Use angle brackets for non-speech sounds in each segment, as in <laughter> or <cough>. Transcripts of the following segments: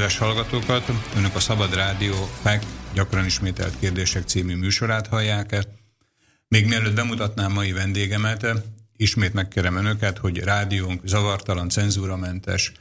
Kedves hallgatókat! Önök a Szabad Rádió FEK gyakran ismételt kérdések című műsorát hallják. Még mielőtt bemutatnám mai vendégemet, ismét megkérem Önöket, hogy rádiónk zavartalan, cenzúramentes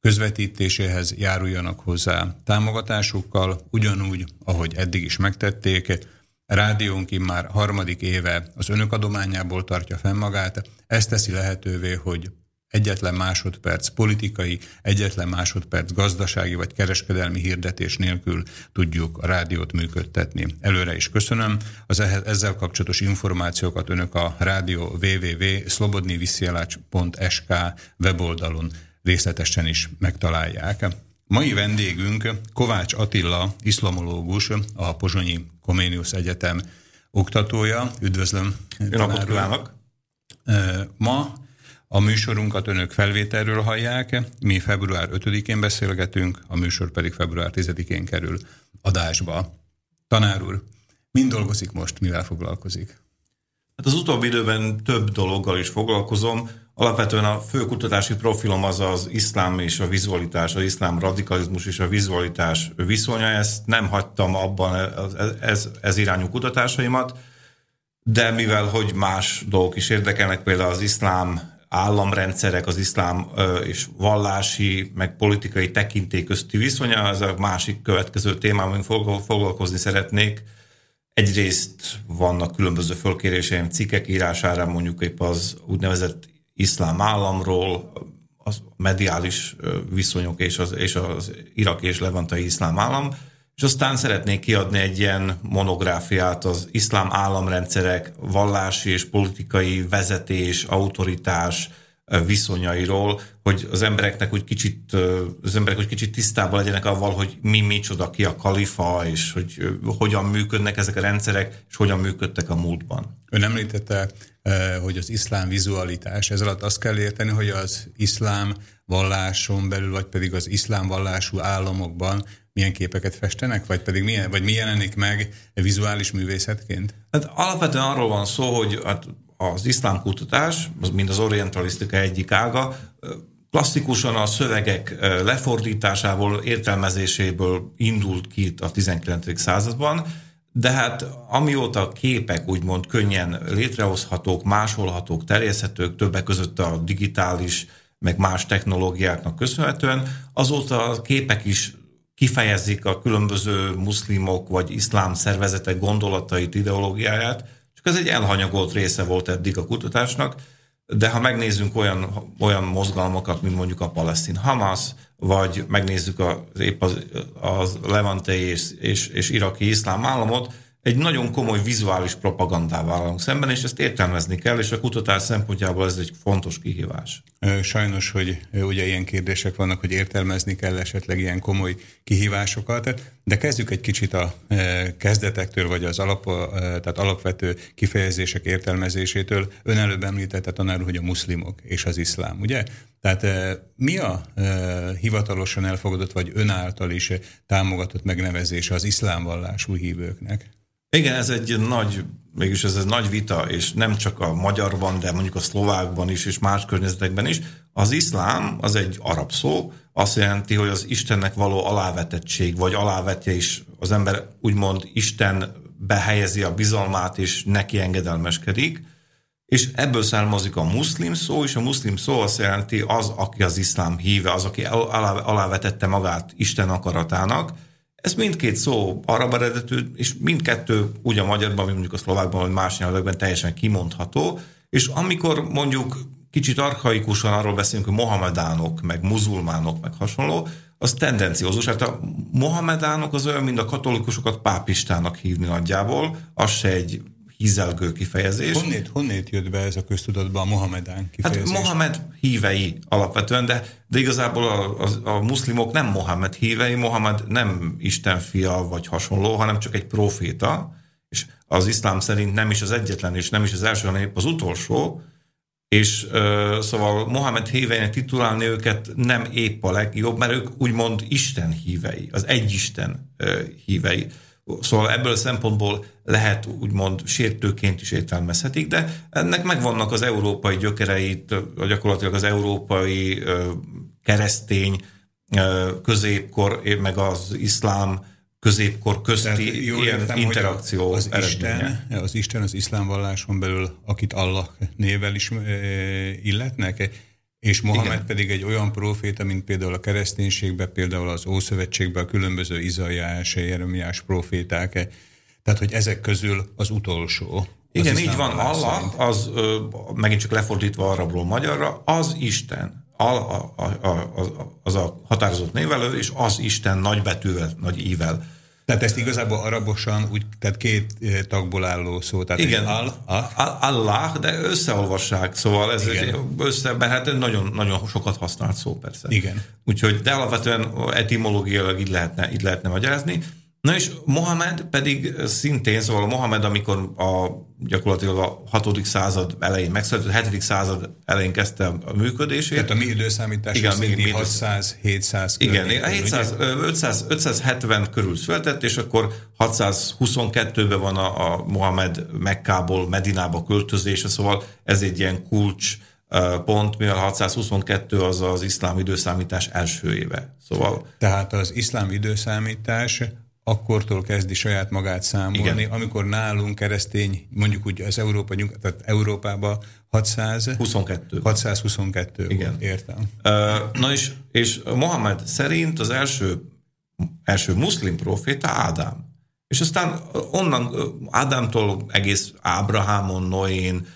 közvetítéséhez járuljanak hozzá támogatásukkal, ugyanúgy, ahogy eddig is megtették. Rádiónk már harmadik éve az önök adományából tartja fenn magát. Ez teszi lehetővé, hogy egyetlen másodperc politikai, egyetlen másodperc gazdasági vagy kereskedelmi hirdetés nélkül tudjuk a rádiót működtetni. Előre is köszönöm. Az ezzel kapcsolatos információkat önök a rádió www.slobodniviszielacs.sk weboldalon részletesen is megtalálják. Mai vendégünk Kovács Attila, iszlamológus, a Pozsonyi Koménius Egyetem oktatója. Üdvözlöm! Jó napot kívánok! Ma a műsorunkat önök felvételről hallják, mi február 5-én beszélgetünk, a műsor pedig február 10-én kerül adásba. Tanár úr, mind dolgozik most, mivel foglalkozik? Hát az utóbbi időben több dologgal is foglalkozom. Alapvetően a fő kutatási profilom az az iszlám és a vizualitás, az iszlám radikalizmus és a vizualitás viszonya. Ezt nem hagytam abban ez, ez, ez irányú kutatásaimat, de mivel hogy más dolgok is érdekelnek, például az iszlám államrendszerek, az iszlám és vallási, meg politikai tekintély közti viszonya, ez a másik következő téma, amin foglalkozni szeretnék. Egyrészt vannak különböző fölkéréseim cikkek írására, mondjuk épp az úgynevezett iszlám államról, az mediális viszonyok és az, és az irak és levantai iszlám állam, és aztán szeretnék kiadni egy ilyen monográfiát az iszlám államrendszerek vallási és politikai vezetés, autoritás viszonyairól, hogy az embereknek úgy kicsit, az emberek úgy kicsit tisztában legyenek avval, hogy mi micsoda ki a kalifa, és hogy hogyan működnek ezek a rendszerek, és hogyan működtek a múltban. Ön említette, hogy az iszlám vizualitás, ez alatt azt kell érteni, hogy az iszlám valláson belül, vagy pedig az iszlám vallású államokban milyen képeket festenek, vagy pedig milyen, vagy mi jelenik meg vizuális művészetként? Hát alapvetően arról van szó, hogy hát az iszlám kutatás, mind az orientalisztika egyik ága, klasszikusan a szövegek lefordításából, értelmezéséből indult ki a 19. században, de hát amióta a képek úgymond könnyen létrehozhatók, másolhatók, terjeszthetők, többek között a digitális, meg más technológiáknak köszönhetően, azóta a képek is kifejezik a különböző muszlimok vagy iszlám szervezetek gondolatait, ideológiáját, csak ez egy elhanyagolt része volt eddig a kutatásnak, de ha megnézzünk olyan, olyan mozgalmakat, mint mondjuk a palesztin Hamas, vagy megnézzük az, épp az, az levantei és, és, és iraki iszlám államot, egy nagyon komoly vizuális propagandával állunk szemben, és ezt értelmezni kell, és a kutatás szempontjából ez egy fontos kihívás. Sajnos, hogy ugye ilyen kérdések vannak, hogy értelmezni kell esetleg ilyen komoly kihívásokat, de kezdjük egy kicsit a kezdetektől, vagy az alap, tehát alapvető kifejezések értelmezésétől. Ön előbb említette tanár, hogy a muszlimok és az iszlám, ugye? Tehát mi a hivatalosan elfogadott, vagy ön által is támogatott megnevezése az iszlám vallású hívőknek? Igen, ez egy nagy, mégis ez egy nagy vita, és nem csak a magyarban, de mondjuk a szlovákban is, és más környezetekben is. Az iszlám az egy arab szó, azt jelenti, hogy az Istennek való alávetettség, vagy alávetje is az ember úgymond Isten behelyezi a bizalmát, és neki engedelmeskedik, és ebből származik a muszlim szó, és a muszlim szó azt jelenti az, aki az iszlám híve, az, aki alávetette magát Isten akaratának, ez mindkét szó arab eredetű, és mindkettő úgy a magyarban, mint mondjuk a szlovákban, vagy más nyelvekben teljesen kimondható, és amikor mondjuk kicsit archaikusan arról beszélünk, hogy mohamedánok, meg muzulmánok, meg hasonló, az tendenciózus. Hát a mohamedánok az olyan, mint a katolikusokat pápistának hívni nagyjából, az se egy hízelgő kifejezés. Honnét, honnét jött be ez a köztudatba a Mohamedán hát kifejezés? Hát Mohamed hívei alapvetően, de, de igazából a, a, a muszlimok nem Mohamed hívei, Mohamed nem Isten fia vagy hasonló, hanem csak egy proféta, és az iszlám szerint nem is az egyetlen, és nem is az első, hanem az utolsó, és uh, szóval Mohamed híveinek titulálni őket nem épp a legjobb, mert ők úgymond Isten hívei, az egy Isten uh, hívei. Szóval ebből a szempontból lehet úgymond sértőként is értelmezhetik, de ennek megvannak az európai gyökereit, gyakorlatilag az európai keresztény középkor, meg az iszlám középkor közti ilyen értem, interakció az Isten, az Isten az iszlám valláson belül, akit Allah nével is illetnek, és Mohamed Igen. pedig egy olyan proféta, mint például a kereszténységben, például az Ószövetségben a különböző Izaiás, Jeremiás proféták, tehát hogy ezek közül az utolsó. Igen, így van. Allah, az megint csak lefordítva arabról magyarra, az Isten. A, a, a, a, az a határozott névelő, és az Isten nagybetűvel, nagy ível. Tehát ezt igazából arabosan, úgy, tehát két tagból álló szó. Tehát Igen, al, al, Allah, de összeolvassák, szóval ez egy össze, mert hát nagyon, nagyon sokat használt szó persze. Igen. Úgyhogy, de alapvetően etimológiailag így lehetne, így lehetne magyarázni. Na és Mohamed pedig szintén, szóval Mohamed, amikor a, gyakorlatilag a 6. század elején megszületett, a 7. század elején kezdte a működését. Tehát a mi időszámítás igen, mi, mi 600-700 Igen, 700, 500, 570 körül született, és akkor 622-ben van a, a Mohamed Mekkából Medinába költözése, szóval ez egy ilyen kulcs pont, mivel 622 az az iszlám időszámítás első éve. Szóval... Tehát az iszlám időszámítás akkortól kezdi saját magát számolni, Igen. amikor nálunk keresztény, mondjuk úgy az Európa, tehát Európában 600... 22. 622. Igen. Értem. Na és, és Mohamed szerint az első, első muszlim proféta Ádám. És aztán onnan Ádámtól egész Ábrahámon, Noén,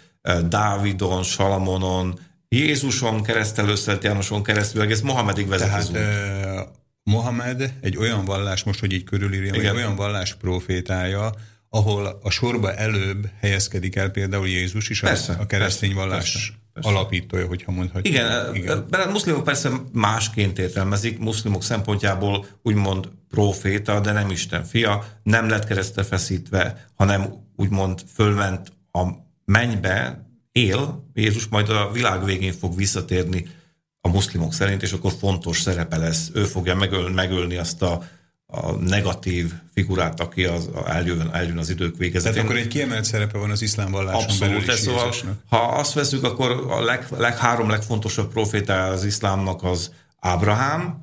Dávidon, Salamonon, Jézuson keresztül, Szent Jánoson keresztül, egész Mohamedig vezet Tehát, Mohamed egy olyan vallás, most, hogy így körülírjam, egy olyan vallás profétája, ahol a sorba előbb helyezkedik el például Jézus is, persze, a keresztény persze, vallás persze, persze. alapítója, hogyha mondhatjuk. Igen, Igen. Bár a muszlimok persze másként értelmezik, muszlimok szempontjából úgymond proféta, de nem Isten fia, nem lett keresztre feszítve, hanem úgymond fölment a mennybe, él, Jézus majd a világ végén fog visszatérni a muszlimok szerint, és akkor fontos szerepe lesz. Ő fogja megöl, megölni azt a, a negatív figurát, aki az, eljön, eljön az idők végezetén. Tehát akkor egy kiemelt szerepe van az iszlám valláson Abszolút, belül is szóval, Ha azt veszük, akkor a leg, leg, három legfontosabb profétája az iszlámnak az Ábrahám,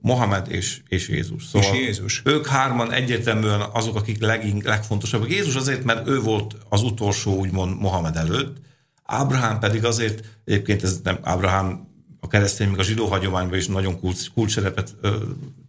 Mohamed és, és Jézus. Szóval és Jézus. Ők hárman egyértelműen azok, akik legink, legfontosabbak. Jézus azért, mert ő volt az utolsó, úgymond Mohamed előtt, Ábrahám pedig azért, egyébként ez nem Ábrahám a keresztény, még a zsidó hagyományban is nagyon kulcs, kulcs szerepet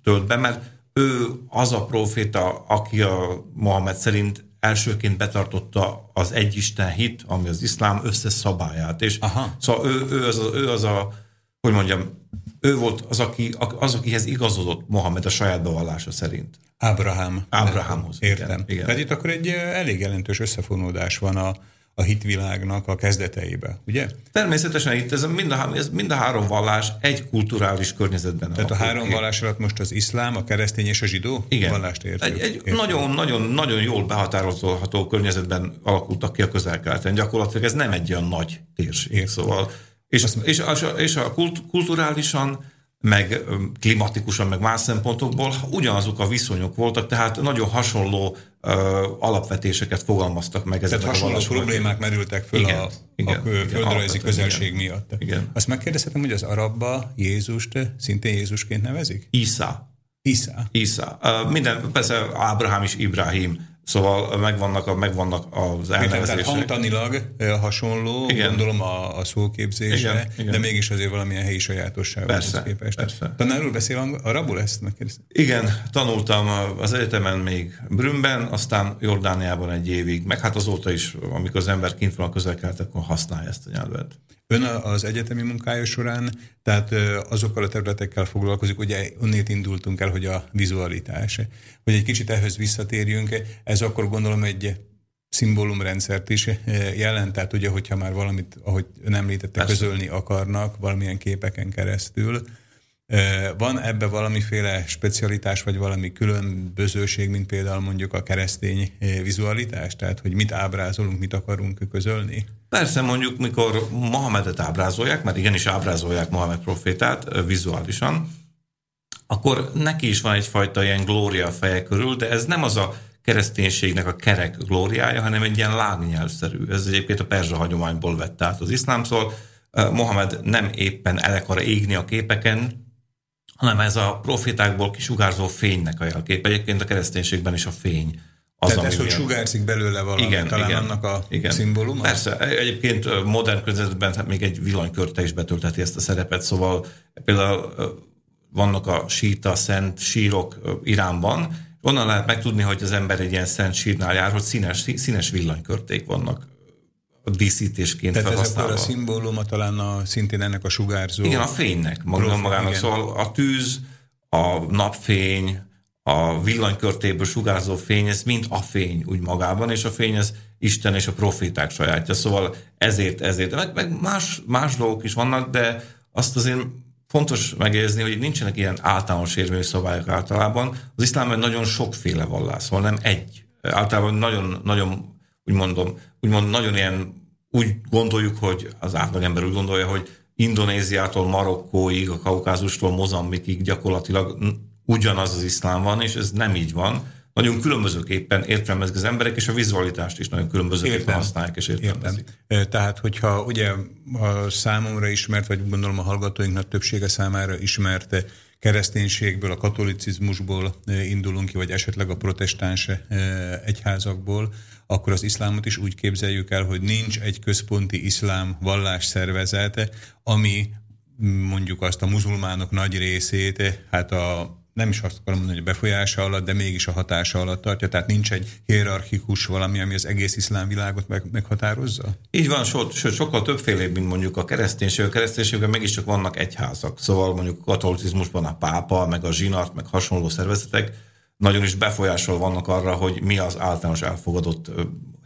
tölt be, mert ő az a proféta, aki a Mohamed szerint elsőként betartotta az egyisten hit, ami az iszlám összes szabályát. És Aha. szóval ő, ő, az ő az a, hogy mondjam, ő volt az, aki, az, akihez igazodott Mohamed a saját bevallása szerint. Ábrahám. Ábrahámhoz. Értem. Igen. Tehát itt akkor egy elég jelentős összefonódás van a, a hitvilágnak a kezdeteibe, ugye? Természetesen itt ez mind a, ez mind a három vallás egy kulturális környezetben. Tehát a három vallás alatt most az iszlám, a keresztény és a zsidó Igen. vallást értjük. Egy, egy nagyon, nagyon, nagyon jól behatározható környezetben alakultak ki a közel Gyakorlatilag ez nem egy olyan nagy térség. Értem. Szóval, és, és, és, a, és a kult, kulturálisan meg klimatikusan, meg más szempontokból ugyanazok a viszonyok voltak, tehát nagyon hasonló uh, alapvetéseket fogalmaztak meg. Tehát hasonló a problémák merültek föl igen, a, igen, a földrajzi közelség igen, miatt. Igen. Azt megkérdezhetem, hogy az arabba Jézust szintén Jézusként nevezik? Isa. Isa. Uh, minden, persze Ábrahám is Ibrahim, Szóval megvannak, a, megvannak az elnevezések. Tehát hangtanilag hasonló, igen. gondolom a, a szóképzésre, igen, igen. de mégis azért valamilyen helyi sajátossághoz képest. Persze. Tanárul beszél arabul ezt? Megkérdez? Igen, tanultam az egyetemen még Brünnben, aztán Jordániában egy évig, meg hát azóta is, amikor az ember kint van a közel akkor használja ezt a nyelvet. Ön az egyetemi munkája során, tehát azokkal a területekkel foglalkozik, ugye onnét indultunk el, hogy a vizualitás. Hogy egy kicsit ehhez visszatérjünk, ez akkor gondolom egy szimbólumrendszert is jelent, tehát ugye, hogyha már valamit, ahogy ön említette, Persze. közölni akarnak valamilyen képeken keresztül, van ebbe valamiféle specialitás, vagy valami különbözőség, mint például mondjuk a keresztény vizualitás? Tehát, hogy mit ábrázolunk, mit akarunk közölni? Persze, mondjuk, mikor Mohamedet ábrázolják, mert igenis ábrázolják Mohamed profétát vizuálisan, akkor neki is van egyfajta ilyen glória feje körül, de ez nem az a kereszténységnek a kerek glóriája, hanem egy ilyen lágnyelvszerű. Ez egyébként a perzsa hagyományból vett át az iszlám, szóval Mohamed nem éppen el akar égni a képeken, hanem ez a profitákból kisugárzó fénynek a jelkép. Egyébként a kereszténységben is a fény. Az, Tehát ez, hogy sugárzik belőle valami, igen, talán igen, annak a igen. szimbóluma? Persze, egyébként modern környezetben hát még egy villanykörte is betölteti ezt a szerepet, szóval például vannak a síta, szent sírok Iránban, onnan lehet megtudni, hogy az ember egy ilyen szent sírnál jár, hogy színes, színes villanykörték vannak a díszítésként Tehát felhasználva. ez akkor a szimbóluma talán a, szintén ennek a sugárzó... Igen, a fénynek, maga, magának. Igen. Szóval a tűz, a napfény, a villanykörtéből sugárzó fény, ez mind a fény úgy magában, és a fény ez Isten és a profiták sajátja. Szóval ezért, ezért. Meg, meg más, más dolgok is vannak, de azt azért fontos megjegyezni, hogy nincsenek ilyen általános érvényű szabályok általában. Az iszlámban nagyon sokféle vallás, szóval nem egy. Általában nagyon, nagyon úgy mondom, úgymond nagyon ilyen, úgy gondoljuk, hogy az átlagember úgy gondolja, hogy Indonéziától Marokkóig, a Kaukázustól Mozambikig gyakorlatilag ugyanaz az iszlám van, és ez nem így van. Nagyon különbözőképpen értelmezik az emberek, és a vizualitást is nagyon különbözőképpen Értem. használják és értelmezik. Értem. Tehát, hogyha ugye a számomra ismert, vagy gondolom a hallgatóinknak többsége számára ismert kereszténységből, a katolicizmusból indulunk ki, vagy esetleg a protestáns egyházakból, akkor az iszlámot is úgy képzeljük el, hogy nincs egy központi iszlám vallásszervezete, ami mondjuk azt a muzulmánok nagy részét, hát a nem is azt akarom mondani, hogy befolyása alatt, de mégis a hatása alatt tartja, tehát nincs egy hierarchikus valami, ami az egész iszlám világot meg, meghatározza? Így van, so, so, sokkal többféle, mint mondjuk a kereszténység. A kereszténységben mégiscsak vannak egyházak, szóval mondjuk a katolicizmusban a pápa, meg a zsinart, meg hasonló szervezetek nagyon is befolyásol vannak arra, hogy mi az általános elfogadott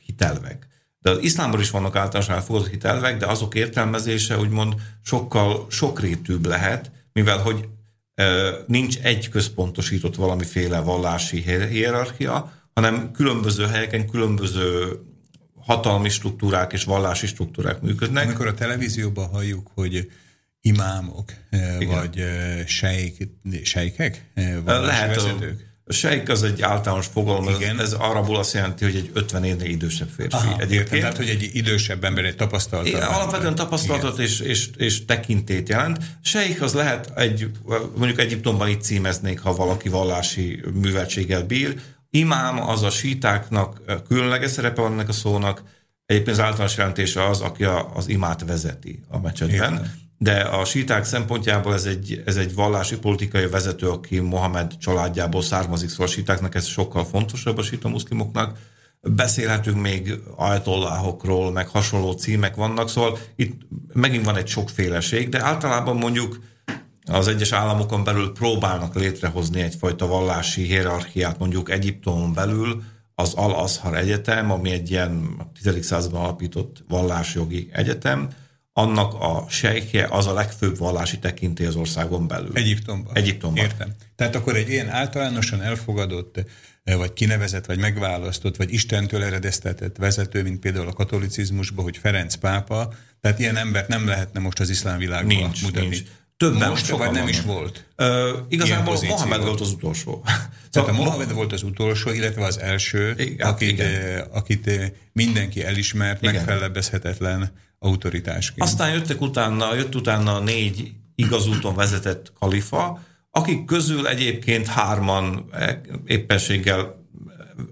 hitelvek. De az iszlámban is vannak általános elfogadott hitelvek, de azok értelmezése úgymond sokkal sokrétűbb lehet, mivel hogy nincs egy központosított valamiféle vallási hierarchia, hanem különböző helyeken különböző hatalmi struktúrák és vallási struktúrák működnek. Amikor a televízióban halljuk, hogy imámok, Igen. vagy sejk, sejkek, Lehet, vezetők? A sejk az egy általános fogalom, Igen. ez, ez arabul azt jelenti, hogy egy 50 évnél idősebb férfi. Aha, Egyébként. Tehát, hogy egy idősebb ember egy tapasztalat. Igen, alapvetően tapasztalatot és, és, és tekintét jelent. Sejk az lehet egy, mondjuk Egyiptomban itt címeznék, ha valaki vallási műveltséggel bír. Imám az a sítáknak különleges szerepe van ennek a szónak, Egyébként az általános jelentése az, aki a, az imát vezeti a mecsetben. Igen de a síták szempontjából ez egy, ez egy vallási politikai vezető, aki Mohamed családjából származik, szóval a sítáknak ez sokkal fontosabb a síta muszlimoknak. Beszélhetünk még ajtolláhokról, meg hasonló címek vannak, szóval itt megint van egy sokféleség, de általában mondjuk az egyes államokon belül próbálnak létrehozni egyfajta vallási hierarchiát, mondjuk Egyiptomon belül az Al-Azhar Egyetem, ami egy ilyen 10. században alapított vallásjogi egyetem, annak a sejkje az a legfőbb vallási tekintély az országon belül. Egyiptomban. Egyiptomban. Értem. Tehát akkor egy ilyen általánosan elfogadott, vagy kinevezett, vagy megválasztott, vagy Istentől eredeztetett vezető, mint például a katolicizmusban, hogy Ferenc pápa, tehát ilyen embert nem lehetne most az iszlám világban nincs, mutatni. Nincs. Többen, most, vagy nem is volt? Uh, igazából Mohamed volt az utolsó. Tehát a <laughs> Mohamed volt az utolsó, illetve az első, igen, akit, igen. Akit mindenki elismert, igen. megfellebbezhetetlen autoritásként. Aztán jöttek utána, jött utána négy igazúton vezetett kalifa, akik közül egyébként hárman e, éppenséggel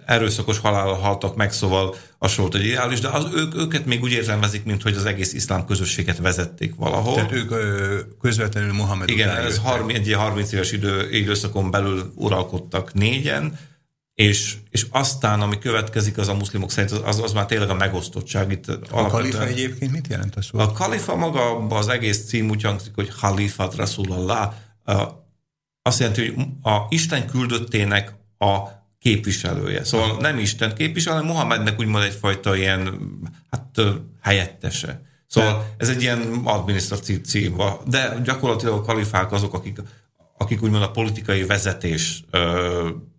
erőszakos halál haltak meg, szóval az volt egy ideális, de az, ők, őket még úgy értelmezik, mint hogy az egész iszlám közösséget vezették valahol. Tehát ők ö, közvetlenül Mohamed Igen, ez 30, egy 30 éves idő, időszakon belül uralkodtak négyen, és, és aztán, ami következik, az a muszlimok szerint, az, az már tényleg a megosztottság. Itt a kalifa egyébként mit jelent a szó? A kalifa maga, az egész cím úgy hangzik, hogy Halifat Rasulallah, azt jelenti, hogy a Isten küldöttének a képviselője. Szóval nem Isten képviselő, hanem Mohamednek úgymond egyfajta ilyen hát, helyettese. Szóval ez egy ilyen adminisztratív cím, de gyakorlatilag a kalifák azok, akik, akik úgymond a politikai vezetés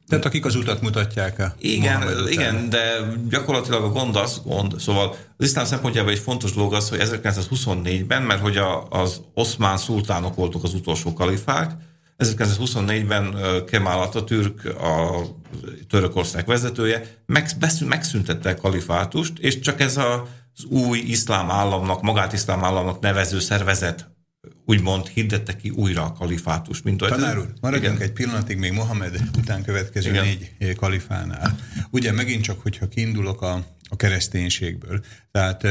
tehát akik az utat mutatják -e Igen, igen, de gyakorlatilag a gond az, gond, szóval az iszlám szempontjából egy fontos dolog az, hogy 1924-ben, mert hogy a, az oszmán szultánok voltak az utolsó kalifák, 1924-ben Kemal Atatürk, a Törökország vezetője, megszüntette a kalifátust, és csak ez az új iszlám államnak, magát iszlám államnak nevező szervezet úgymond hirdette ki újra a kalifátus. Mint Tanár úr, maradjunk igen. egy pillanatig még Mohamed után következő igen. négy kalifánál. Ugye megint csak, hogyha kiindulok a, a kereszténységből. Tehát,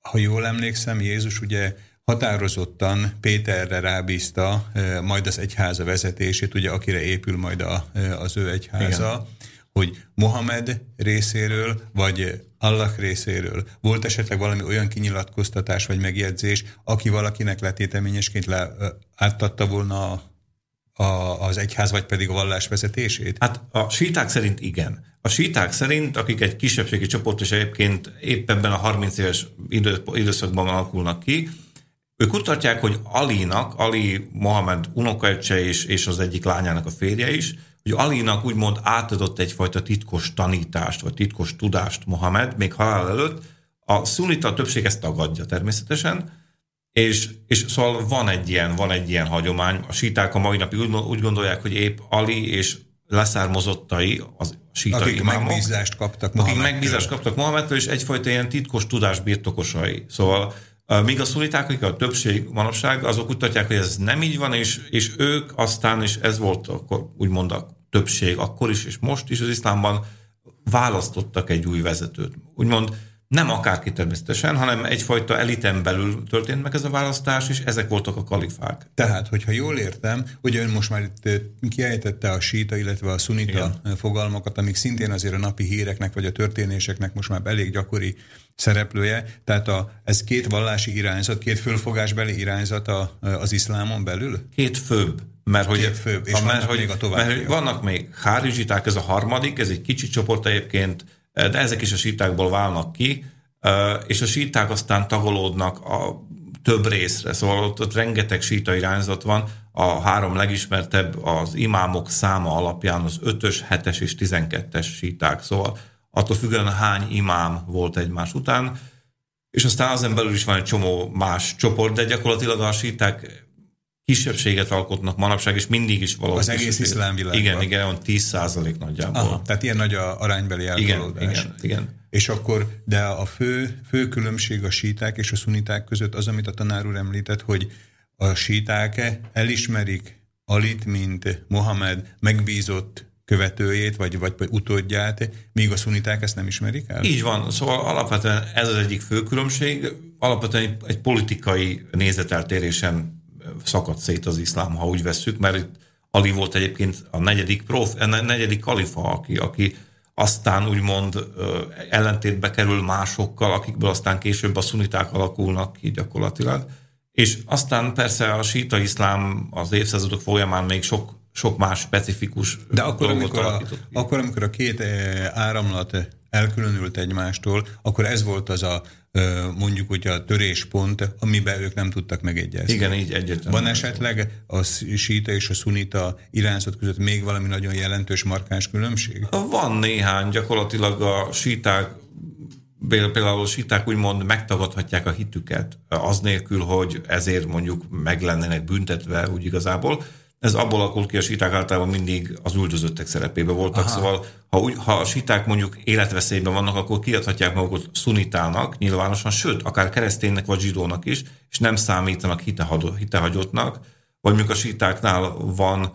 ha jól emlékszem, Jézus ugye határozottan Péterre rábízta majd az egyháza vezetését, ugye akire épül majd a, az ő egyháza. Igen hogy Mohamed részéről, vagy Allah részéről volt esetleg valami olyan kinyilatkoztatás vagy megjegyzés, aki valakinek letéteményesként le, átadta volna a, a, az egyház, vagy pedig a vallás vezetését? Hát a síták szerint igen. A síták szerint, akik egy kisebbségi csoport, és egyébként épp ebben a 30 éves idő, időszakban alakulnak ki, ők kutatják, hogy Alinak, Ali Mohamed unokaöccse és, és az egyik lányának a férje is, hogy Alinak úgymond átadott egyfajta titkos tanítást, vagy titkos tudást Mohamed még halál előtt. A szunita többség ezt tagadja természetesen, és, és szóval van egy ilyen, van egy ilyen hagyomány. A síták a mai napig úgy, úgy gondolják, hogy épp Ali és leszármazottai, az sítai akik imámok, megbízást kaptak Akik megbízást kaptak Mohamedtől, és egyfajta ilyen titkos tudás birtokosai. Szóval Míg a szuniták, akik a többség manapság, azok kutatják, hogy ez nem így van, és, és ők aztán, és ez volt akkor úgymond a többség akkor is, és most is az iszlámban választottak egy új vezetőt. Úgymond nem akárki természetesen, hanem egyfajta eliten belül történt meg ez a választás, és ezek voltak a kalifák. Tehát, hogyha jól értem, hogy ön most már itt kiejtette a síta, illetve a szunita Igen. fogalmakat, amik szintén azért a napi híreknek vagy a történéseknek most már elég gyakori szereplője. Tehát a, ez két vallási irányzat, két fölfogásbeli irányzat a, az iszlámon belül? Két főbb. Mert hogy, két főbb, és a, mert, hogy, még a további. Mert, vannak még hárizsiták, ez a harmadik, ez egy kicsi csoport egyébként, de ezek is a sítákból válnak ki, és a síták aztán tagolódnak a több részre, szóval ott, ott rengeteg síta irányzat van, a három legismertebb az imámok száma alapján az 5-ös, 7-es és 12-es síták, szóval attól függően hány imám volt egymás után, és aztán azon belül is van egy csomó más csoport, de gyakorlatilag a síták kisebbséget alkotnak manapság, és mindig is valahol. Az egész iszlám világban. Igen, igen, olyan 10 százalék nagyjából. Aha, tehát ilyen nagy a aránybeli eltolódás. Igen, igen, igen. És akkor, de a fő, fő különbség a síták és a szuniták között az, amit a tanár úr említett, hogy a síták elismerik Alit, mint Mohamed megbízott követőjét, vagy, vagy, vagy utódját, míg a szuniták ezt nem ismerik el? Így van, szóval alapvetően ez az egyik fő különbség, alapvetően egy, politikai nézeteltérésen szakadt szét az iszlám, ha úgy vesszük, mert itt Ali volt egyébként a negyedik, prof, a negyedik kalifa, aki, aki aztán úgymond ellentétbe kerül másokkal, akikből aztán később a szuniták alakulnak ki gyakorlatilag. És aztán persze a síta iszlám az évszázadok folyamán még sok, sok más specifikus De akkor amikor, a, akkor, amikor a két áramlat elkülönült egymástól, akkor ez volt az a mondjuk, hogy a töréspont, amiben ők nem tudtak megegyezni. Igen, így egyértelműen. Van esetleg a síta és a szunita irányzat között még valami nagyon jelentős, markáns különbség? Van néhány, gyakorlatilag a síták például a síták úgymond megtagadhatják a hitüket, az nélkül, hogy ezért mondjuk meg lennének büntetve úgy igazából. Ez abból alakult ki, a síták általában mindig az üldözöttek szerepébe voltak, Aha. szóval ha, úgy, ha a síták mondjuk életveszélyben vannak, akkor kiadhatják magukat szunitának nyilvánosan, sőt, akár kereszténynek vagy zsidónak is, és nem számítanak hitehagyottnak, vagy mondjuk a sítáknál van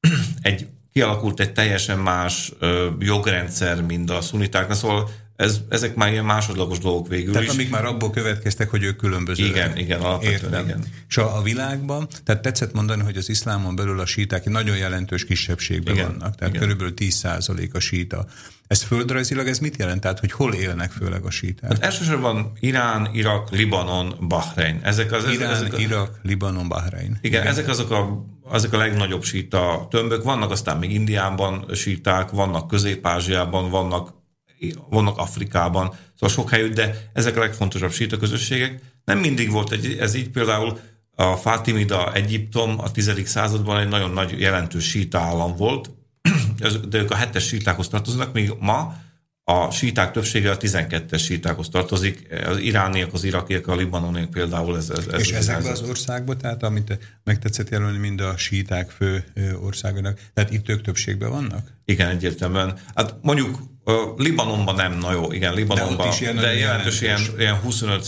<clears throat> egy kialakult egy teljesen más ö, jogrendszer, mint a szunitáknál, szóval ez, ezek már ilyen másodlagos dolgok végül tehát is. amik már abból következtek, hogy ők különbözőek. Igen, igen, alapvetően igen. És a, a világban, tehát tetszett mondani, hogy az iszlámon belül a síták nagyon jelentős kisebbségben igen, vannak, tehát igen. körülbelül 10 a síta. Ez földrajzilag ez mit jelent? Tehát, hogy hol élnek főleg a síták? Hát elsősorban Irán, Irak, Libanon, Bahrein. Ezek az, Irán, ezek a, Irak, Libanon, Bahrein. Igen, igen, ezek azok a, azok a legnagyobb síta tömbök. Vannak aztán még Indiában síták, vannak Közép-Ázsiában, vannak vannak Afrikában, szóval sok helyütt, de ezek a legfontosabb síta közösségek. Nem mindig volt egy, ez így például a Fatimida Egyiptom a 10. században egy nagyon nagy jelentős síta állam volt, <clears throat> de ők a hetes sítákhoz tartoznak, míg ma a síták többsége a 12-es sítákhoz tartozik, az irániak, az irakiak, a libanoniak például. Ez, ez, ez És ezekben az országban, tehát amit megtetszett jelölni mind a síták fő országának, tehát itt ők többségben vannak? Igen, egyértelműen. Hát mondjuk Libanonban nem, na jó, igen, Libanonban, de, is ilyen de jelentős ilyen, ilyen 25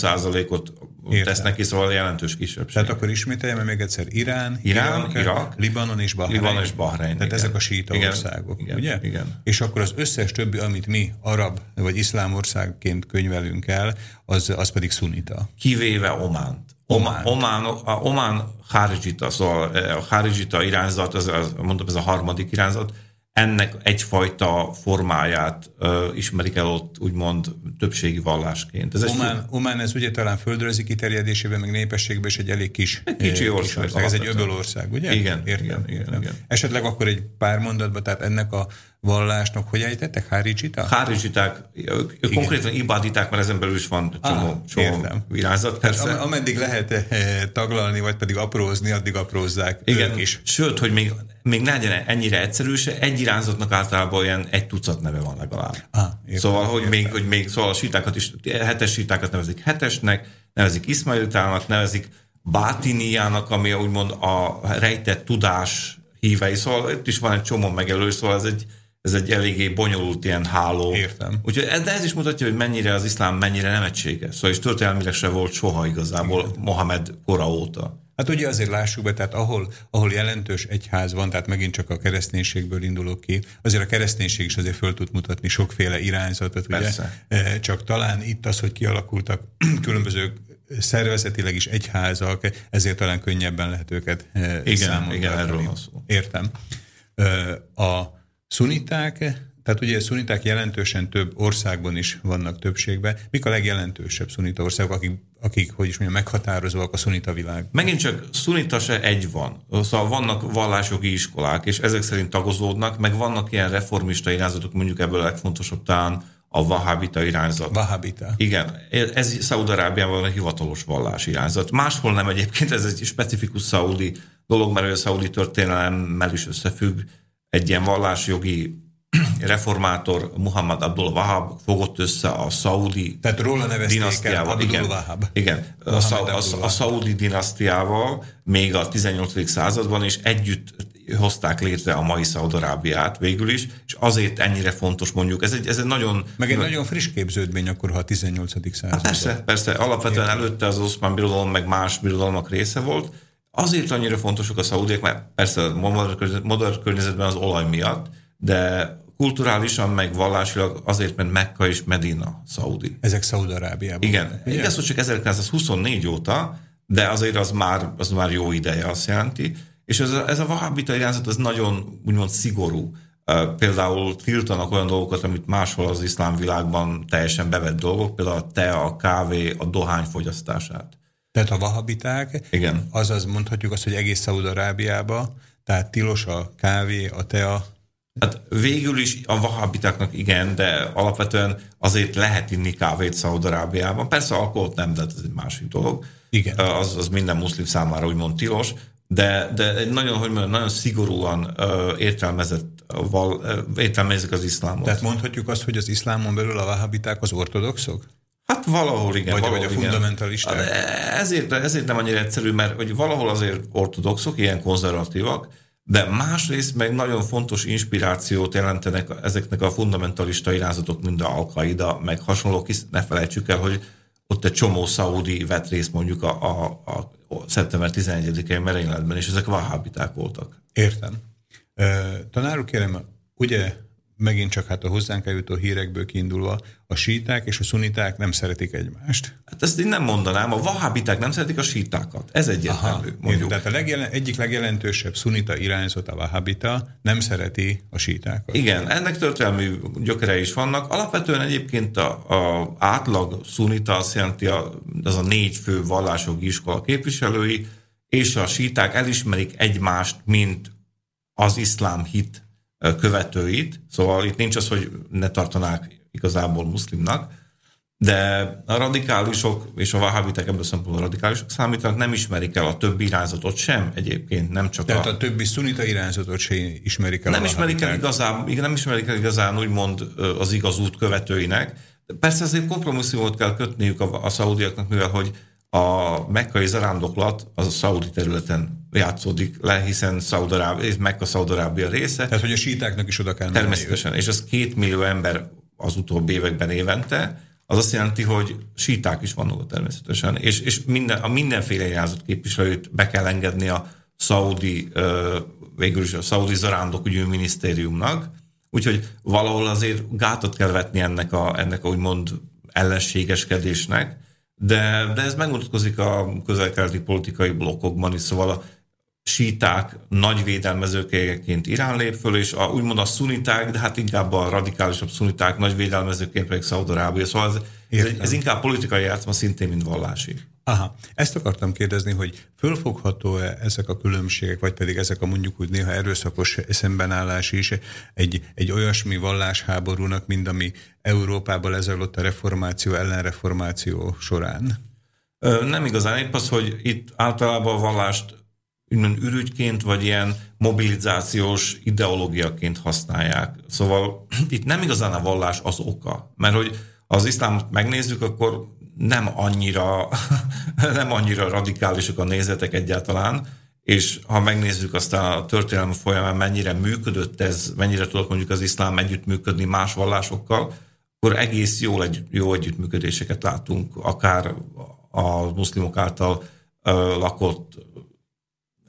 ot Értem. tesznek ki, szóval jelentős kisebbség. Tehát akkor ismételjem még egyszer, Irán, Irán Irak, Irak Libanon és Bahrein. Libanon és Bahrein. Tehát igen. ezek a síta igen. országok, igen. ugye? Igen. És akkor az összes többi, amit mi arab vagy iszlám országként könyvelünk el, az, az pedig szunita. Kivéve Ománt. Omán. Omán, a Omán Hárizsita, szóval eh, a Hárizsita irányzat, az, az, mondom, ez a harmadik irányzat, ennek egyfajta formáját uh, ismerik el ott úgymond többségi vallásként. Ez Omán, egy, Omán ez ugye talán földrajzi kiterjedésében, meg népességben is egy elég kis, egy kicsi ország. Kis ország. Ez egy öbölország, ugye? Igen, értem, igen, értem. igen. Esetleg akkor egy pár mondatban, tehát ennek a vallásnak hogy ejtettek? Hárizsita? Hárizsiták, ők konkrétan ibaditák, mert ezen belül is van csomó, ah, csomó irányzat. Persze. Tehát ameddig lehet eh, taglalni, vagy pedig aprózni, addig aprózzák Igen, ők is. Sőt, hogy még, még ne legyen ennyire egyszerű, se egy irányzatnak általában olyan egy tucat neve van legalább. Ah, értem, szóval, hogy még, hogy még szóval a sítákat is, hetes sítákat nevezik hetesnek, nevezik iszmailitának, nevezik bátiniának, ami úgymond a rejtett tudás hívei, szóval itt is van egy csomó megelő, szóval ez egy, ez egy eléggé bonyolult ilyen háló. Értem. Úgyhogy ez, de ez is mutatja, hogy mennyire az iszlám mennyire nem egységes. Szóval és történelmileg se volt soha igazából Igen. Mohamed kora óta. Hát ugye azért lássuk be, tehát ahol, ahol jelentős egyház van, tehát megint csak a kereszténységből indulok ki, azért a kereszténység is azért föl tud mutatni sokféle irányzatot, Persze. ugye? E, csak talán itt az, hogy kialakultak <clears throat> különböző szervezetileg is egyházak, ezért talán könnyebben lehet őket e, Igen, igen erről van szó. Értem. E, a szuniták tehát ugye szuniták jelentősen több országban is vannak többségben. Mik a legjelentősebb szunita országok, akik, akik hogy is mondjam, meghatározóak a szunita világ? Megint csak szunita se egy van. Szóval vannak vallásjogi iskolák, és ezek szerint tagozódnak, meg vannak ilyen reformista irányzatok, mondjuk ebből a legfontosabb talán a vahábita irányzat. Vahábita. Igen, ez Szaúd-Arábiában a hivatalos vallás irányzat. Máshol nem egyébként, ez egy specifikus szaudi dolog, mert a szaudi történelemmel is összefügg. Egy ilyen vallásjogi <clears throat> reformátor Muhammad Abdul Wahab fogott össze a szaudi Tehát róla dinasztiával. Abdul igen, Wahab. igen a, a, a, a szaudi dinasztiával még a 18. században, és együtt hozták létre a mai Szaudarábiát végül is, és azért ennyire fontos mondjuk. Ez egy, ez egy nagyon... Meg egy nagyon friss képződmény akkor, ha a 18. században. Hát persze, persze. Alapvetően Értem. előtte az oszmán birodalom, meg más birodalmak része volt. Azért annyira fontosak a szaudiek, mert persze modern környezetben az olaj miatt, de kulturálisan, meg vallásilag azért, mert Mekka és Medina szaudi. Ezek Szaudarábiában. Igen. Ugye? Igaz, hogy csak 1924 óta, de azért az már, az már jó ideje, azt jelenti. És ez a, ez a vahábita irányzat az nagyon úgymond szigorú. Például tiltanak olyan dolgokat, amit máshol az iszlám világban teljesen bevett dolgok, például a tea, a kávé, a dohány fogyasztását. Tehát a vahabiták, Igen. azaz mondhatjuk azt, hogy egész Szaudarábiába, tehát tilos a kávé, a tea, Hát végül is a vahabitáknak igen, de alapvetően azért lehet inni kávét Szaudarábiában. Persze alkoholt nem, de ez egy másik dolog. Igen. Az, az minden muszlim számára úgymond tilos, de, de egy nagyon, hogy mondjam, nagyon szigorúan uh, értelmezett, val, uh, értelmezik az iszlámot. Tehát mondhatjuk azt, hogy az iszlámon belül a vahabiták az ortodoxok? Hát valahol igen. Vagy, valahol, vagy a fundamentalisták? Hát, ezért, ezért nem annyira egyszerű, mert hogy valahol azért ortodoxok, ilyen konzervatívak, de másrészt meg nagyon fontos inspirációt jelentenek ezeknek a fundamentalista irányzatok, mint a al meg hasonlók, hisz ne felejtsük el, hogy ott egy csomó szaudi vett részt mondjuk a, a, a szeptember 11-i merényletben, és ezek vahábiták voltak. Értem. Tanárok kérem, ugye megint csak hát a hozzánk eljutó hírekből kiindulva, a síták és a szuniták nem szeretik egymást. Hát ezt én nem mondanám, a vahábiták nem szeretik a sítákat. Ez egyértelmű, Aha, mondjuk. Tehát a legjelen, egyik legjelentősebb szunita irányzat a vahábita nem szereti a sítákat. Igen, ennek történelmű gyökere is vannak. Alapvetően egyébként a, a átlag szunita azt jelenti, a, az a négy fő vallások iskola képviselői, és a síták elismerik egymást, mint az iszlám hit követőit, szóval itt nincs az, hogy ne tartanák igazából muszlimnak, de a radikálisok és a vahábitek ebből szempontból radikálisok számítanak, nem ismerik el a többi irányzatot sem egyébként, nem csak Tehát a... a többi szunita irányzatot sem ismerik el Nem ismerik el igazán, nem ismerik el igazán úgymond az igaz út követőinek. Persze azért kompromisszumot kell kötniük a, a szaudiaknak, mivel hogy a mekkai zarándoklat az a szaudi területen játszódik le, hiszen Szaudarábia, Mekka Szaudarábia része. Tehát, hogy a sítáknak is oda kell Természetesen, és az két millió ember az utóbbi években évente, az azt jelenti, hogy síták is vannak természetesen, és, és minden, a mindenféle jelzett képviselőt be kell engedni a szaudi, végül is a szaudi zarándokügyi minisztériumnak, úgyhogy valahol azért gátat kell vetni ennek a, ennek a úgymond ellenségeskedésnek, de, de ez megmutatkozik a közel-keleti politikai blokkokban is, szóval a síták nagy védelmezőként Irán lép föl, és a, úgymond a szuniták, de hát inkább a radikálisabb szuniták nagy védelmezőként pedig Szaudarábia. Szóval ez, ez, ez inkább politikai játszma szintén, mint vallási. Aha, ezt akartam kérdezni, hogy fölfogható-e ezek a különbségek, vagy pedig ezek a mondjuk úgy néha erőszakos szembenállás is egy, egy olyasmi vallásháborúnak, mint ami Európában lezajlott a reformáció, ellenreformáció során? Nem igazán. Épp az, hogy itt általában a vallást úgymond ürügyként, vagy ilyen mobilizációs ideológiaként használják. Szóval <clears throat> itt nem igazán a vallás az oka, mert hogy az iszlámot megnézzük, akkor nem annyira, <laughs> nem annyira radikálisak a nézetek egyáltalán, és ha megnézzük aztán a történelem folyamán mennyire működött ez, mennyire tudott mondjuk az iszlám együttműködni más vallásokkal, akkor egész jól egy, jó együttműködéseket látunk, akár a muszlimok által lakott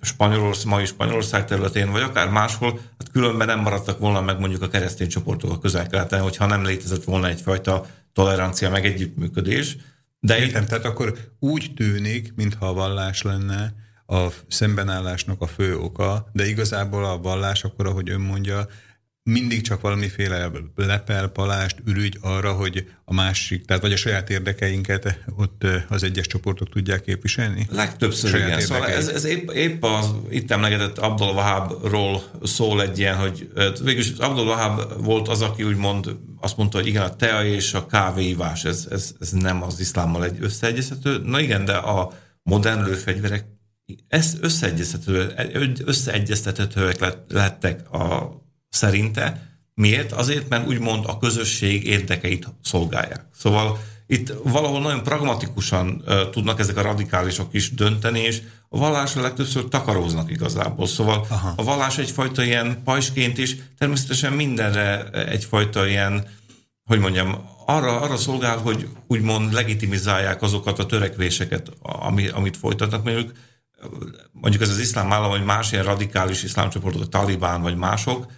Spanyolország, mai Spanyolország területén, vagy akár máshol, hát különben nem maradtak volna meg mondjuk a keresztény csoportok a közel-keleten, hogyha nem létezett volna egyfajta tolerancia, meg együttműködés. De Értem, tehát akkor úgy tűnik, mintha a vallás lenne a szembenállásnak a fő oka, de igazából a vallás akkor, ahogy ön mondja, mindig csak valamiféle lepel, palást, ürügy arra, hogy a másik, tehát vagy a saját érdekeinket ott az egyes csoportok tudják képviselni? Legtöbbször saját igen. Szóval ez, ez épp, épp az itt emlegetett Abdul Wahabról szól egy ilyen, hogy végülis Abdul Wahab volt az, aki úgymond azt mondta, hogy igen, a tea és a kávéivás, ez, ez, ez nem az iszlámmal egy összeegyeztető. Na igen, de a modern lőfegyverek összeegyeztethetőek, összeegyeztethetőek lettek a szerinte. Miért? Azért, mert úgymond a közösség érdekeit szolgálják. Szóval itt valahol nagyon pragmatikusan uh, tudnak ezek a radikálisok is dönteni, és a vallásra legtöbbször takaróznak igazából. Szóval Aha. a vallás egyfajta ilyen pajsként is, természetesen mindenre egyfajta ilyen, hogy mondjam, arra, arra szolgál, hogy úgymond legitimizálják azokat a törekvéseket, ami, amit folytatnak. Mondjuk, mondjuk ez az iszlám állam, vagy más ilyen radikális iszlámcsoportok, a talibán, vagy mások,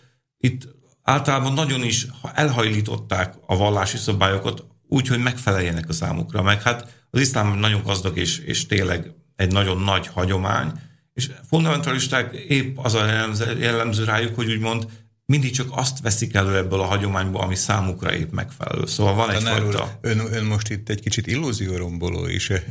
itt általában nagyon is elhajlították a vallási szabályokat úgy, hogy megfeleljenek a számukra. Meg hát az iszlám nagyon gazdag és, és tényleg egy nagyon nagy hagyomány, és fundamentalisták épp az a jellemző, jellemző rájuk, hogy úgymond mindig csak azt veszik elő ebből a hagyományból, ami számukra épp megfelelő. Szóval van egyfajta... Ön, ön most itt egy kicsit illúzióromboló is e,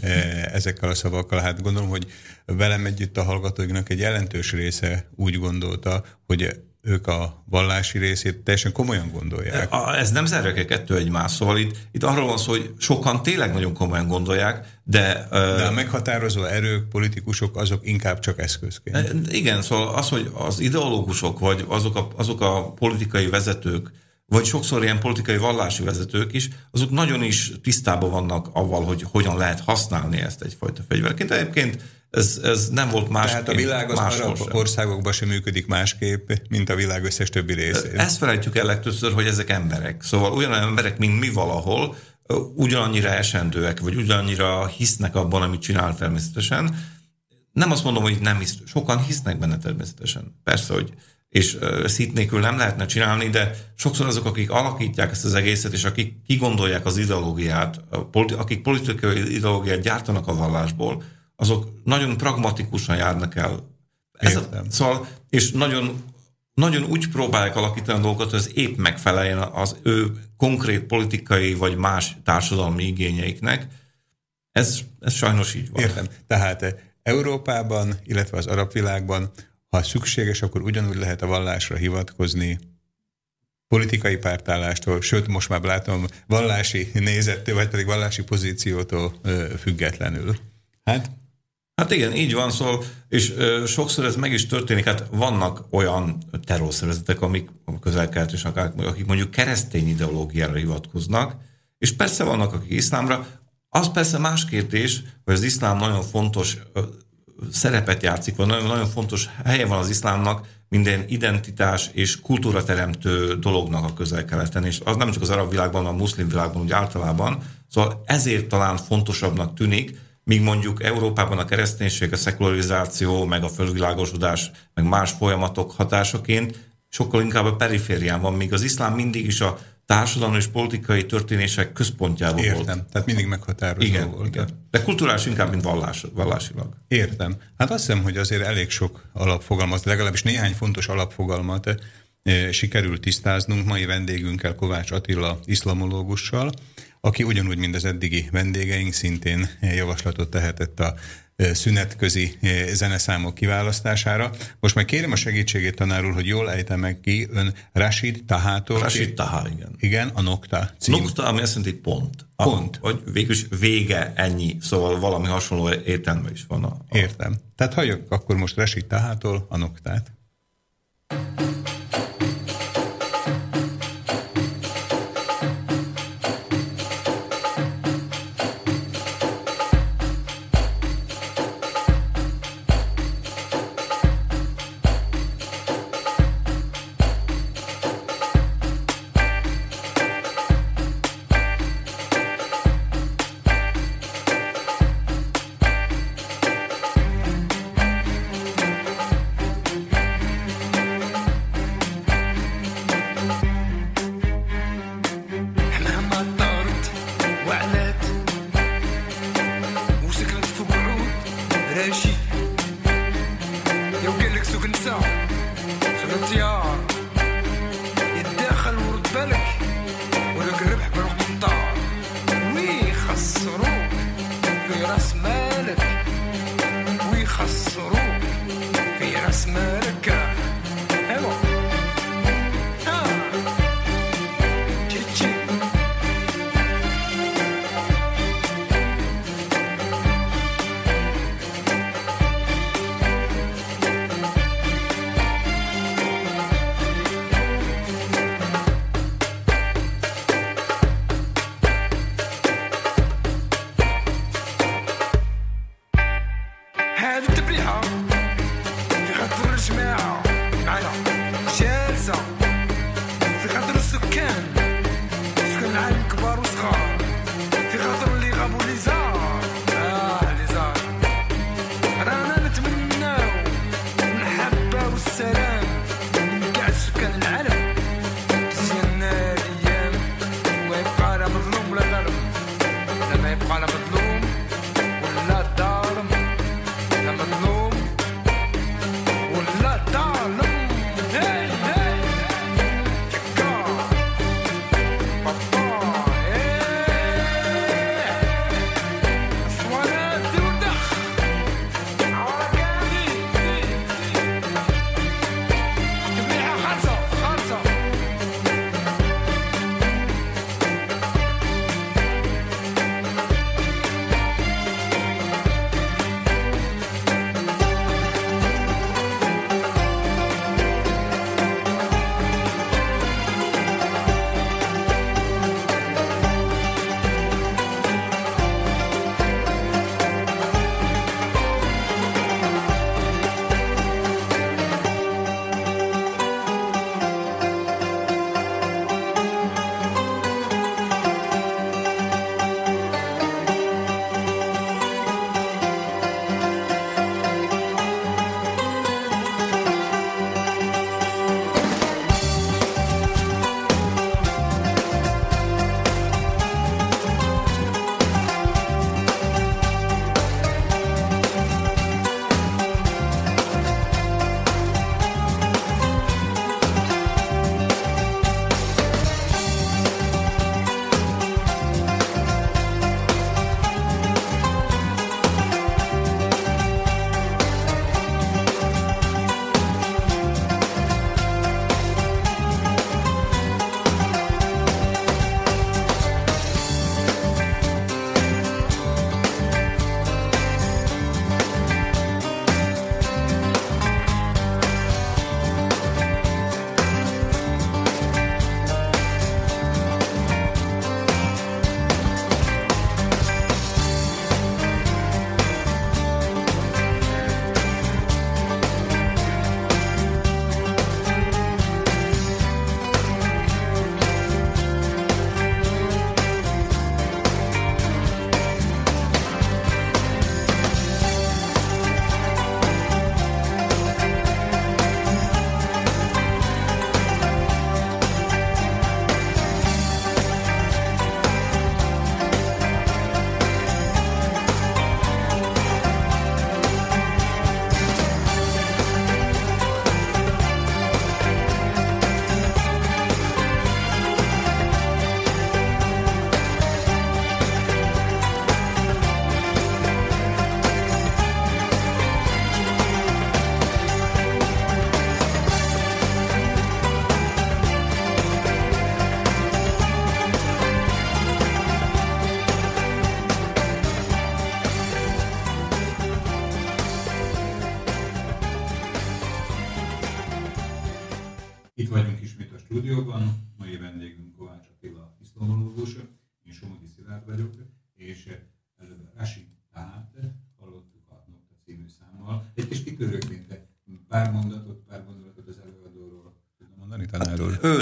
ezekkel a szavakkal. Hát gondolom, hogy velem együtt a hallgatóinknak egy jelentős része úgy gondolta, hogy ők a vallási részét teljesen komolyan gondolják. Ez nem zárja ki kettő egymás, szóval itt, itt arról van szó, hogy sokan tényleg nagyon komolyan gondolják, de... De a meghatározó erők, politikusok, azok inkább csak eszközként. Igen, szóval az, hogy az ideológusok, vagy azok a, azok a politikai vezetők, vagy sokszor ilyen politikai vallási vezetők is, azok nagyon is tisztában vannak avval, hogy hogyan lehet használni ezt egyfajta fegyverként. Egyébként ez, ez nem volt más. Tehát a világ az arab országokban sem működik másképp, mint a világ összes többi részén. Ezt felejtjük el legtöbbször, hogy ezek emberek. Szóval olyan emberek, mint mi valahol, ugyanannyira esendőek, vagy ugyanannyira hisznek abban, amit csinál természetesen. Nem azt mondom, hogy nem hisz, sokan hisznek benne természetesen. Persze, hogy és szít nélkül nem lehetne csinálni, de sokszor azok, akik alakítják ezt az egészet, és akik kigondolják az ideológiát, akik politikai ideológiát gyártanak a vallásból, azok nagyon pragmatikusan járnak el. Ez a, szóval, és nagyon, nagyon úgy próbálják alakítani a dolgokat, hogy ez épp megfeleljen az ő konkrét politikai vagy más társadalmi igényeiknek. Ez, ez sajnos így van. Értem. Tehát Európában, illetve az arab világban, ha szükséges, akkor ugyanúgy lehet a vallásra hivatkozni, politikai pártállástól, sőt, most már látom, vallási nézettől, vagy pedig vallási pozíciótól függetlenül. Hát Hát igen, így van, szóval, és ö, sokszor ez meg is történik, hát vannak olyan terrorszervezetek, amik közel és akik mondjuk keresztény ideológiára hivatkoznak, és persze vannak, akik iszlámra, az persze más kérdés, hogy az iszlám nagyon fontos szerepet játszik, vagy nagyon, nagyon fontos helye van az iszlámnak minden identitás és kultúra teremtő dolognak a közel-keleten, és az nem csak az arab világban, a muszlim világban, úgy általában. Szóval ezért talán fontosabbnak tűnik, míg mondjuk Európában a kereszténység, a szekularizáció, meg a fölvilágosodás, meg más folyamatok hatásaként sokkal inkább a periférián van, míg az iszlám mindig is a társadalmi és politikai történések központjában Értem. volt. Értem, tehát mindig meghatározó igen, volt. Igen. De kulturális inkább, mint vallás, vallásilag. Értem. Hát azt hiszem, hogy azért elég sok alapfogalmat, legalábbis néhány fontos alapfogalmat eh, sikerült tisztáznunk mai vendégünkkel, Kovács Attila iszlamológussal, aki ugyanúgy, mint az eddigi vendégeink szintén javaslatot tehetett a szünetközi zeneszámok kiválasztására. Most meg kérem a segítségét tanárul, hogy jól ejtem meg ki, ön Rashid Tahától. Rashid Taha, igen. Igen, a Nokta cím. Nokta, ami azt jelenti pont. Pont. A, vagy végülis vége, ennyi. Szóval valami hasonló értelme is van. A, a... Értem. Tehát halljuk akkor most Rashid Tahától a Noktát. stúdióban.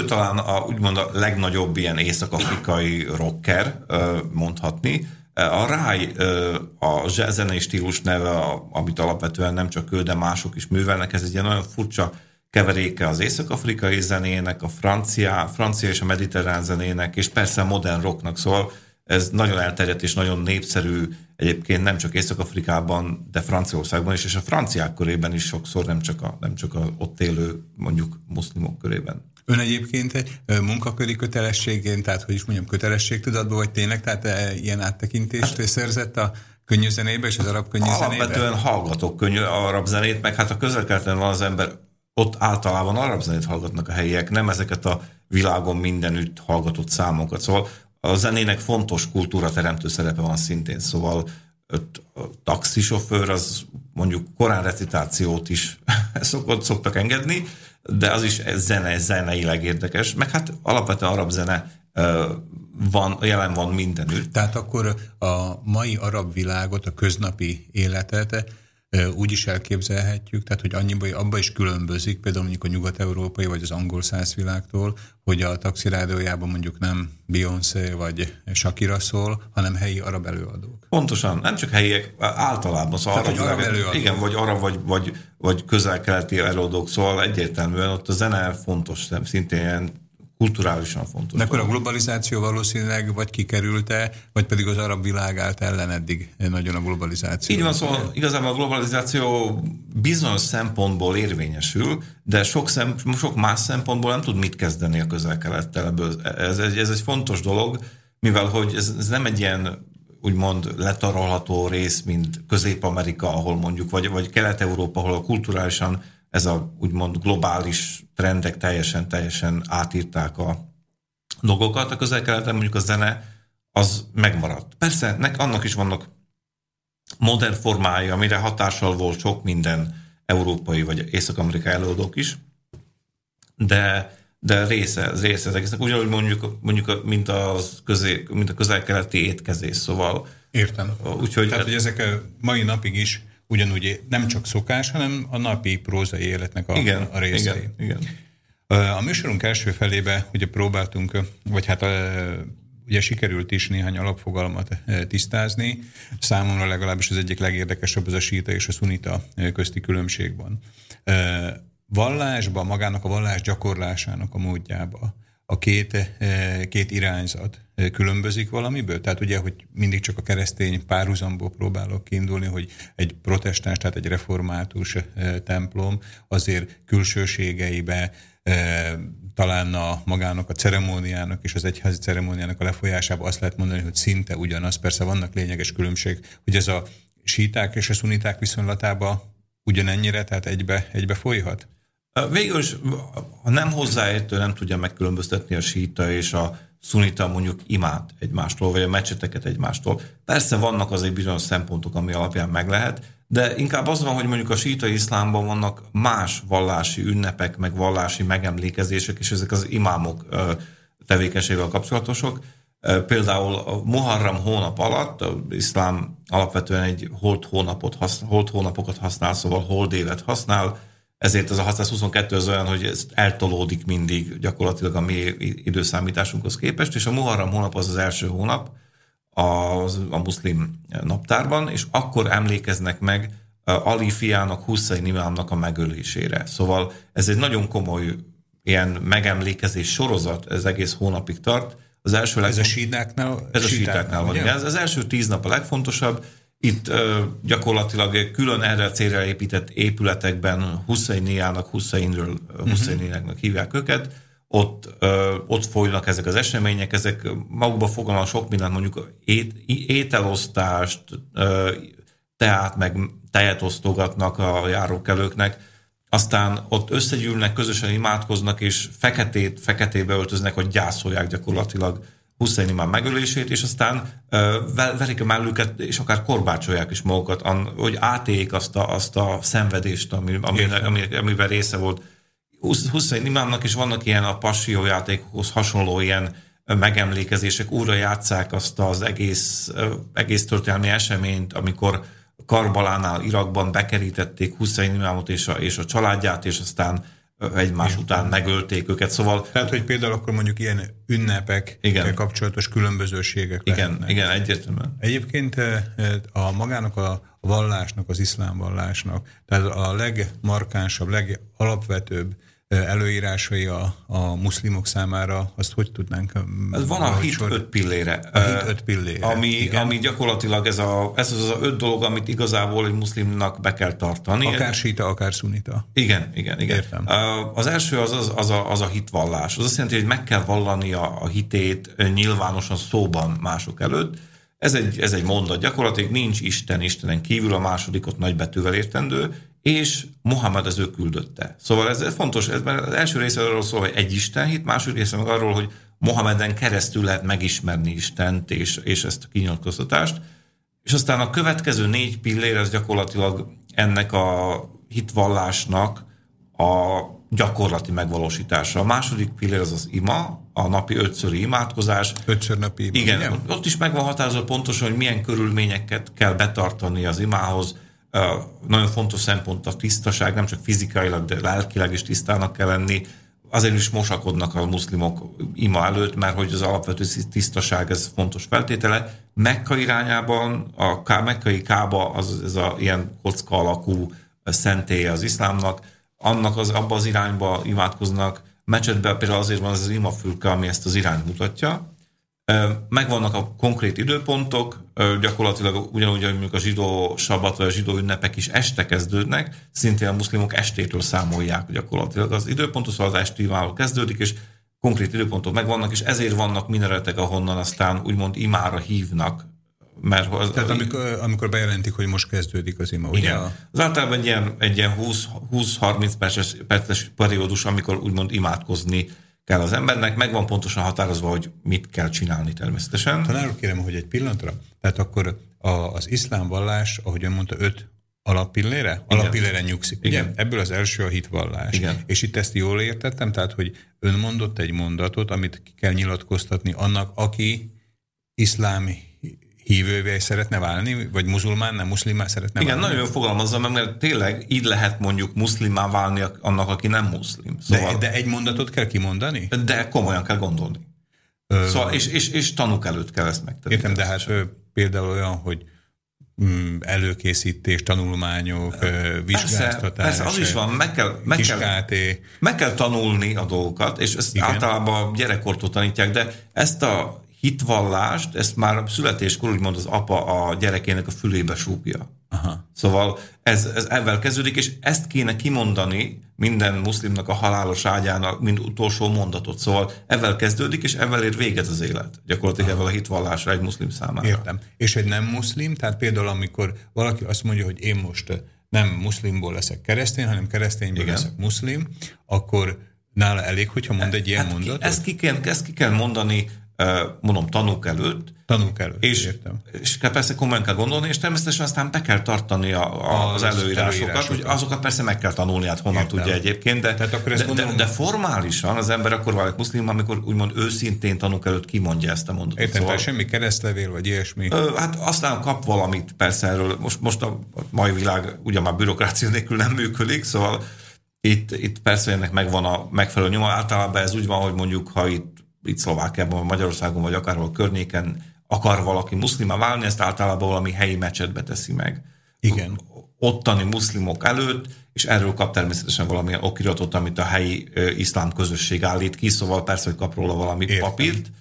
Ő talán a, úgymond a legnagyobb ilyen észak-afrikai rocker, mondhatni. A Ráj a zenei stílus neve, amit alapvetően nem csak ő, de mások is művelnek, ez egy ilyen nagyon furcsa keveréke az észak-afrikai zenének, a francia, francia és a mediterrán zenének, és persze a modern rocknak, szóval ez nagyon elterjedt és nagyon népszerű egyébként nem csak Észak-Afrikában, de Franciaországban is, és a franciák körében is sokszor, nem csak a, nem csak a ott élő mondjuk muszlimok körében. Ön egyébként munkaköri kötelességén, tehát hogy is mondjam, kötelességtudatban, vagy tényleg, tehát ilyen áttekintést hát, szerzett a könnyű zenébe és az arab könnyű zenébe? Alapvetően hallgatok könnyű arab zenét, meg hát a közel van az ember ott általában arab zenét hallgatnak a helyiek, nem ezeket a világon mindenütt hallgatott számokat. Szóval a zenének fontos kultúra teremtő szerepe van szintén, szóval a taxisofőr az mondjuk korán recitációt is <laughs> szokott, szoktak engedni, de az is zene, zeneileg érdekes, meg hát alapvetően arab zene van, jelen van mindenütt. Tehát akkor a mai arab világot, a köznapi életet úgy is elképzelhetjük, tehát hogy annyiba, abba is különbözik, például mondjuk a nyugat-európai vagy az angol száz világtól, hogy a taxirádiójában mondjuk nem Beyoncé vagy Shakira szól, hanem helyi arab előadók. Pontosan, nem csak helyiek, általában. Szóval tehát, arab, arab előadók. Igen, vagy arab, vagy, vagy, vagy közel-keleti előadók, szóval egyértelműen ott a zene fontos, szintén ilyen kulturálisan fontos. De akkor a globalizáció valószínűleg vagy kikerülte, vagy pedig az arab világ állt ellen eddig nagyon a globalizáció. Így van, szóval igazából a globalizáció bizonyos szempontból érvényesül, de sok, szem, sok más szempontból nem tud mit kezdeni a közel-kelettel. Ez, ez, ez egy fontos dolog, mivel hogy ez, ez nem egy ilyen úgymond letarolható rész, mint Közép-Amerika, ahol mondjuk, vagy, vagy Kelet-Európa, ahol kulturálisan ez a úgymond globális trendek teljesen, teljesen átírták a dolgokat. A közel mondjuk a zene az megmaradt. Persze, nek, annak is vannak modern formái, amire hatással volt sok minden európai vagy észak-amerikai előadók is, de, de része, része az egésznek. Ugyanúgy mondjuk, mondjuk mint, az közé, mint a közel-keleti étkezés, szóval... Értem. Úgyhogy, Tehát, hogy ezek a mai napig is ugyanúgy nem csak szokás, hanem a napi prózai életnek a, igen, a részei. Igen, igen. A műsorunk első felébe ugye próbáltunk, vagy hát ugye sikerült is néhány alapfogalmat tisztázni. Számomra legalábbis az egyik legérdekesebb az a síta és a szunita közti különbség van. Vallásba, magának a vallás gyakorlásának a módjába a két, két irányzat különbözik valamiből? Tehát ugye, hogy mindig csak a keresztény párhuzamból próbálok kiindulni, hogy egy protestáns, tehát egy református templom azért külsőségeibe talán a magának a ceremóniának és az egyházi ceremóniának a lefolyásába azt lehet mondani, hogy szinte ugyanaz. Persze vannak lényeges különbség, hogy ez a síták és a szuniták viszonylatába ugyanennyire, tehát egybe, egybe folyhat? Végül is, ha nem hozzáértő, nem tudja megkülönböztetni a síta és a szunita mondjuk imád egymástól, vagy a mecseteket egymástól. Persze vannak azért bizonyos szempontok, ami alapján meg lehet, de inkább az van, hogy mondjuk a síta iszlámban vannak más vallási ünnepek, meg vallási megemlékezések, és ezek az imámok tevékenységvel kapcsolatosok. Például a Muharram hónap alatt, az iszlám alapvetően egy hold, hónapot használ, hold hónapokat használ, szóval hold évet használ, ezért ez a 622 az olyan, hogy ez eltolódik mindig gyakorlatilag a mi időszámításunkhoz képest, és a Muharram hónap az az első hónap a, a muszlim naptárban, és akkor emlékeznek meg Ali fiának, Hussein imámnak a megölésére. Szóval ez egy nagyon komoly ilyen megemlékezés sorozat, ez egész hónapig tart. Az első ez leg... a sídáknál? Ez a sídáknál van. Ez az első tíz nap a legfontosabb, itt ö, gyakorlatilag külön erre a célra épített épületekben Husseiniának, Husseinről, uh-huh. Husseiniának hívják őket, ott, ö, ott folynak ezek az események, ezek magukba foglalnak sok mindent, mondjuk ét, ételosztást, ö, teát, meg tejet osztogatnak a járókelőknek, aztán ott összegyűlnek, közösen imádkoznak, és feketét, feketébe öltöznek, hogy gyászolják gyakorlatilag Hussein imám megölését, és aztán verik a mellüket, és akár korbácsolják is magukat, hogy átéljék azt a, azt a szenvedést, ami, ami, ami, amiben része volt. Hussein imámnak is vannak ilyen a passiójátékhoz hasonló ilyen megemlékezések, újra játszák azt az egész, egész történelmi eseményt, amikor Karbalánál, Irakban bekerítették Hussein imámot és a, és a családját, és aztán egymás Igen. után megölték őket, szóval... Tehát, hogy például akkor mondjuk ilyen ünnepek igen. kapcsolatos különbözőségek Igen, lehetnek. igen, egyértelműen. Egyébként a magának a vallásnak, az iszlám vallásnak, tehát a legmarkánsabb, legalapvetőbb előírásai a, a muszlimok számára, azt hogy tudnánk? Ez van a hit sor... öt pillére. A hit öt pillére. Ami, ami gyakorlatilag ez, a, ez az, az öt dolog, amit igazából egy muszlimnak be kell tartani. Akár síta, akár szunita. Igen, igen, igen. Értem. Az első az, az, az, a, az a hitvallás. Az azt jelenti, hogy meg kell vallani a, a hitét nyilvánosan szóban mások előtt. Ez egy, ez egy mondat. Gyakorlatilag nincs Isten Istenen kívül, a másodikot nagybetűvel értendő, és Mohamed az ő küldötte. Szóval ez, ez fontos, ez, mert az első része arról szól, hogy egy Isten hit, második része meg arról, hogy Mohameden keresztül lehet megismerni Istent és, és ezt a kinyilatkoztatást. És aztán a következő négy pillér, ez gyakorlatilag ennek a hitvallásnak a gyakorlati megvalósítása. A második pillér az az ima, a napi ötszöri imádkozás. Ötször napi ima. Igen, igen, ott is meg van határozva pontosan, hogy milyen körülményeket kell betartani az imához, nagyon fontos szempont a tisztaság, nem csak fizikailag, de lelkileg is tisztának kell lenni. Azért is mosakodnak a muszlimok ima előtt, mert hogy az alapvető tisztaság ez fontos feltétele. Mekka irányában a mekkai kába az ez a ilyen kocka alakú szentélye az iszlámnak, annak az, abba az irányba imádkoznak. Mecsetben például azért van az, az imafülke, ami ezt az irányt mutatja, Megvannak a konkrét időpontok, gyakorlatilag ugyanúgy, hogy a zsidó sabat vagy a zsidó ünnepek is este kezdődnek, szintén a muszlimok estétől számolják gyakorlatilag az időpontot, szóval az esti kezdődik, és konkrét időpontok megvannak, és ezért vannak minaretek, ahonnan aztán úgymond imára hívnak. Mert az, Tehát amikor, amikor bejelentik, hogy most kezdődik az ima, igen. ugye? Az általában egy ilyen, egy ilyen 20-30 perces, perces periódus, amikor úgymond imádkozni kell az embernek, meg van pontosan határozva, hogy mit kell csinálni természetesen. Tanárok kérem, hogy egy pillanatra, tehát akkor a, az iszlám vallás, ahogy ön mondta, öt alappillére? Alappillére nyugszik. Igen. Ugye? Ebből az első a hitvallás. Igen. És itt ezt jól értettem, tehát, hogy ön mondott egy mondatot, amit kell nyilatkoztatni annak, aki iszlámi hívővé szeretne válni, vagy muzulmán, nem muszlimá szeretne Igen, válni? nagyon jól fogalmazza meg, mert tényleg így lehet mondjuk muszlimá válni annak, aki nem muszlim. Szóval, de, de egy mondatot kell kimondani? De komolyan kell gondolni. Ö, szóval, és, és, és tanúk előtt kell ezt megtenni. Értem, de hát például olyan, hogy mm, előkészítés, tanulmányok, vizsgáztatás. Persze, persze, az is van, meg kell, meg kell, meg kell tanulni a dolgokat, és ezt Igen. általában gyerekkortól tanítják, de ezt a hitvallást, ezt már születéskor úgymond az apa a gyerekének a fülébe súgja. Aha. Szóval ez, ez ezzel kezdődik, és ezt kéne kimondani minden muszlimnak a halálos ágyának, mint utolsó mondatot. Szóval ezzel kezdődik, és ezzel ér véget az élet. Gyakorlatilag ezzel a hitvallásra egy muszlim számára. Értem. És egy nem muszlim, tehát például amikor valaki azt mondja, hogy én most nem muszlimból leszek keresztény, hanem keresztényből Igen. leszek muszlim, akkor nála elég, hogyha mond egy ilyen hát mondatot? Ezt ki, kell, ezt ki kell mondani mondom, tanúk előtt. Tanúk előtt, és, értem. És kell persze komolyan kell gondolni, és természetesen aztán be kell tartani a, a, az, az előírásokat, előírásokat. Hogy azokat persze meg kell tanulni, hát honnan értem. tudja egyébként, de, Tehát akkor de, gondolom... de, de, formálisan az ember akkor válik muszlim, amikor úgymond őszintén tanúk előtt kimondja ezt a mondatot. Értem, szóval, semmi keresztlevél, vagy ilyesmi? Ö, hát aztán kap valamit persze erről. Most, most a mai világ ugye már bürokrácia nélkül nem működik, szóval itt, itt persze ennek megvan a megfelelő nyoma. Általában ez úgy van, hogy mondjuk, ha itt itt Szlovákiában, vagy Magyarországon, vagy akárhol környéken akar valaki muszlimá válni, ezt általában valami helyi mecsetbe teszi meg. Igen. Ottani muszlimok előtt, és erről kap természetesen valamilyen okiratot, amit a helyi ö, iszlám közösség állít ki, szóval persze, hogy kap róla valami Értem. papírt.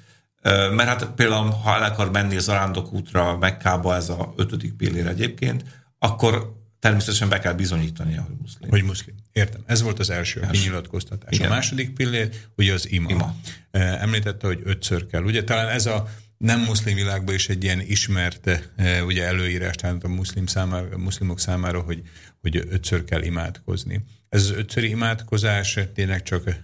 Ö, mert hát például, ha el akar menni az arándokútra, Mekkába, ez a ötödik pillér egyébként, akkor természetesen be kell bizonyítani, hogy muszlim. Hogy muszlim. Értem. Ez volt az első, első. kinyilatkoztatás. Igen. A második pillér ugye az ima. ima. Említette, hogy ötször kell. Ugye talán ez a nem muszlim világban is egy ilyen ismert ugye előírás, tehát a muszlim számára, a muszlimok számára, hogy, hogy ötször kell imádkozni. Ez az ötszöri imádkozás tényleg csak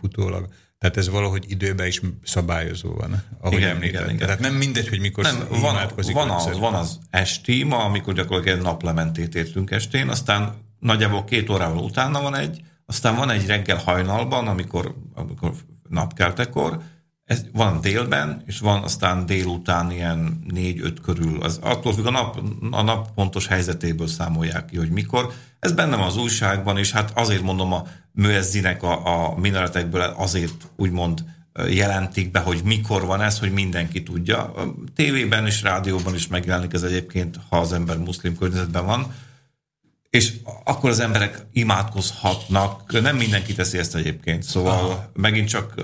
futólag tehát ez valahogy időben is szabályozó van, ahogy igen, említett. Igen, igen. Tehát nem mindegy, hogy mikor nem, van, van, az, van az esti ma, amikor gyakorlatilag egy naplementét értünk estén, aztán nagyjából két órával utána van egy, aztán van egy reggel hajnalban, amikor, amikor napkeltekor, ez van délben, és van aztán délután ilyen négy-öt körül. Az attól függ, a nap, a nap pontos helyzetéből számolják ki, hogy mikor. Ez benne van az újságban, és hát azért mondom a műezzinek a, a minaretekből azért úgymond jelentik be, hogy mikor van ez, hogy mindenki tudja. A tévében és rádióban is megjelenik ez egyébként, ha az ember muszlim környezetben van. És akkor az emberek imádkozhatnak. Nem mindenki teszi ezt egyébként, szóval Aha. megint csak,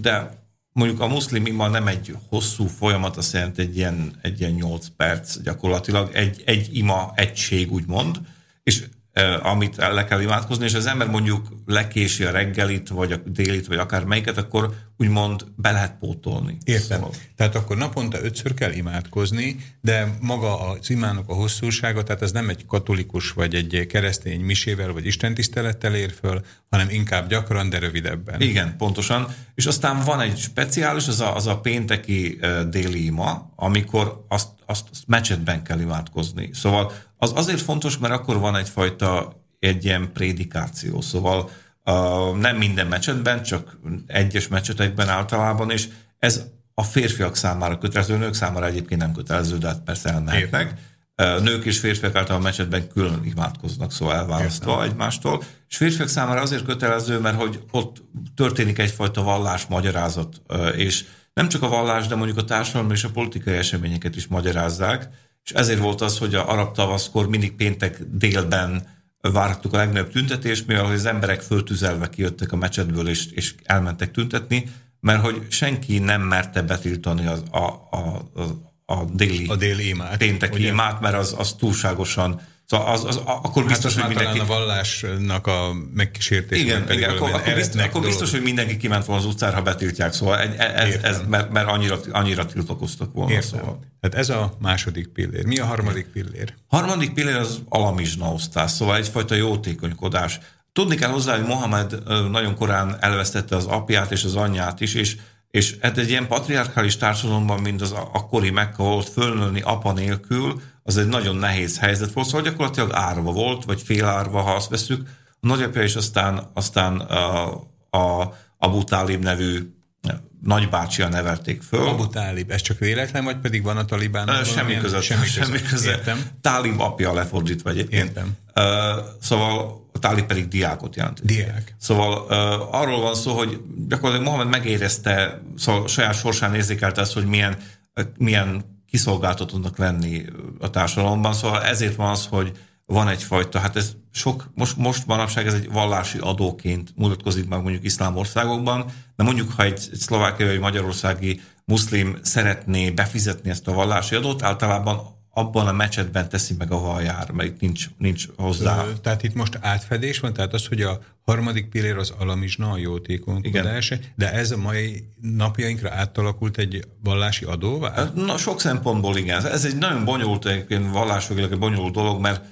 de mondjuk a muszlim ima nem egy hosszú folyamat, azt jelenti egy ilyen, egy ilyen 8 perc gyakorlatilag, egy, egy ima egység úgymond, és amit le kell imádkozni, és az ember mondjuk lekési a reggelit, vagy a délit, vagy akár melyiket, akkor úgymond be lehet pótolni. Értem. Szóval. Tehát akkor naponta ötször kell imádkozni, de maga az imának a hosszúsága, tehát ez nem egy katolikus, vagy egy keresztény misével, vagy istentisztelettel ér föl, hanem inkább gyakran, de rövidebben. Igen, pontosan. És aztán van egy speciális, az a, az a pénteki déli ima, amikor azt, azt, azt mecsetben kell imádkozni. Szóval az azért fontos, mert akkor van egyfajta egy ilyen prédikáció, szóval uh, nem minden mecsetben, csak egyes mecsetekben általában, és ez a férfiak számára kötelező, nők számára egyébként nem kötelező, de hát persze elmehetnek. Uh, nők és férfiak általában a mecsetben külön imádkoznak, szóval elválasztva Értem. egymástól. És férfiak számára azért kötelező, mert hogy ott történik egyfajta vallás magyarázat, uh, és nem csak a vallás, de mondjuk a társadalmi és a politikai eseményeket is magyarázzák, és ezért volt az, hogy a arab tavaszkor mindig péntek délben vártuk a legnagyobb tüntetést, mivel az emberek föltüzelve kijöttek a mecsetből, és, és elmentek tüntetni, mert hogy senki nem merte betiltani az, a, a, a, a déli, a déli imát, pénteki ugye? imát, mert az, az túlságosan Szóval az, az, akkor hát biztos, hát hogy mindenki... a vallásnak a megkísértés. Igen, igen akkor, akkor, biztos, akkor biztos, hogy mindenki kiment volna az utcára, ha betiltják, szóval ez, ez, ez mert, mert annyira, annyira tiltakoztak volna. Értem. Szóval. Hát ez a második pillér. Mi a harmadik pillér? Harmadik pillér az alamizsna osztás, szóval egyfajta jótékonykodás. Tudni kell hozzá, hogy Mohamed nagyon korán elvesztette az apját és az anyját is, és és hát egy ilyen patriarkális társadalomban, mint az akkori Mekka volt, fölnőni apa nélkül, az egy nagyon nehéz helyzet volt, szóval gyakorlatilag árva volt, vagy félárva, ha azt veszük. A nagyapja is aztán, aztán a, a Abu Talib nevű nagybácsia nevelték föl. Abu Talib, ez csak véletlen, vagy pedig van a talibán? Semmi között. Semmi, semmi között. Értem. Talib apja lefordítva egyébként. Értem. Uh, szóval a Talib pedig diákot jelent. Diák. Szóval uh, arról van szó, hogy gyakorlatilag Mohamed megérezte, szóval saját sorsán érzékelte ezt, hogy milyen, milyen kiszolgáltatottnak lenni a társadalomban. Szóval ezért van az, hogy van egyfajta, hát ez sok, most, most manapság ez egy vallási adóként mutatkozik meg mondjuk iszlám országokban, de mondjuk, ha egy, egy szlovákiai vagy magyarországi muszlim szeretné befizetni ezt a vallási adót, általában abban a mecsetben teszi meg, ahol jár, mert nincs, nincs hozzá. Tehát itt most átfedés van, tehát az, hogy a harmadik pillér az alamizsna, a jótékonykodás, de ez a mai napjainkra átalakult egy vallási adóvá? Na, sok szempontból igen. Ez egy nagyon bonyolult, egyébként vallásokilag egy bonyolult dolog, mert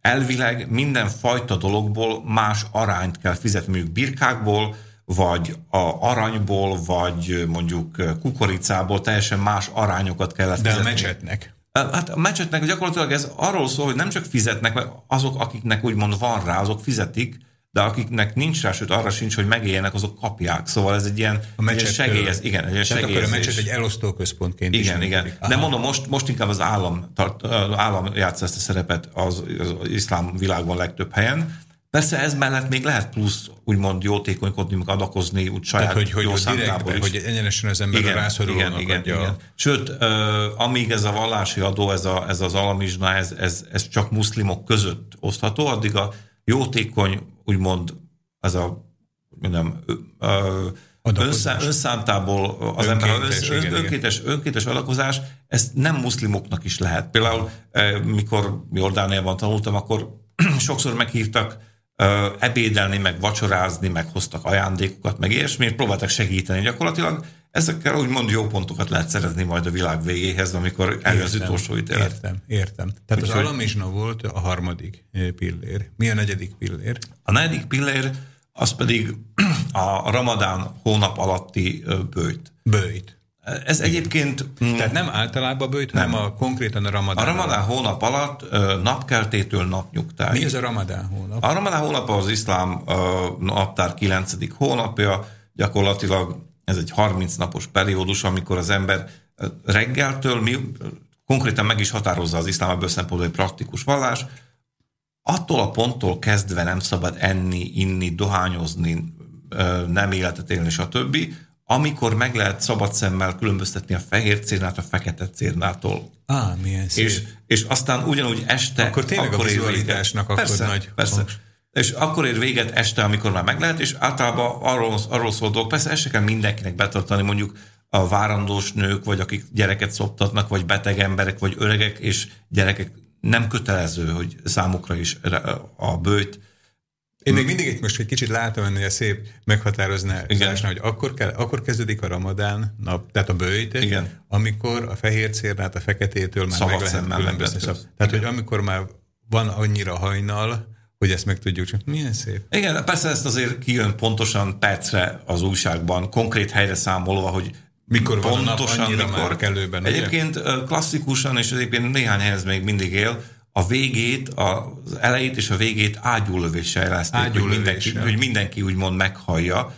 elvileg minden fajta dologból más arányt kell fizetni, mondjuk birkákból, vagy a aranyból, vagy mondjuk kukoricából teljesen más arányokat kell fizetni. De a mecsetnek? Hát a mecsetnek gyakorlatilag ez arról szól, hogy nem csak fizetnek, mert azok, akiknek úgymond van rá, azok fizetik, de akiknek nincs rá, sőt arra sincs, hogy megéljenek, azok kapják. Szóval ez egy ilyen, a egy segélyez, igen, egy Tehát akkor a mecset egy elosztó központként Igen, is igen. De mondom, most, most inkább az állam, tart, állam játsza ezt a szerepet az, az iszlám világban legtöbb helyen. Persze ez mellett még lehet plusz úgymond jótékonykodni, meg adakozni úgy saját Tehát, hogy, jó hogy, direktbe, is. hogy egyenesen az ember igen, rászorulónak igen, igen, igen. Sőt, uh, amíg ez a vallási adó, ez, a, ez az alamizsna, ez, ez, ez csak muszlimok között osztható, addig a jótékony, úgymond ez a mondjam, önszá, önszántából az ember önkéntes, ön, önkéntes, önkéntes adakozás, ezt nem muszlimoknak is lehet. Például mikor Jordániában tanultam, akkor <clears throat> sokszor meghívtak ebédelni, meg vacsorázni, meg hoztak ajándékokat, meg ilyesmi, próbáltak segíteni gyakorlatilag. Ezekkel úgymond jó pontokat lehet szerezni majd a világ végéhez, amikor eljön az utolsó ítélet. Értem, értem. Tehát Úgy, az alamizsna volt a harmadik pillér. Mi a negyedik pillér? A negyedik pillér az pedig <clears throat> a ramadán hónap alatti bőjt. Bőjt. Ez egyébként... Mm, Tehát nem általában bőjt, hanem a, konkrétan a ramadán. A ramadán hónap alatt napkeltétől napnyugtáig. Mi az a ramadán hónap? A ramadán hónap az iszlám naptár 9. hónapja, gyakorlatilag ez egy 30 napos periódus, amikor az ember reggeltől, mi, konkrétan meg is határozza az iszlám ebből szempontból egy praktikus vallás, attól a ponttól kezdve nem szabad enni, inni, dohányozni, nem életet élni, stb., amikor meg lehet szabad szemmel különböztetni a fehér cérnát a fekete cérnától. Á, milyen szép. És, és aztán ugyanúgy este... Akkor tényleg akkor a vizualitásnak akkor persze, nagy persze. És akkor ér véget este, amikor már meg lehet, és általában arról, arról szól dolog, persze ezt se kell mindenkinek betartani, mondjuk a várandós nők, vagy akik gyereket szoptatnak, vagy beteg emberek, vagy öregek és gyerekek nem kötelező, hogy számukra is a bőjt én még mindig egy, most egy kicsit látom ennél a szép meghatározná, hogy akkor, kell, akkor kezdődik a ramadán nap, tehát a bőjt, Igen. amikor a fehér cérnát a feketétől már Szabad meg lehet különböztetni. Tehát, hogy amikor már van annyira hajnal, hogy ezt meg tudjuk, csak milyen szép. Igen, persze ezt azért kijön pontosan percre az újságban, konkrét helyre számolva, hogy mikor van pontosan, a nap mikor. már kellőben. Egyébként ugye? klasszikusan, és egyébként néhány helyez még mindig él, a végét, az elejét és a végét ágyúlövéssel jelezték, hogy mindenki, hogy mindenki úgymond meghallja.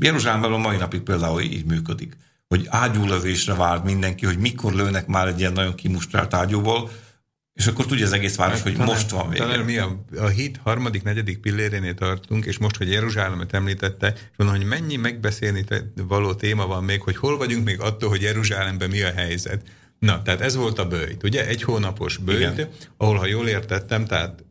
Jeruzsálemben a mai napig például így működik, hogy ágyúlövésre várt mindenki, hogy mikor lőnek már egy ilyen nagyon kimustrált ágyúból, és akkor tudja az egész város, hogy talán, most van vége. Talán mi a, a hit harmadik, negyedik pillérénél tartunk, és most, hogy Jeruzsálemet említette, és mondom, hogy mennyi megbeszélni való téma van még, hogy hol vagyunk még attól, hogy Jeruzsálemben mi a helyzet. Na, tehát ez volt a bőjt, ugye? Egy hónapos bőjt, Igen. ahol, ha jól értettem, tehát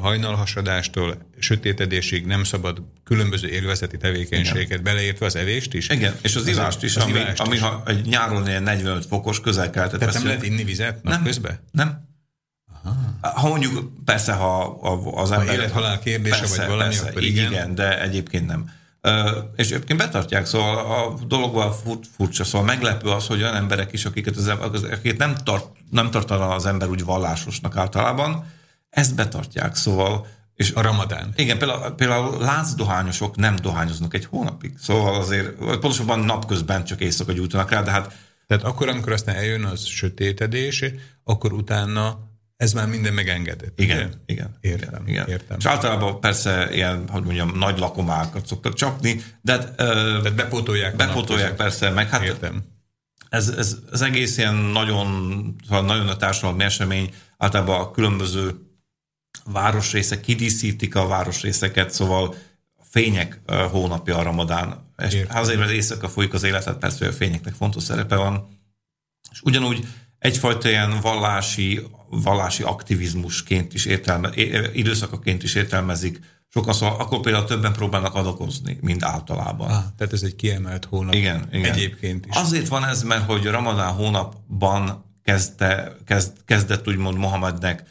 hajnalhasadástól sötétedésig nem szabad különböző élvezeti tevékenységet, Igen. beleértve az evést is. Igen, és az, az ivást is, az ami, ivást ami is. ha egy nyáron ilyen 45 fokos közel-keletet Tehát nem lehet inni vizet? Nem, nem. Aha. Ha mondjuk, persze, ha az ember... Ha élet-halál kérdése, persze, vagy valami, persze, akkor igen. igen. de egyébként nem. És egyébként betartják, szóval a dologban furcsa, szóval meglepő az, hogy olyan emberek is, akiket, az, akiket nem, tart, nem tartana az ember úgy vallásosnak általában, ezt betartják, szóval és a ramadán. Igen, például, például láncdohányosok nem dohányoznak egy hónapig. Szóval azért pontosabban napközben csak éjszaka gyújtanak rá, de hát... Tehát akkor, amikor aztán eljön az sötétedés, akkor utána ez már minden megengedett. Igen, ugye? igen. Értem, igen. értem. És általában persze ilyen, hogy mondjam, nagy lakomákat szoktak csapni, de... Hát, Tehát bepótolják. Bepótolják persze, meg hát... Értem. Ez, ez, ez egész ilyen nagyon, szóval nagyon a társadalmi esemény, általában a különböző városrészek kidíszítik a városrészeket, szóval a fények hónapja a ramadán. És azért, mert éjszaka folyik az életet, persze, hogy a fényeknek fontos szerepe van. És ugyanúgy egyfajta ilyen vallási, vallási aktivizmusként is értelme, időszakaként is értelmezik. Sokan szóval akkor például többen próbálnak adakozni, mint általában. Ah, tehát ez egy kiemelt hónap igen, igen. egyébként is. Azért van ez, mert hogy Ramadán hónapban kezdte, kezd, kezdett úgymond Mohamednek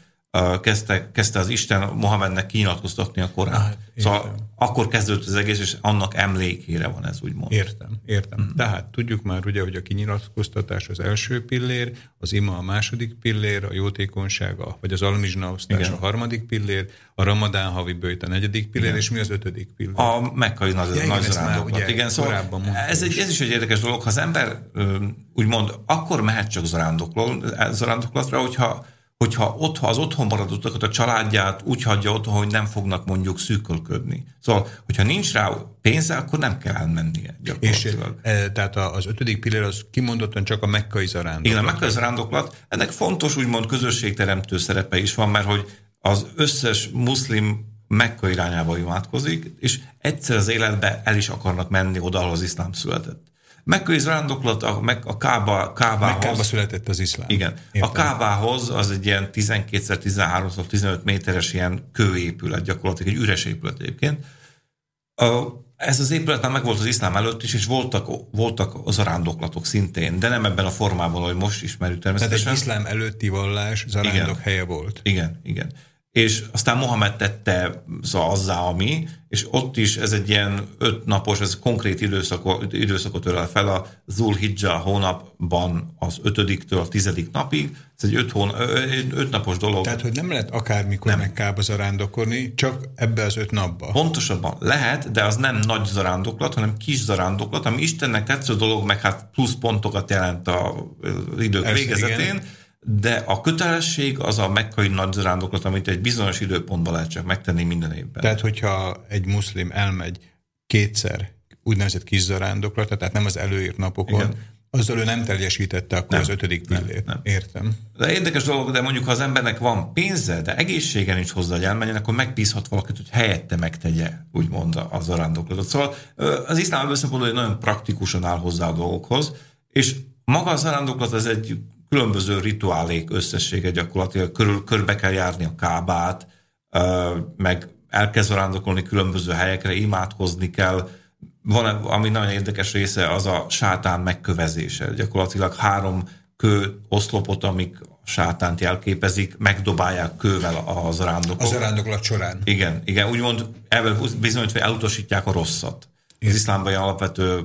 kezdte, kezdte az Isten Mohamednek kinyilatkoztatni a Korán. Hát, szóval akkor kezdődött az egész, és annak emlékére van ez, úgymond. Értem, értem. Mm. Tehát tudjuk már ugye, hogy a kinyilatkoztatás az első pillér, az ima a második pillér, a jótékonysága, vagy az almizsnaosztás Igen. a harmadik pillér, a ramadán havi bőjt a negyedik pillér, Igen. és mi az ötödik pillér? A mekkai nagy, ja, nagy zarándoklat. Igen, szóval ez, egy, ez is egy érdekes dolog. Ha az ember úgymond akkor mehet csak zarándoklatra, hogyha hogyha ott, ha az otthon maradottak a családját úgy hagyja otthon, hogy nem fognak mondjuk szűkölködni. Szóval, hogyha nincs rá pénze, akkor nem kell elmennie És e, tehát az ötödik pillér az kimondottan csak a mekkai zarándoklat. Igen, a mekkai zarándoklat. Ennek fontos úgymond közösségteremtő szerepe is van, mert hogy az összes muszlim Mekka irányába imádkozik, és egyszer az életbe el is akarnak menni oda, ahol az iszlám született. Mekkai zarándoklat a, a Kába, Kábához... Mekkába született az iszlám. Igen. Értem. A Kábához az egy ilyen 12x13x15 méteres ilyen kőépület, gyakorlatilag egy üres épület egyébként. Ez az épület már megvolt az iszlám előtt is, és voltak, voltak az zarándoklatok szintén, de nem ebben a formában, hogy most ismerjük természetesen. Tehát egy iszlám előtti vallás zarándok igen. helye volt. Igen, igen. És aztán Mohamed tette szóval azzá, ami, és ott is ez egy ilyen öt napos, ez konkrét időszakot, időszakot ölel fel a Zulhijjah hónapban az ötödiktől a tizedik napig, ez egy öt, hón, öt napos dolog. Tehát, hogy nem lehet akármikor nem. Mekkába zarándokolni, csak ebbe az öt napba. Pontosabban lehet, de az nem nagy zarándoklat, hanem kis zarándoklat, ami Istennek tetsző dolog, meg hát plusz pontokat jelent az idők Ezt végezetén. Igen de a kötelesség az a mekkai nagy zarándoklat, amit egy bizonyos időpontban lehet csak megtenni minden évben. Tehát, hogyha egy muszlim elmegy kétszer úgynevezett kis zarándoklat, tehát nem az előírt napokon, Igen. azzal ő nem teljesítette akkor nem, az ötödik pillét. Nem, nem. Értem. De érdekes dolog, de mondjuk ha az embernek van pénze, de egészsége nincs hozzá, hogy elmenjen, akkor megbízhat valakit, hogy helyette megtegye, úgymond a zarándoklatot. Szóval az iszlám szempontból nagyon praktikusan áll hozzá a dolgokhoz, és maga a zarándoklat az egy különböző rituálék összessége gyakorlatilag, körül, körbe kell járni a kábát, meg elkezd rándokolni különböző helyekre, imádkozni kell. Van, ami nagyon érdekes része, az a sátán megkövezése. Gyakorlatilag három kő oszlopot, amik sátánt jelképezik, megdobálják kővel a zarándoklót. Az zarándoklót során. Igen, igen, úgymond bizonyítva elutasítják a rosszat. Az iszlámban alapvető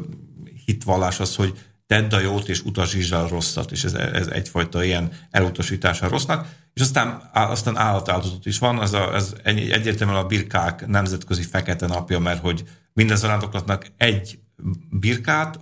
hitvallás az, hogy tedd a jót és utasítsd a rosszat, és ez, ez egyfajta ilyen elutasítása a rossznak. És aztán, aztán állatáldozat is van, ez, a, ez egyértelműen a birkák nemzetközi fekete napja, mert hogy minden zarándoklatnak egy birkát,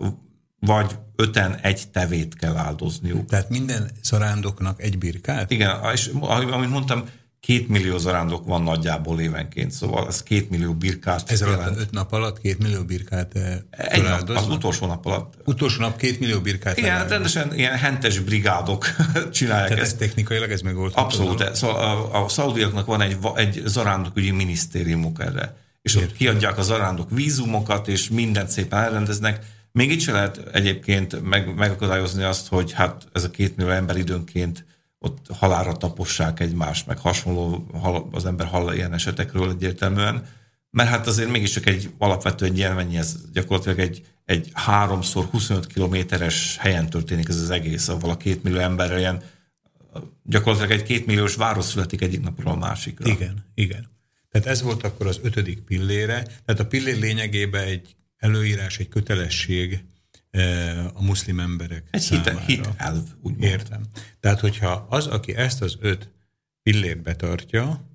vagy öten egy tevét kell áldozniuk. Tehát minden zarándoknak egy birkát? Igen, és amit mondtam, két millió zarándok van nagyjából évenként, szóval ez két millió birkát Ez alatt öt nap alatt két millió birkát eh, Egy nap, az utolsó nap alatt. Utolsó nap két millió birkát Igen, hát rendesen ilyen hentes brigádok <laughs> csinálják Tehát ezt. ez technikailag ez megoldható. Abszolút. Szóval a, a szaudiaknak van egy, egy zarándokügyi minisztériumuk erre. És Értem. ott kiadják a zarándok vízumokat, és mindent szépen elrendeznek. Még itt se lehet egyébként meg, megakadályozni azt, hogy hát ez a két millió ember időnként ott halára tapossák egymást, meg hasonló, az ember hall ilyen esetekről egyértelműen, mert hát azért mégiscsak egy alapvető egy ilyen, ez gyakorlatilag egy, egy háromszor 25 kilométeres helyen történik ez az egész, ahol a két millió emberrel ilyen gyakorlatilag egy kétmilliós város születik egyik napról a másikra. Igen, igen. Tehát ez volt akkor az ötödik pillére. Tehát a pillér lényegében egy előírás, egy kötelesség, a muszlim emberek Egy számára. hit, elv, úgy Értem. Tehát, hogyha az, aki ezt az öt pillért betartja,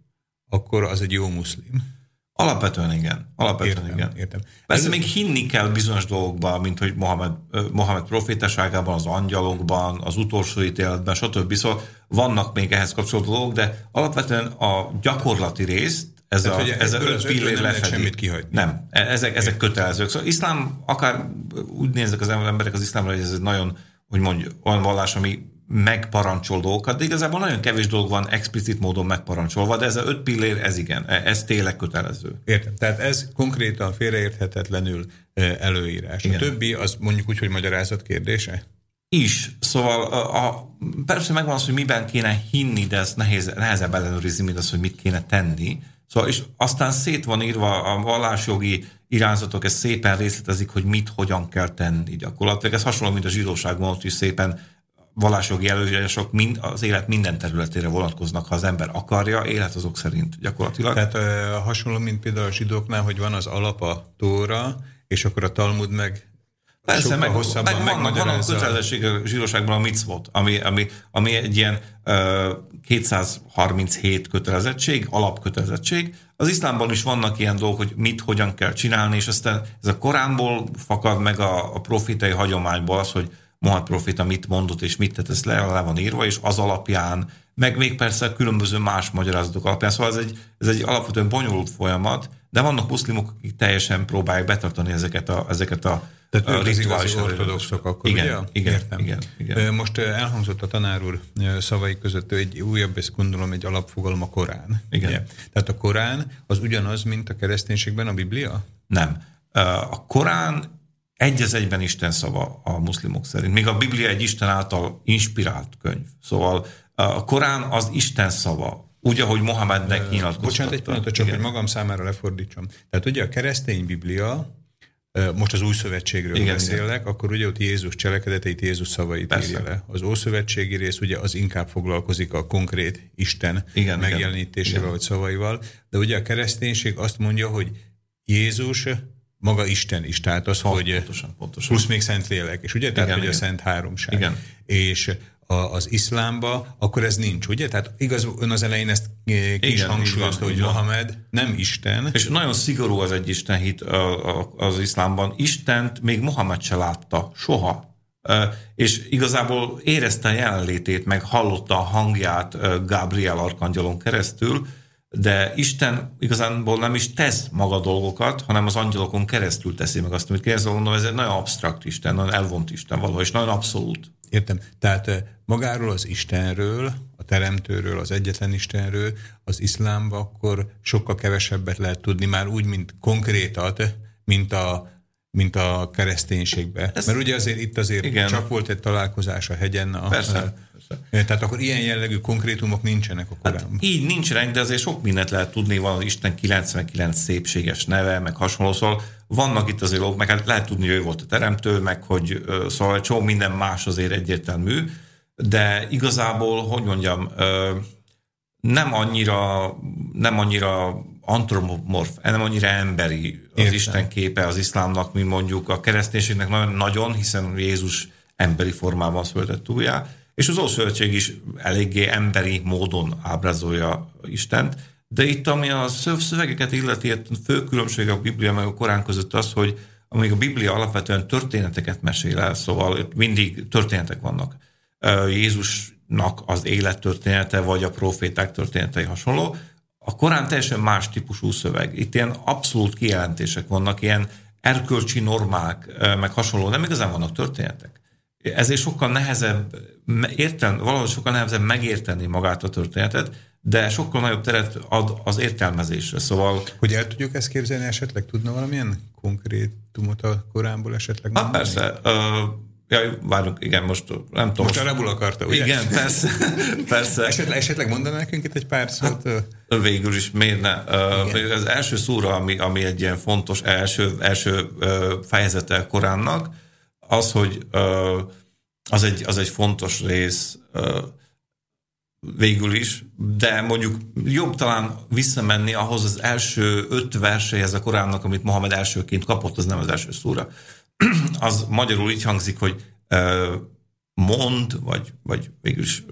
akkor az egy jó muszlim. Alapvetően igen. Alapvetően értem, igen. Értem. Persze Ez még hinni kell bizonyos dolgokban, mint hogy Mohamed, Mohamed profétaságában, az angyalokban, az utolsó ítéletben, stb. Szóval vannak még ehhez kapcsolódó dolgok, de alapvetően a gyakorlati részt ez Tehát, a, ez a öt pillér lefedi. semmit kihagyni. Nem, e- ezek, ezek kötelezők. Szóval iszlám, akár úgy néznek az emberek az iszlámra, hogy ez egy nagyon, hogy mondjuk, olyan vallás, ami megparancsol dolgokat, de igazából nagyon kevés dolog van explicit módon megparancsolva, de ez a öt pillér, ez igen, e- ez tényleg kötelező. Értem, tehát ez konkrétan félreérthetetlenül e, előírás. Igen. A többi az mondjuk úgy, hogy magyarázat kérdése? is. Szóval a, a, persze megvan az, hogy miben kéne hinni, de ez nehéz, nehezebb ellenőrizni, mint az, hogy mit kéne tenni. Szóval, és aztán szét van írva a vallásjogi irányzatok, ez szépen részletezik, hogy mit, hogyan kell tenni gyakorlatilag. Ez hasonló, mint a zsidóságban, ott is szépen vallásjogi előírások mind, az élet minden területére vonatkoznak, ha az ember akarja, élet azok szerint gyakorlatilag. Tehát hasonló, mint például a zsidóknál, hogy van az alapa tóra, és akkor a Talmud meg Persze, meg, meg van, van a kötelezettség a zsíróságban a mitzvot, ami, ami, ami egy ilyen uh, 237 kötelezettség, alapkötelezettség. Az iszlámban is vannak ilyen dolgok, hogy mit, hogyan kell csinálni, és aztán ez a Koránból fakad meg a, a profitai hagyományból az, hogy Mohamed profita mit mondott és mit tett, ez le, le van írva, és az alapján, meg még persze különböző más magyarázatok alapján, szóval ez egy, ez egy alapvetően bonyolult folyamat, de vannak muszlimok, akik teljesen próbálják betartani ezeket a, ezeket a tehát ők az igazi ortodoxok akkor, igen, ugye? Igen, Értem. igen, igen. Most elhangzott a tanár úr szavai között egy újabb, ezt gondolom, egy alapfogalom a Korán. Igen. Ugye? Tehát a Korán az ugyanaz, mint a kereszténységben a Biblia? Nem. A Korán egy az egyben Isten szava a muszlimok szerint. Még a Biblia egy Isten által inspirált könyv. Szóval a Korán az Isten szava. Úgy, ahogy Mohamednek nyilatkoztatta. Bocsánat, egy pillanat, csak Igen. hogy magam számára lefordítsam. Tehát ugye a keresztény Biblia most az új szövetségről igen, beszélek, igen. akkor ugye ott Jézus cselekedeteit, Jézus szavait Persze. írja le. Az ószövetségi rész ugye az inkább foglalkozik a konkrét Isten igen, megjelenítésével igen. vagy szavaival, de ugye a kereszténység azt mondja, hogy Jézus maga Isten is, tehát az, ha, hogy pontosan, pontosan. plusz még Szentlélek, és ugye, tehát igen, hogy igen. a Szent Háromság. Igen. És a, az iszlámba, akkor ez nincs, ugye? Tehát igaz, ön az elején ezt eh, kis Igen, hangsúlyozta, hogy Mohamed nem Isten. És nagyon szigorú az egy Isten hit az iszlámban. Istent még Mohamed se látta, soha. És igazából érezte a jelenlétét, meg hallotta a hangját Gabriel arkangyalon keresztül, de Isten igazából nem is tesz maga dolgokat, hanem az angyalokon keresztül teszi meg azt, amit kérdezel, mondom, ez egy nagyon absztrakt Isten, nagyon elvont Isten valahol, és nagyon abszolút. Értem. Tehát magáról az Istenről, a Teremtőről, az egyetlen Istenről, az iszlámba akkor sokkal kevesebbet lehet tudni, már úgy, mint konkrétat, mint a mint a kereszténységbe. Ez, Mert ugye azért itt azért igen. csak volt egy találkozás a hegyen. A, Persze. A, tehát akkor ilyen jellegű konkrétumok nincsenek a korában. Hát így nincsenek, de azért sok mindent lehet tudni, van az Isten 99 szépséges neve, meg hasonló, szóval vannak itt azért dolgok, meg hát lehet tudni, hogy ő volt a teremtő, meg hogy szóval csomó minden más azért egyértelmű, de igazából, hogy mondjam, nem annyira, nem annyira antropomorf, nem annyira emberi az Értem. Isten képe az iszlámnak, mint mondjuk a kereszténységnek nagyon, nagyon hiszen Jézus emberi formában született újjá, és az Ószövetség is eléggé emberi módon ábrázolja Istent, de itt, ami a szövegeket illeti, a fő különbség a Biblia meg a Korán között az, hogy amíg a Biblia alapvetően történeteket mesél el, szóval mindig történetek vannak. Jézusnak az élettörténete, vagy a proféták történetei hasonló. A Korán teljesen más típusú szöveg. Itt ilyen abszolút kijelentések vannak, ilyen erkölcsi normák, meg hasonló, nem igazán vannak történetek. Ezért sokkal nehezebb érten, valahogy sokkal nehezebb megérteni magát a történetet, de sokkal nagyobb teret ad az értelmezésre. Szóval... Hogy el tudjuk ezt képzelni, esetleg tudna valamilyen konkrétumot a korámból esetleg Hát persze. Ja, várunk, igen, most nem tudom. Most arabul akarta, ugye? Igen, persze. <laughs> persze. Esetleg, esetleg mondaná nekünk itt egy pár szót? Hát, végül is miért ne? Uh, az első szóra, ami, ami egy ilyen fontos első, első fejezete Koránnak, az, hogy az, egy, az egy fontos rész végül is, de mondjuk jobb talán visszamenni ahhoz az első öt versehez a Koránnak, amit Mohamed elsőként kapott, az nem az első szóra. Az magyarul így hangzik, hogy mond, vagy, vagy végülis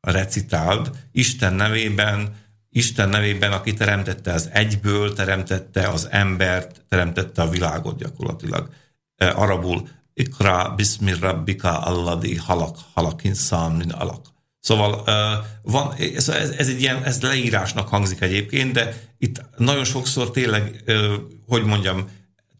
recitáld Isten nevében, Isten nevében, aki teremtette az egyből, teremtette az embert, teremtette a világot gyakorlatilag. Arabul Ikra bismi rabbika alladi halak, halak insan min alak. Szóval van, ez, ez egy ilyen, ez leírásnak hangzik egyébként, de itt nagyon sokszor tényleg, hogy mondjam,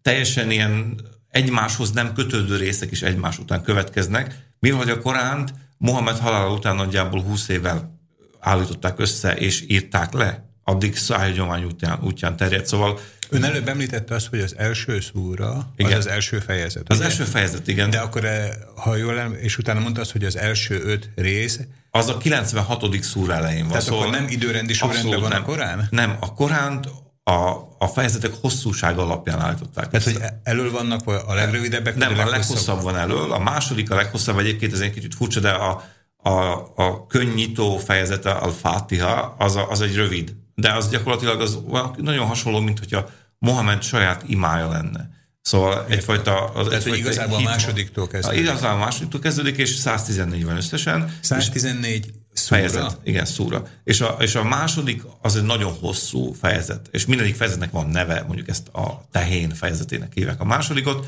teljesen ilyen egymáshoz nem kötődő részek is egymás után következnek, mivel a Koránt Mohamed halála után nagyjából 20 évvel állították össze és írták le, addig szájhagyomány útján, útján terjedt. Szóval Ön előbb említette azt, hogy az első szúra igen. az az első fejezet. Az ugye? első fejezet, igen. De akkor, eh, ha jól em, és utána mondta azt, hogy az első öt rész. Az a 96. szúra elején van. Tehát szóval akkor nem időrendi sorrendben van nem. a Korán? Nem, a Koránt a, a fejezetek hosszúsága alapján állították. Tehát, hogy elől vannak a legrövidebbek? Nem, a leghosszabb van elől. A második a leghosszabb, egyébként ez egy kicsit furcsa, de a, a, a könnyító fejezete, a Fatiha, az, a, az egy rövid. De az gyakorlatilag az nagyon hasonló, mint hogyha Mohamed saját imája lenne. Szóval egyfajta... Az, Tehát, egyfajta igazából a másodiktól kezdődik. Igazából a másodiktól kezdődik, és 114 van összesen. 114 szúra. Fejezet, igen, szúra. És a, és a második az egy nagyon hosszú fejezet, és mindegyik fejezetnek van neve, mondjuk ezt a tehén fejezetének hívják a másodikot,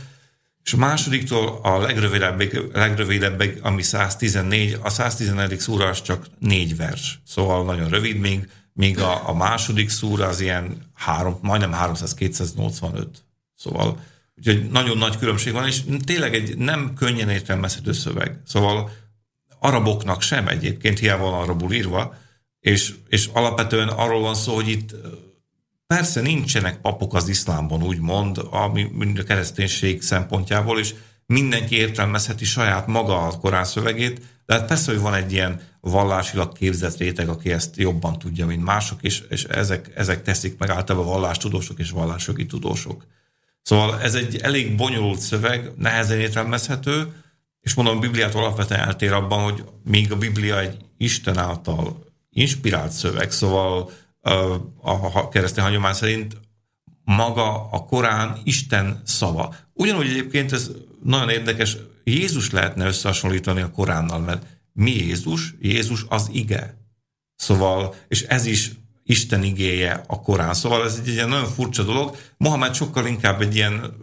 és a másodiktól a legrövidebbig, legrövidebbig ami 114, a 114. szúra az csak négy vers, szóval nagyon rövid még, míg a, a második szúra az ilyen három, majdnem 300-285. Szóval úgyhogy nagyon nagy különbség van, és tényleg egy nem könnyen értelmezhető szöveg. Szóval araboknak sem egyébként, hiába van arabul írva, és, és alapvetően arról van szó, hogy itt persze nincsenek papok az iszlámban, úgymond, ami mind a kereszténység szempontjából, és mindenki értelmezheti saját maga a korán szövegét, de hát persze, hogy van egy ilyen vallásilag képzett réteg, aki ezt jobban tudja, mint mások, és, és ezek, ezek teszik meg általában vallástudósok és vallásjogi tudósok. Szóval ez egy elég bonyolult szöveg, nehezen értelmezhető, és mondom, a Bibliát alapvetően eltér abban, hogy még a Biblia egy Isten által inspirált szöveg, szóval a keresztény hagyomány szerint maga a Korán Isten szava. Ugyanúgy egyébként ez nagyon érdekes, Jézus lehetne összehasonlítani a Koránnal, mert mi Jézus? Jézus az ige. Szóval, és ez is Isten igéje a Korán. Szóval ez egy ilyen nagyon furcsa dolog. Mohamed sokkal inkább egy ilyen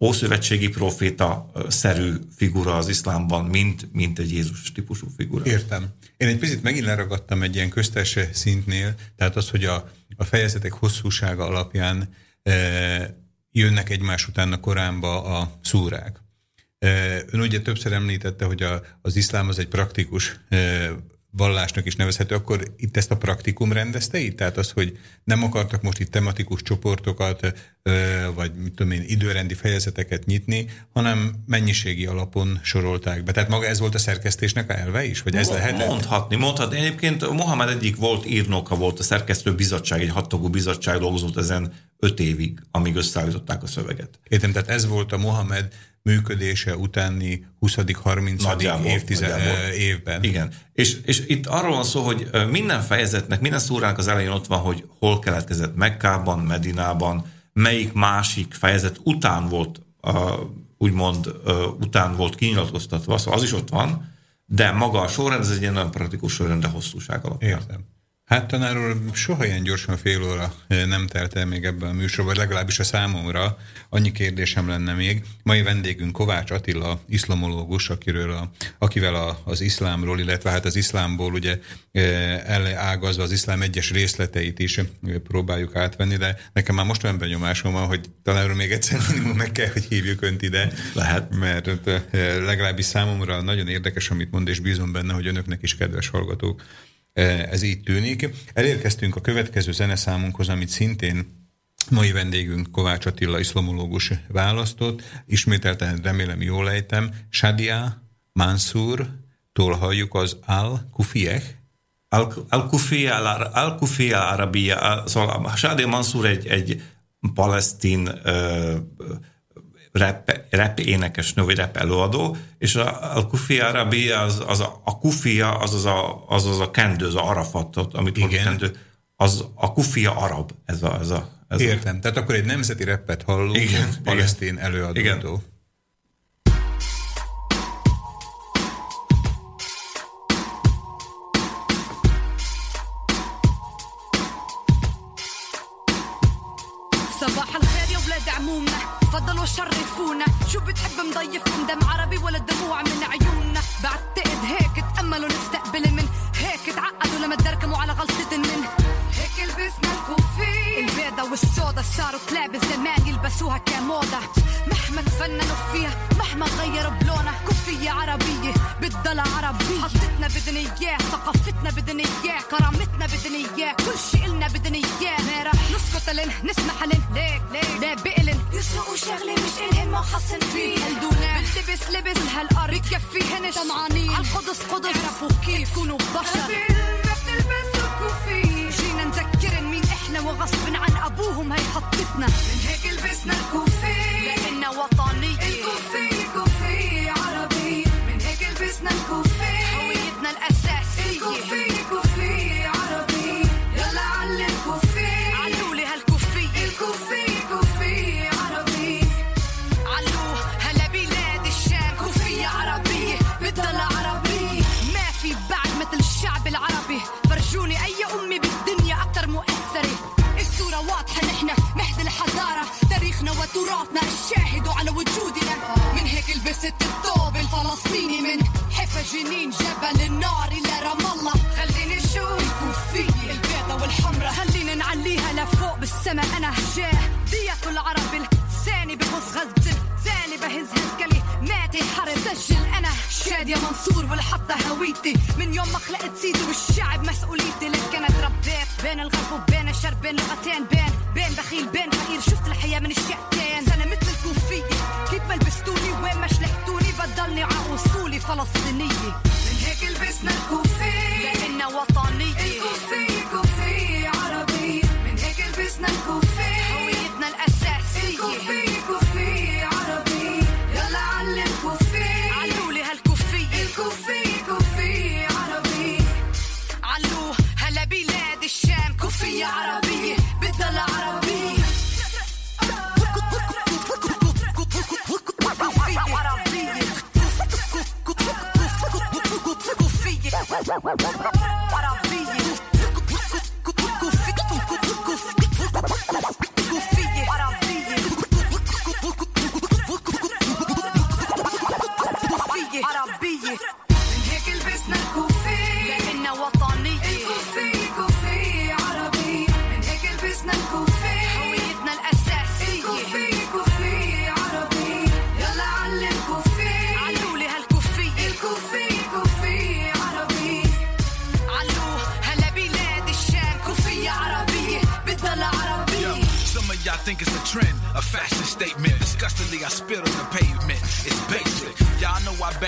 ószövetségi proféta szerű figura az iszlámban, mint, mint egy Jézus típusú figura. Értem. Én egy picit megint leragadtam egy ilyen köztes szintnél, tehát az, hogy a, a fejezetek hosszúsága alapján e, jönnek egymás után a Koránba a szúrák. E, ön ugye többször említette, hogy a, az iszlám az egy praktikus e, vallásnak is nevezhető, akkor itt ezt a praktikum rendezte itt? Tehát az, hogy nem akartak most itt tematikus csoportokat, vagy mit tudom én, időrendi fejezeteket nyitni, hanem mennyiségi alapon sorolták be. Tehát maga ez volt a szerkesztésnek a elve is? Vagy ez lehet? Mondhatni, mondhatni. Egyébként Mohamed egyik volt írnoka, volt a szerkesztő bizottság, egy hattagú bizottság dolgozott ezen öt évig, amíg összeállították a szöveget. Értem, tehát ez volt a Mohamed működése utáni 20-30. évtized évben. Igen. És, és itt arról van szó, hogy minden fejezetnek, minden szóránk az elején ott van, hogy hol keletkezett Mekkában, Medinában, melyik másik fejezet után volt, úgymond után volt kinyilatkoztatva, szóval az is ott van, de maga a sorrend, ez egy ilyen nagyon praktikus sorrend, de hosszúság alapján. Értem. Hát tanár úr, soha ilyen gyorsan fél óra eh, nem telt el még ebben a műsorban, legalábbis a számomra. Annyi kérdésem lenne még. Mai vendégünk Kovács Attila, iszlamológus, akiről a, akivel a, az iszlámról, illetve hát az iszlámból ugye eh, elágazva az iszlám egyes részleteit is eh, próbáljuk átvenni, de nekem már most olyan benyomásom van, hogy talán még egyszer minimum meg kell, hogy hívjuk önt ide. Lehet. Mert legalábbis számomra nagyon érdekes, amit mond, és bízom benne, hogy önöknek is kedves hallgatók ez így tűnik. Elérkeztünk a következő zeneszámunkhoz, amit szintén mai vendégünk Kovács Attila iszlamológus választott. Ismételten remélem jól ejtem. Shadia Mansur, tól halljuk az Al-Kufieh. Al-Kufiya Al Arabia, szóval Shadia Mansur egy, egy palesztin uh, rap, rap énekesnő, vagy rap előadó, és a, a Kufi Arabi, az, az a, a kufia, az az a, az, az a kendő, az a arafatot, amit Igen. kendő, az a kufia arab, ez a... Ez a ez Értem, a... tehát akkor egy nemzeti rappet hallunk, Igen, palesztin előadó. Igen. قعدوا لما تدركموا على غلطة منه البيضة والسودا صاروا كلاب زمان يلبسوها كموضة مهما تفننوا فيها مهما غيروا بلونها كوفية عربية بتضل عربية. حطتنا بدنا إياه ثقافتنا بدنا إياه كرامتنا بدنا إياه كل شي إلنا بدنا إياه. ما رح نسكت لن نسمح لن. ليك ليك لا بقلن يسرقوا شغلة مش ما خصن فيه. هالدونا بلتبس لبس بهالأرض بكفيهن طمعانين عالقدس قدس. اعرفوا كيف كونوا بشر. وغصب عن أبوهم هي حطتنا. من هيك لبسنا الكوفية لأننا وطنية الكوفية كوفية عربي. من هيك لبسنا الكوفية هويتنا الأساسية. الكوفية جنين جبل النار إلى رام الله. خليني نشوف الكوفية. البيضة والحمرة خلينا نعليها لفوق بالسما أنا جاه دية العرب الثاني بغص غزة ثاني بهز هز كلماتي حرب سجل أنا شادية منصور والحطة هويتي. من يوم ما خلقت سيدي والشعب مسؤوليتي. لك أنا تربيت بين الغرب وبين الشرق بين لغتين بين بين بخيل بين فقير. off the.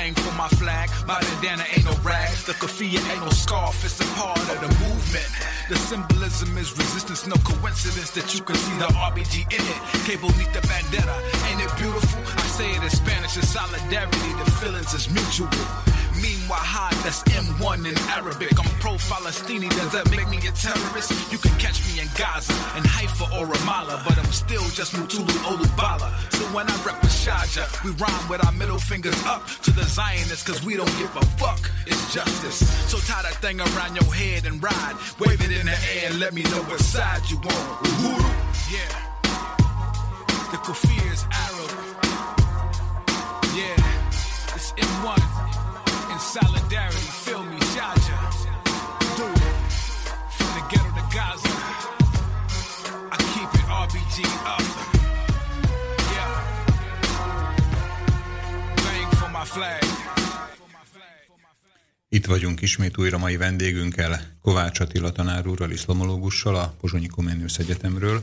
Bang for my flag. My bandana ain't no rag. The kafia ain't no scarf. It's a part of the movement. The symbolism is resistance. No coincidence that you can see the RBG in it. Cable neath the bandana. Ain't it beautiful? I say it in Spanish. It's solidarity. The feelings is mutual. Meanwhile, that's M1 in Arabic. I'm pro-Falastini, does that make me a terrorist? You can catch me in Gaza, in Haifa or Ramallah, but I'm still just Mutulu Olubala. So when I rep with Shaja, we rhyme with our middle fingers up to the Zionists, cause we don't give a fuck. It's justice. So tie that thing around your head and ride. Wave it in the air and let me know what side you on. Uhuru. Yeah. The kafir is Arab. Yeah. It's M1 solidarity, feel me, Shaja. Do. From the ghetto to Gaza. I keep it RBG up. Yeah. Bang for my flag. Itt vagyunk ismét újra mai vendégünkkel, Kovács Attila tanár úrral, iszlamológussal, a Pozsonyi Koméniusz Egyetemről.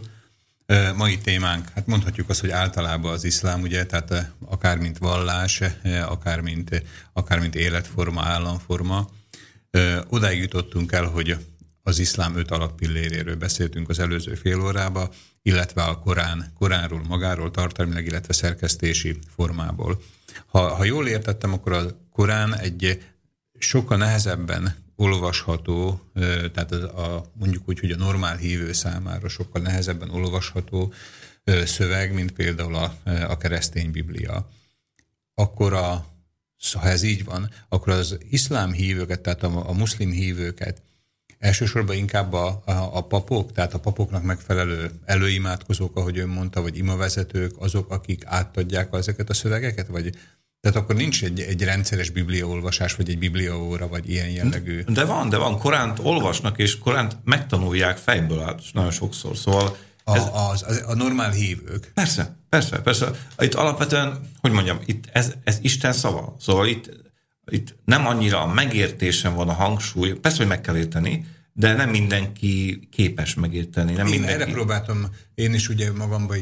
Mai témánk, hát mondhatjuk azt, hogy általában az iszlám, ugye, tehát akár mint vallás, akár mint, akár mint életforma, államforma. Odáig jutottunk el, hogy az iszlám öt alappilléréről beszéltünk az előző fél órába, illetve a Korán, Koránról magáról, tartalmilag, illetve szerkesztési formából. Ha, ha jól értettem, akkor a Korán egy sokkal nehezebben olvasható, tehát a, mondjuk úgy, hogy a normál hívő számára sokkal nehezebben olvasható szöveg, mint például a, a keresztény biblia. Akkor a, ha ez így van, akkor az iszlám hívőket, tehát a, a muszlim hívőket elsősorban inkább a, a, a papok, tehát a papoknak megfelelő előimádkozók, ahogy ön mondta, vagy imavezetők, azok, akik átadják ezeket a szövegeket, vagy tehát akkor nincs egy, egy rendszeres bibliaolvasás, vagy egy bibliaóra, vagy ilyen jellegű. De van, de van. Koránt olvasnak, és Koránt megtanulják fejből át nagyon sokszor. Szóval ez... A, az, az, a normál hívők. Persze, persze, persze. Itt alapvetően, hogy mondjam, itt ez, ez Isten szava. Szóval itt, itt nem annyira a megértésen van a hangsúly, persze, hogy meg kell érteni, de nem mindenki képes megérteni. Nem én mindenki... erre próbáltam én is ugye magamba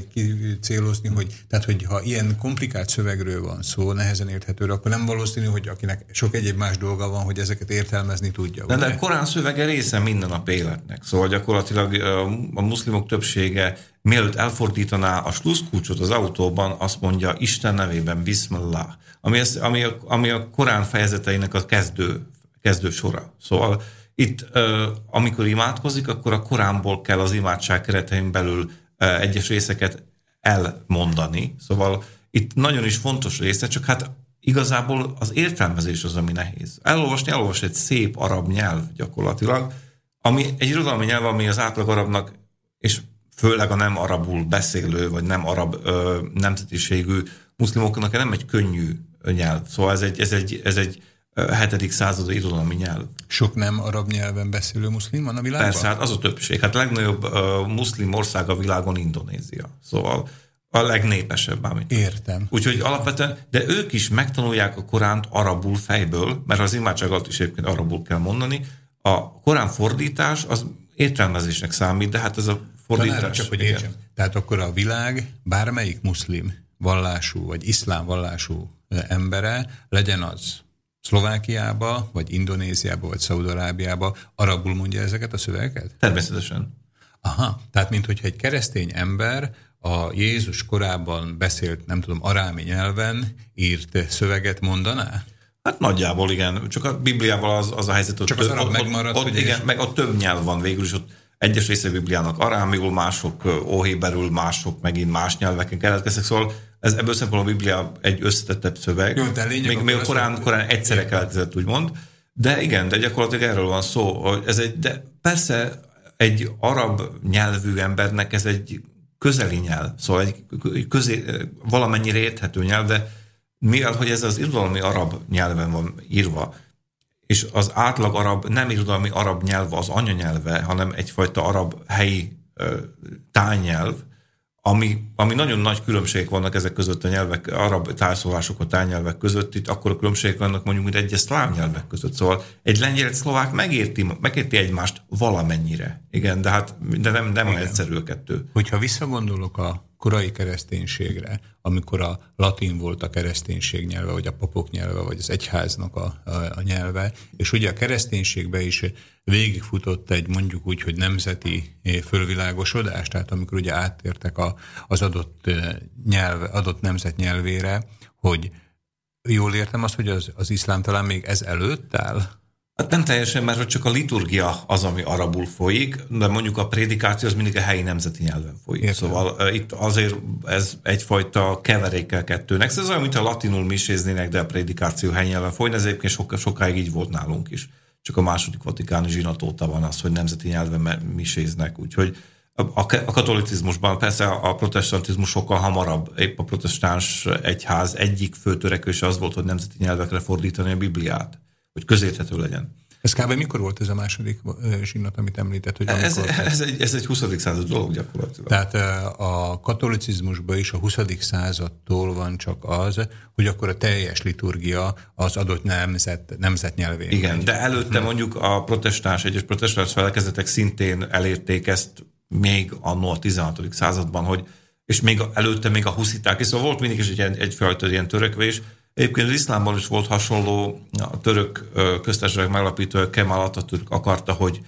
célozni, hogy, tehát, hogy ha ilyen komplikált szövegről van szó, nehezen érthetőre, akkor nem valószínű, hogy akinek sok egyéb más dolga van, hogy ezeket értelmezni tudja. De, de a Korán szövege része minden nap életnek. Szóval gyakorlatilag a muszlimok többsége mielőtt elfordítaná a sluszkulcsot az autóban, azt mondja Isten nevében Bismillah, ami, ez, ami, a, ami a Korán fejezeteinek a kezdő, kezdő sora. Szóval itt, amikor imádkozik, akkor a Koránból kell az imádság keretein belül egyes részeket elmondani. Szóval itt nagyon is fontos része, csak hát igazából az értelmezés az, ami nehéz. Elolvasni, elolvasni egy szép arab nyelv gyakorlatilag, ami egy irodalmi nyelv, ami az átlag arabnak, és főleg a nem arabul beszélő, vagy nem arab ö, nemzetiségű muszlimoknak nem egy könnyű nyelv. Szóval ez egy, ez egy, ez egy 7. század irodalmi nyelv. Sok nem arab nyelven beszélő muszlim van a világban? Persze, hát az a többség. Hát a legnagyobb uh, muszlim ország a világon Indonézia. Szóval a legnépesebb. Amit. Értem. Úgyhogy alapvetően, de ők is megtanulják a Koránt arabul fejből, mert az imádság alatt is egyébként arabul kell mondani. A Korán fordítás az értelmezésnek számít, de hát ez a fordítás... Tanár, csak hogy értsem. Tehát akkor a világ bármelyik muszlim vallású, vagy iszlám vallású embere, legyen az Szlovákiába, vagy Indonéziába, vagy Szaudarábiába arabul mondja ezeket a szövegeket? Természetesen. Aha, tehát mint hogyha egy keresztény ember a Jézus korában beszélt, nem tudom, arámi nyelven írt szöveget mondaná? Hát nagyjából igen, csak a Bibliával az, az a helyzet, hogy csak az arab megmaradt, ott, igen, meg a több nyelv van végül is, ott egyes része Bibliának arámiul, mások óhéberül, mások megint más nyelveken keletkeztek, szóval ez ebből szempontból a Biblia egy összetettebb szöveg. Jó, de lényeg még, még a Korán, Korán egyszerre keletkezett, úgymond. De igen, de gyakorlatilag erről van szó, hogy ez egy, de persze egy arab nyelvű embernek ez egy közeli nyelv, szóval egy közé, valamennyire érthető nyelv, de mivel, hogy ez az irodalmi arab nyelven van írva, és az átlag arab nem irodalmi arab nyelv az anyanyelve, hanem egyfajta arab helyi tányelv, ami, ami nagyon nagy különbségek vannak ezek között a nyelvek, arab társzólások a tányelvek között, itt akkor a különbségek vannak mondjuk, mint egyes szláv nyelvek között. Szóval egy lengyel, szlovák megérti, megérti egymást valamennyire. Igen, de hát de nem, nem olyan egyszerű a kettő. Hogyha visszagondolok a korai kereszténységre, amikor a latin volt a kereszténység nyelve, vagy a papok nyelve, vagy az egyháznak a, a, a nyelve, és ugye a kereszténységbe is végigfutott egy mondjuk úgy, hogy nemzeti fölvilágosodás, tehát amikor ugye áttértek a, az adott nyelv, adott nemzet nyelvére, hogy jól értem azt, hogy az, az iszlám talán még ez előtt áll? Hát nem teljesen, mert hogy csak a liturgia az, ami arabul folyik, de mondjuk a prédikáció az mindig a helyi nemzeti nyelven folyik. Értem. Szóval uh, itt azért ez egyfajta keverékkel kettőnek. Ez olyan, mintha latinul miséznének, de a prédikáció helyi nyelven folyna. Ez egyébként soká, sokáig így volt nálunk is. Csak a második vatikáni zsinat óta van az, hogy nemzeti nyelven miséznek. Úgyhogy a, a katolicizmusban persze a protestantizmus sokkal hamarabb, épp a protestáns egyház egyik fő törekvése az volt, hogy nemzeti nyelvekre fordítani a Bibliát hogy közérthető legyen. Ez kb. mikor volt ez a második zsinat, amit említett? Hogy ez, ez, egy, ez egy 20. század dolog gyakorlatilag. Tehát a katolicizmusban is a 20. századtól van csak az, hogy akkor a teljes liturgia az adott nemzet, nemzet nyelvén. Igen, de előtte hmm. mondjuk a protestáns, egyes protestáns felekezetek szintén elérték ezt még annó a 16. században, hogy és még előtte még a husziták, és szóval volt mindig is egy, egyfajta ilyen törekvés, Egyébként az iszlámban is volt hasonló, a török köztársaság megalapítója Kemal Atatürk akarta, hogy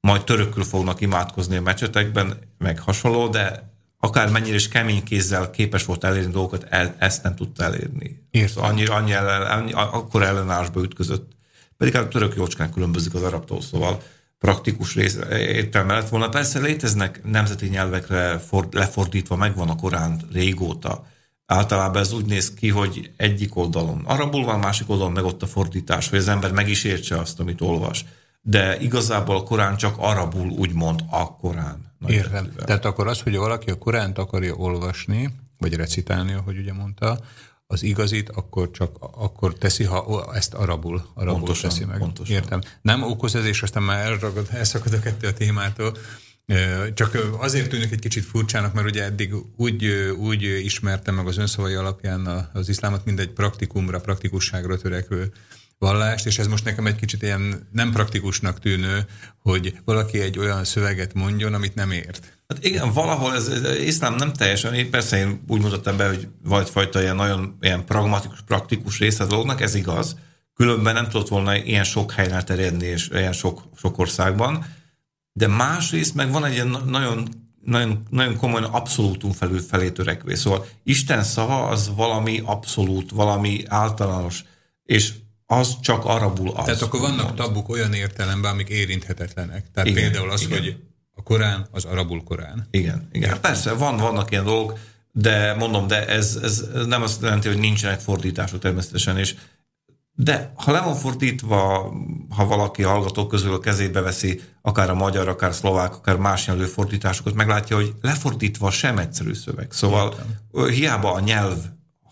majd törökül fognak imádkozni a mecsetekben, meg hasonló, de akár mennyire is kemény kézzel képes volt elérni dolgokat, el, ezt nem tudta elérni. Szóval annyi, annyi ellen, annyi, akkor ellenállásba ütközött. Pedig hát a török jócskán különbözik az arabtól, szóval praktikus rész, értelme lett volna. Persze léteznek nemzeti nyelvekre for, lefordítva, megvan a Korán régóta, Általában ez úgy néz ki, hogy egyik oldalon arabul van, másik oldalon meg ott a fordítás, hogy az ember meg is értse azt, amit olvas. De igazából a Korán csak arabul úgymond a Korán. Értem. Tehát akkor az, hogy valaki a Koránt akarja olvasni, vagy recitálni, ahogy ugye mondta, az igazit, akkor csak akkor teszi, ha ezt arabul, arabul pontosan, teszi meg. Pontosan. Értem. Nem okoz ez, és aztán már elragad, elszakad a kettő a témától, csak azért tűnik egy kicsit furcsának, mert ugye eddig úgy, úgy ismertem meg az önszavai alapján az iszlámot, mint egy praktikumra, praktikusságra törekvő vallást, és ez most nekem egy kicsit ilyen nem praktikusnak tűnő, hogy valaki egy olyan szöveget mondjon, amit nem ért. Hát igen, valahol ez, ez, ez iszlám nem teljesen, én persze én úgy mutattam be, hogy vagy fajta ilyen nagyon ilyen pragmatikus, praktikus része a dolognak, ez igaz. Különben nem tudott volna ilyen sok helyen elterjedni, és ilyen sok, sok országban de másrészt meg van egy ilyen nagyon, nagyon, nagyon komolyan abszolútum felül felé törekvés. Szóval Isten szava az valami abszolút, valami általános, és az csak arabul az. Tehát akkor vannak tabuk olyan értelemben, amik érinthetetlenek. Tehát igen, például az, igen. hogy a Korán az arabul Korán. Igen, igen. Értem. Persze, van, vannak ilyen dolgok, de mondom, de ez, ez nem azt jelenti, hogy nincsenek fordítások természetesen, és de ha le van fordítva, ha valaki hallgatók közül a kezébe veszi akár a magyar, akár a szlovák, akár más nyelvű fordításokat, meglátja, hogy lefordítva sem egyszerű szöveg. Szóval Értem. hiába a nyelv,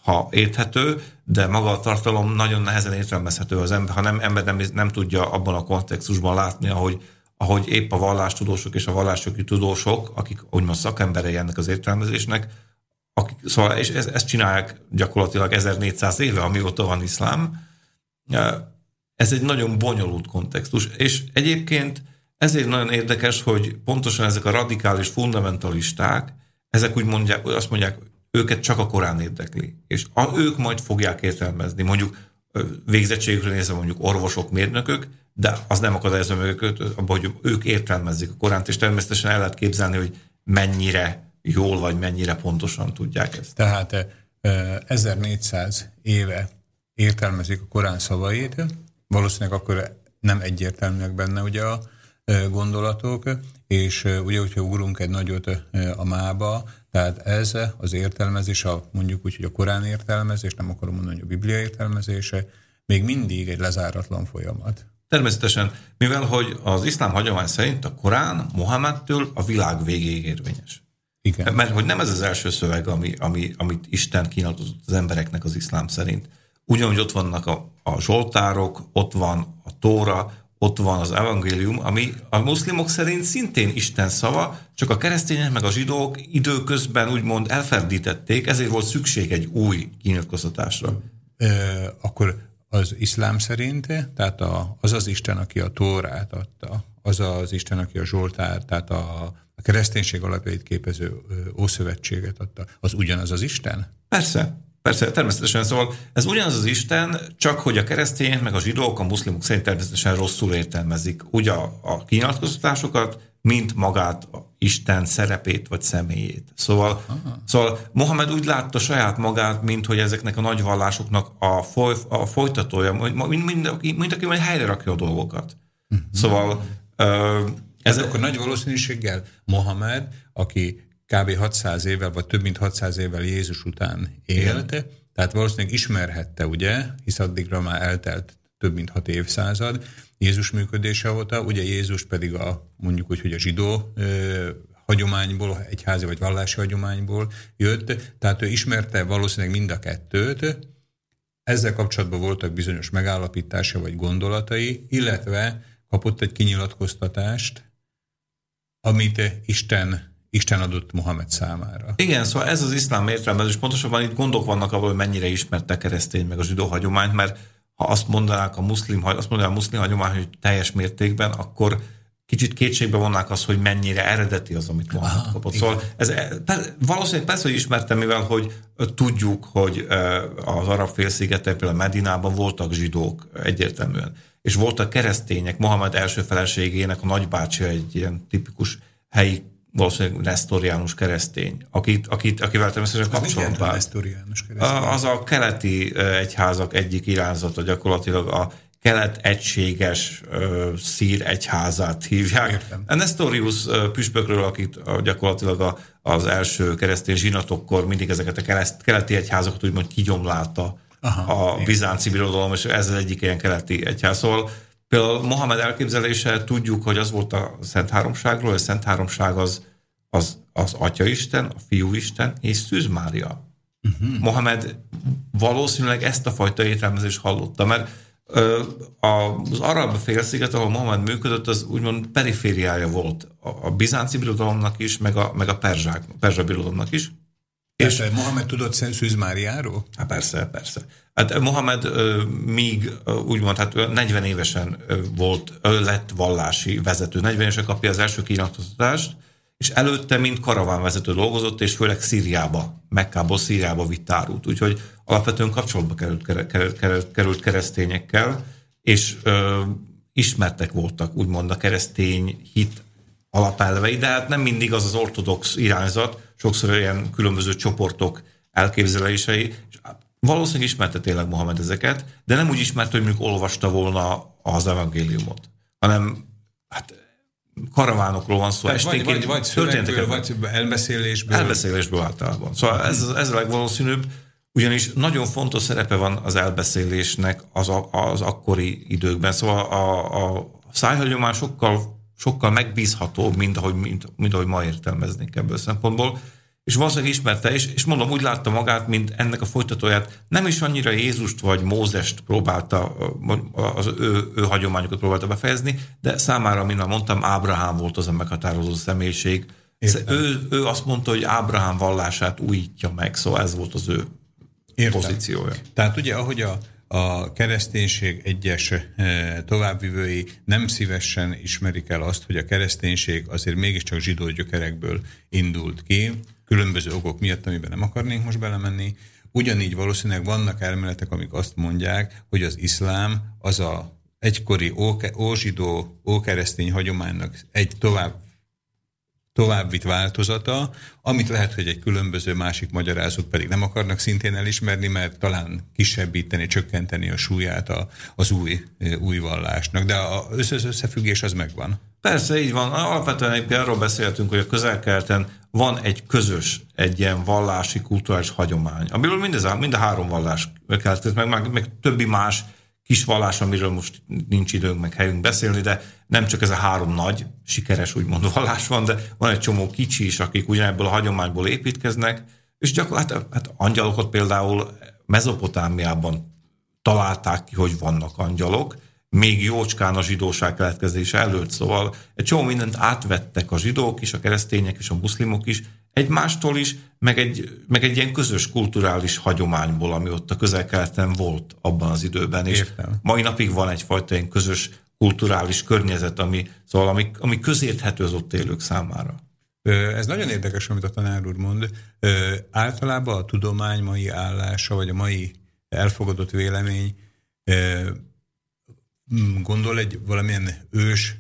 ha érthető, de maga a tartalom nagyon nehezen értelmezhető az ember, ha nem, ember nem, nem tudja abban a kontextusban látni, ahogy, ahogy épp a vallástudósok és a vallásjogi tudósok, akik úgymond szakemberei ennek az értelmezésnek, akik, szóval, és ezt, ezt csinálják gyakorlatilag 1400 éve, amióta van iszlám, ez egy nagyon bonyolult kontextus, és egyébként ezért nagyon érdekes, hogy pontosan ezek a radikális fundamentalisták, ezek úgy mondják, azt mondják, őket csak a Korán érdekli, és a, ők majd fogják értelmezni. Mondjuk végzettségükre nézve mondjuk orvosok, mérnökök, de az nem akadályozza meg őket abban, hogy ők értelmezik a Koránt, és természetesen el lehet képzelni, hogy mennyire jól vagy mennyire pontosan tudják ezt. Tehát 1400 éve értelmezik a Korán szavait, valószínűleg akkor nem egyértelműek benne ugye a gondolatok, és ugye, hogyha ugrunk egy nagyot a mába, tehát ez az értelmezés, a, mondjuk úgy, hogy a Korán értelmezés, nem akarom mondani, hogy a Biblia értelmezése, még mindig egy lezáratlan folyamat. Természetesen, mivel hogy az iszlám hagyomány szerint a Korán Mohamedtől a világ végéig érvényes. Igen. Mert hogy nem ez az első szöveg, ami, ami, amit Isten kínáltott az embereknek az iszlám szerint. Ugyanúgy ott vannak a, a zsoltárok, ott van a Tóra, ott van az evangélium, ami a muszlimok szerint szintén Isten szava, csak a keresztények meg a zsidók időközben úgymond elferdítették, ezért volt szükség egy új kinyilatkoztatásra. E, akkor az iszlám szerint, tehát a, az az Isten, aki a Tórát adta, az az Isten, aki a Zsoltár, tehát a, a kereszténység alapjait képező Ószövetséget adta, az ugyanaz az Isten? Persze, Persze, természetesen, szóval ez ugyanaz az Isten, csak hogy a keresztények, meg a zsidók, a muszlimok szerint természetesen rosszul értelmezik úgy a, a kinyilatkoztatásokat, mint magát a Isten szerepét vagy személyét. Szóval, szóval Mohamed úgy látta saját magát, mint hogy ezeknek a nagy vallásoknak a, foly, a folytatója, mint, mint, mint, mint aki majd helyre rakja a dolgokat. Uh-huh. Szóval ez akkor nagy valószínűséggel Mohamed, aki kb. 600 évvel, vagy több mint 600 évvel Jézus után élt, Igen. tehát valószínűleg ismerhette, ugye, hisz addigra már eltelt több mint hat évszázad Jézus működése óta, ugye Jézus pedig a, mondjuk úgy, hogy a zsidó ö, hagyományból, egyházi vagy vallási hagyományból jött, tehát ő ismerte valószínűleg mind a kettőt, ezzel kapcsolatban voltak bizonyos megállapítása vagy gondolatai, illetve kapott egy kinyilatkoztatást, amit Isten Isten adott Mohamed számára. Igen, szóval ez az iszlám értelmezés, pontosabban itt gondok vannak abban, hogy mennyire ismerte a keresztény meg a zsidó hagyományt, mert ha azt mondanák a muszlim, azt mondanák a muszlim hagyomány, hogy teljes mértékben, akkor kicsit kétségbe vonnák az, hogy mennyire eredeti az, amit Mohamed Aha, kapott. Igen. Szóval ez, valószínűleg persze, hogy ismertem, mivel hogy tudjuk, hogy az arab félszigeten, például Medinában voltak zsidók egyértelműen, és voltak keresztények, Mohamed első feleségének a nagybácsia egy ilyen tipikus helyi valószínűleg Nestoriánus keresztény, akit, akit, akivel természetesen kapcsolatban. Keresztény? Az a keleti egyházak egyik irányzata, gyakorlatilag a kelet egységes uh, szír egyházát hívják. Értem. A Nestorius püspökről, akit gyakorlatilag a, az első keresztény zsinatokkor mindig ezeket a kelet, keleti egyházakat úgymond kigyomlálta Aha, a bizánci birodalom, és ez az egyik ilyen keleti egyház. Szóval Például Mohamed elképzelése tudjuk, hogy az volt a Szent Háromságról, a Szent Háromság az, az, az Atyaisten, a Fiúisten és Szűz Mária. Uh-huh. Mohamed valószínűleg ezt a fajta értelmezést hallotta, mert az arab félsziget, ahol Mohamed működött, az úgymond perifériája volt a, a bizánci birodalomnak is, meg a, meg a perzsák, a perzsa birodalomnak is. És Mohamed tudott Szűz Máriáról? Hát persze, persze. Hát Mohamed még úgymond, hát 40 évesen volt, lett vallási vezető. 40 évesen kapja az első kinyilatkozatást, és előtte mind karavánvezető dolgozott, és főleg Szíriába, Mekkából Szíriába vitt árut. Úgyhogy alapvetően kapcsolatba került, került, került, került keresztényekkel, és ö, ismertek voltak úgymond a keresztény hit alapelvei, de hát nem mindig az az ortodox irányzat, sokszor olyan különböző csoportok elképzelései, és valószínűleg ismerte tényleg Mohamed ezeket, de nem úgy ismerte, hogy mondjuk olvasta volna az evangéliumot, hanem hát karavánokról van szó. vagy, vagy, vagy szövegből, vagy elbeszélésből. Elbeszélésből általában. Szóval ez, ez a legvalószínűbb, ugyanis nagyon fontos szerepe van az elbeszélésnek az, a, az akkori időkben. Szóval a, a szájhagyomány sokkal sokkal megbízhatóbb, mint ahogy, mint, mint ahogy ma értelmeznénk ebből a szempontból. És valószínűleg ismerte, és, és mondom, úgy látta magát, mint ennek a folytatóját. Nem is annyira Jézust vagy Mózest próbálta, az ő, ő hagyományokat próbálta befejezni, de számára, mint mondtam, Ábrahám volt az a meghatározó személyiség. Ő, ő azt mondta, hogy Ábrahám vallását újítja meg, szóval ez volt az ő Értem. pozíciója. Tehát ugye, ahogy a a kereszténység egyes eh, továbbvivői nem szívesen ismerik el azt, hogy a kereszténység azért mégiscsak zsidó gyökerekből indult ki, különböző okok miatt, amiben nem akarnénk most belemenni. Ugyanígy valószínűleg vannak elméletek, amik azt mondják, hogy az iszlám az a egykori ózsidó, ókeresztény hagyománynak egy tovább továbbvitt változata, amit lehet, hogy egy különböző másik magyarázók pedig nem akarnak szintén elismerni, mert talán kisebbíteni, csökkenteni a súlyát a, az új, új vallásnak. De az összefüggés az megvan. Persze, így van. Alapvetően arról beszéltünk, hogy a közel van egy közös, egy ilyen vallási, kulturális hagyomány, amiből mindez, mind a három vallás keletkezik, meg, meg, meg többi más kis vallás, amiről most nincs időnk meg helyünk beszélni, de nem csak ez a három nagy, sikeres úgymond vallás van, de van egy csomó kicsi is, akik ugyanebből a hagyományból építkeznek, és gyakorlatilag hát, hát angyalokat például Mezopotámiában találták ki, hogy vannak angyalok, még jócskán a zsidóság keletkezése előtt, szóval egy csomó mindent átvettek a zsidók is, a keresztények is, a muszlimok is, egymástól is, meg egy, meg egy ilyen közös kulturális hagyományból, ami ott a közel-keleten volt abban az időben, és Értem. mai napig van egyfajta ilyen közös kulturális környezet, ami, szóval ami, ami közérthető az ott élők számára. Ez nagyon érdekes, amit a tanár úr mond. Általában a tudomány mai állása, vagy a mai elfogadott vélemény gondol egy valamilyen ős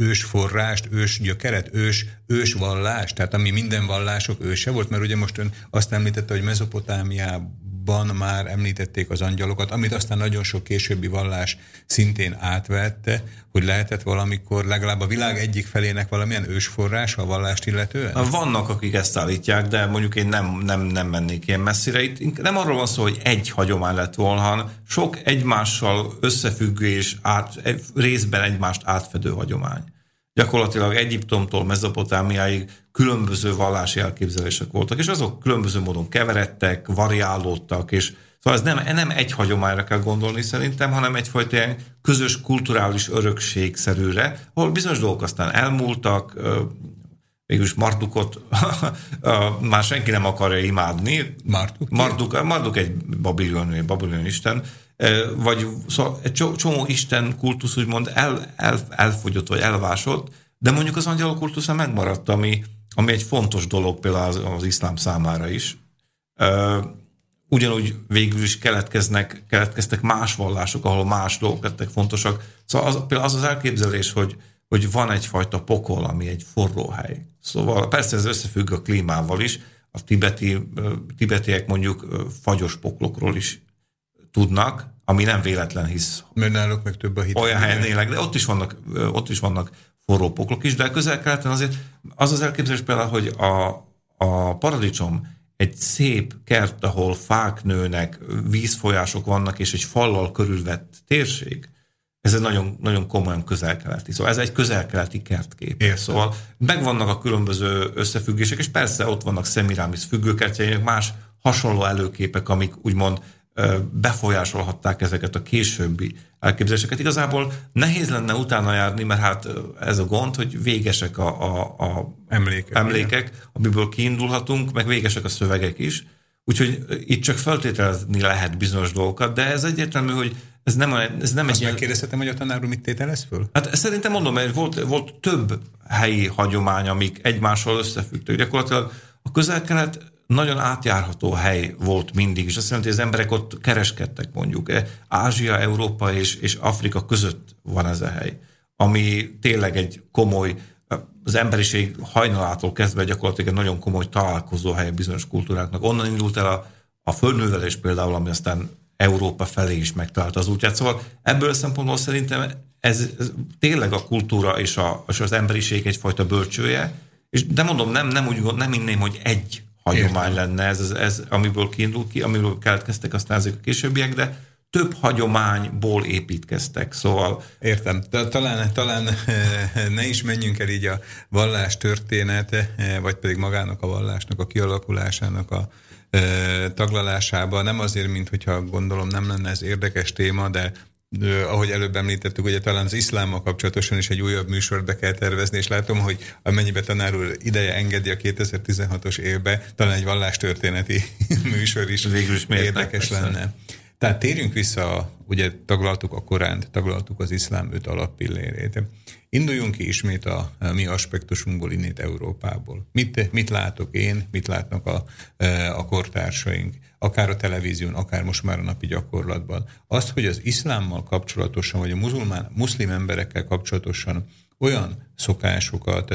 ős forrást, ős gyökeret, ős, ős vallást, tehát ami minden vallások őse volt, mert ugye most ön azt említette, hogy Mezopotámiában már említették az angyalokat, amit aztán nagyon sok későbbi vallás szintén átvette, hogy lehetett valamikor legalább a világ egyik felének valamilyen ősforrás a vallást illetően? Vannak, akik ezt állítják, de mondjuk én nem, nem, nem mennék ilyen messzire. Itt nem arról van szó, hogy egy hagyomány lett volna, hanem sok egymással összefüggő és át, részben egymást átfedő hagyomány. Gyakorlatilag Egyiptomtól Mezopotámiáig különböző vallási elképzelések voltak, és azok különböző módon keveredtek, variálódtak, és Szóval ez nem, nem egy hagyományra kell gondolni szerintem, hanem egyfajta ilyen közös kulturális örökségszerűre, ahol bizonyos dolgok aztán elmúltak, mégis Mardukot <laughs> már senki nem akarja imádni. Marduk? Marduk, Marduk egy babiloniai, babiloniai isten, vagy szóval egy csomó isten kultusz úgymond el, el, elfogyott, vagy elvásott, de mondjuk az angyalok kultusza megmaradt, ami, ami egy fontos dolog például az, az iszlám számára is ugyanúgy végül is keletkeznek, keletkeztek más vallások, ahol más dolgok lettek fontosak. Szóval az, például az az elképzelés, hogy, hogy van egyfajta pokol, ami egy forró hely. Szóval persze ez összefügg a klímával is, a tibeti, tibetiek mondjuk fagyos poklokról is tudnak, ami nem véletlen hisz. Mert náluk meg több a hit. Olyan helyen élek, de ott is vannak, ott is vannak forró poklok is, de közel-keleten azért az az elképzelés például, hogy a, a paradicsom egy szép kert, ahol fák nőnek, vízfolyások vannak, és egy fallal körülvett térség, ez egy nagyon, nagyon komolyan közelkeleti. Szóval ez egy közelkeleti kertkép. Értem. Szóval megvannak a különböző összefüggések, és persze ott vannak Semiramis függőkertjeinek más hasonló előképek, amik úgymond befolyásolhatták ezeket a későbbi elképzeléseket. Igazából nehéz lenne utána járni, mert hát ez a gond, hogy végesek a, a, a emlékek, emlékek amiből kiindulhatunk, meg végesek a szövegek is. Úgyhogy itt csak feltételezni lehet bizonyos dolgokat, de ez egyértelmű, hogy ez nem, ez nem Azt egy... megkérdezhetem, hogy a tanár mit tételez föl? Hát szerintem mondom, mert volt, volt több helyi hagyomány, amik egymással összefüggtek. Gyakorlatilag a közel-kelet nagyon átjárható hely volt mindig, és azt jelenti, hogy az emberek ott kereskedtek mondjuk. E, Ázsia, Európa és, és Afrika között van ez a hely, ami tényleg egy komoly, az emberiség hajnalától kezdve gyakorlatilag egy nagyon komoly találkozó hely bizonyos kultúráknak. Onnan indult el a, a földművelés például, ami aztán Európa felé is megtalálta az útját. Szóval ebből a szempontból szerintem ez, ez tényleg a kultúra és, a, és az emberiség egyfajta bölcsője, és de mondom, nem, nem úgy nem inném, hogy egy hagyomány lenne ez, ez, ez, amiből kiindul ki, amiből keletkeztek aztán ezek a későbbiek, de több hagyományból építkeztek, szóval... Értem. Talán, talán ne is menjünk el így a vallás története, vagy pedig magának a vallásnak, a kialakulásának a taglalásába. Nem azért, mint hogyha gondolom nem lenne ez érdekes téma, de ahogy előbb említettük, ugye talán az iszlámmal kapcsolatosan is egy újabb műsort be kell tervezni, és látom, hogy amennyibe tanár úr ideje engedi a 2016-os évbe, talán egy vallástörténeti <laughs> műsor is, Végül is érdekes persze. lenne. Tehát térjünk vissza, ugye taglaltuk a Koránt, taglaltuk az iszlám öt alappillérét. Induljunk ki ismét a, a mi aspektusunkból, innét Európából. Mit, mit látok én, mit látnak a, a kortársaink? Akár a televízión, akár most már a napi gyakorlatban. Az, hogy az iszlámmal kapcsolatosan, vagy a muzulmán, muszlim emberekkel kapcsolatosan olyan szokásokat,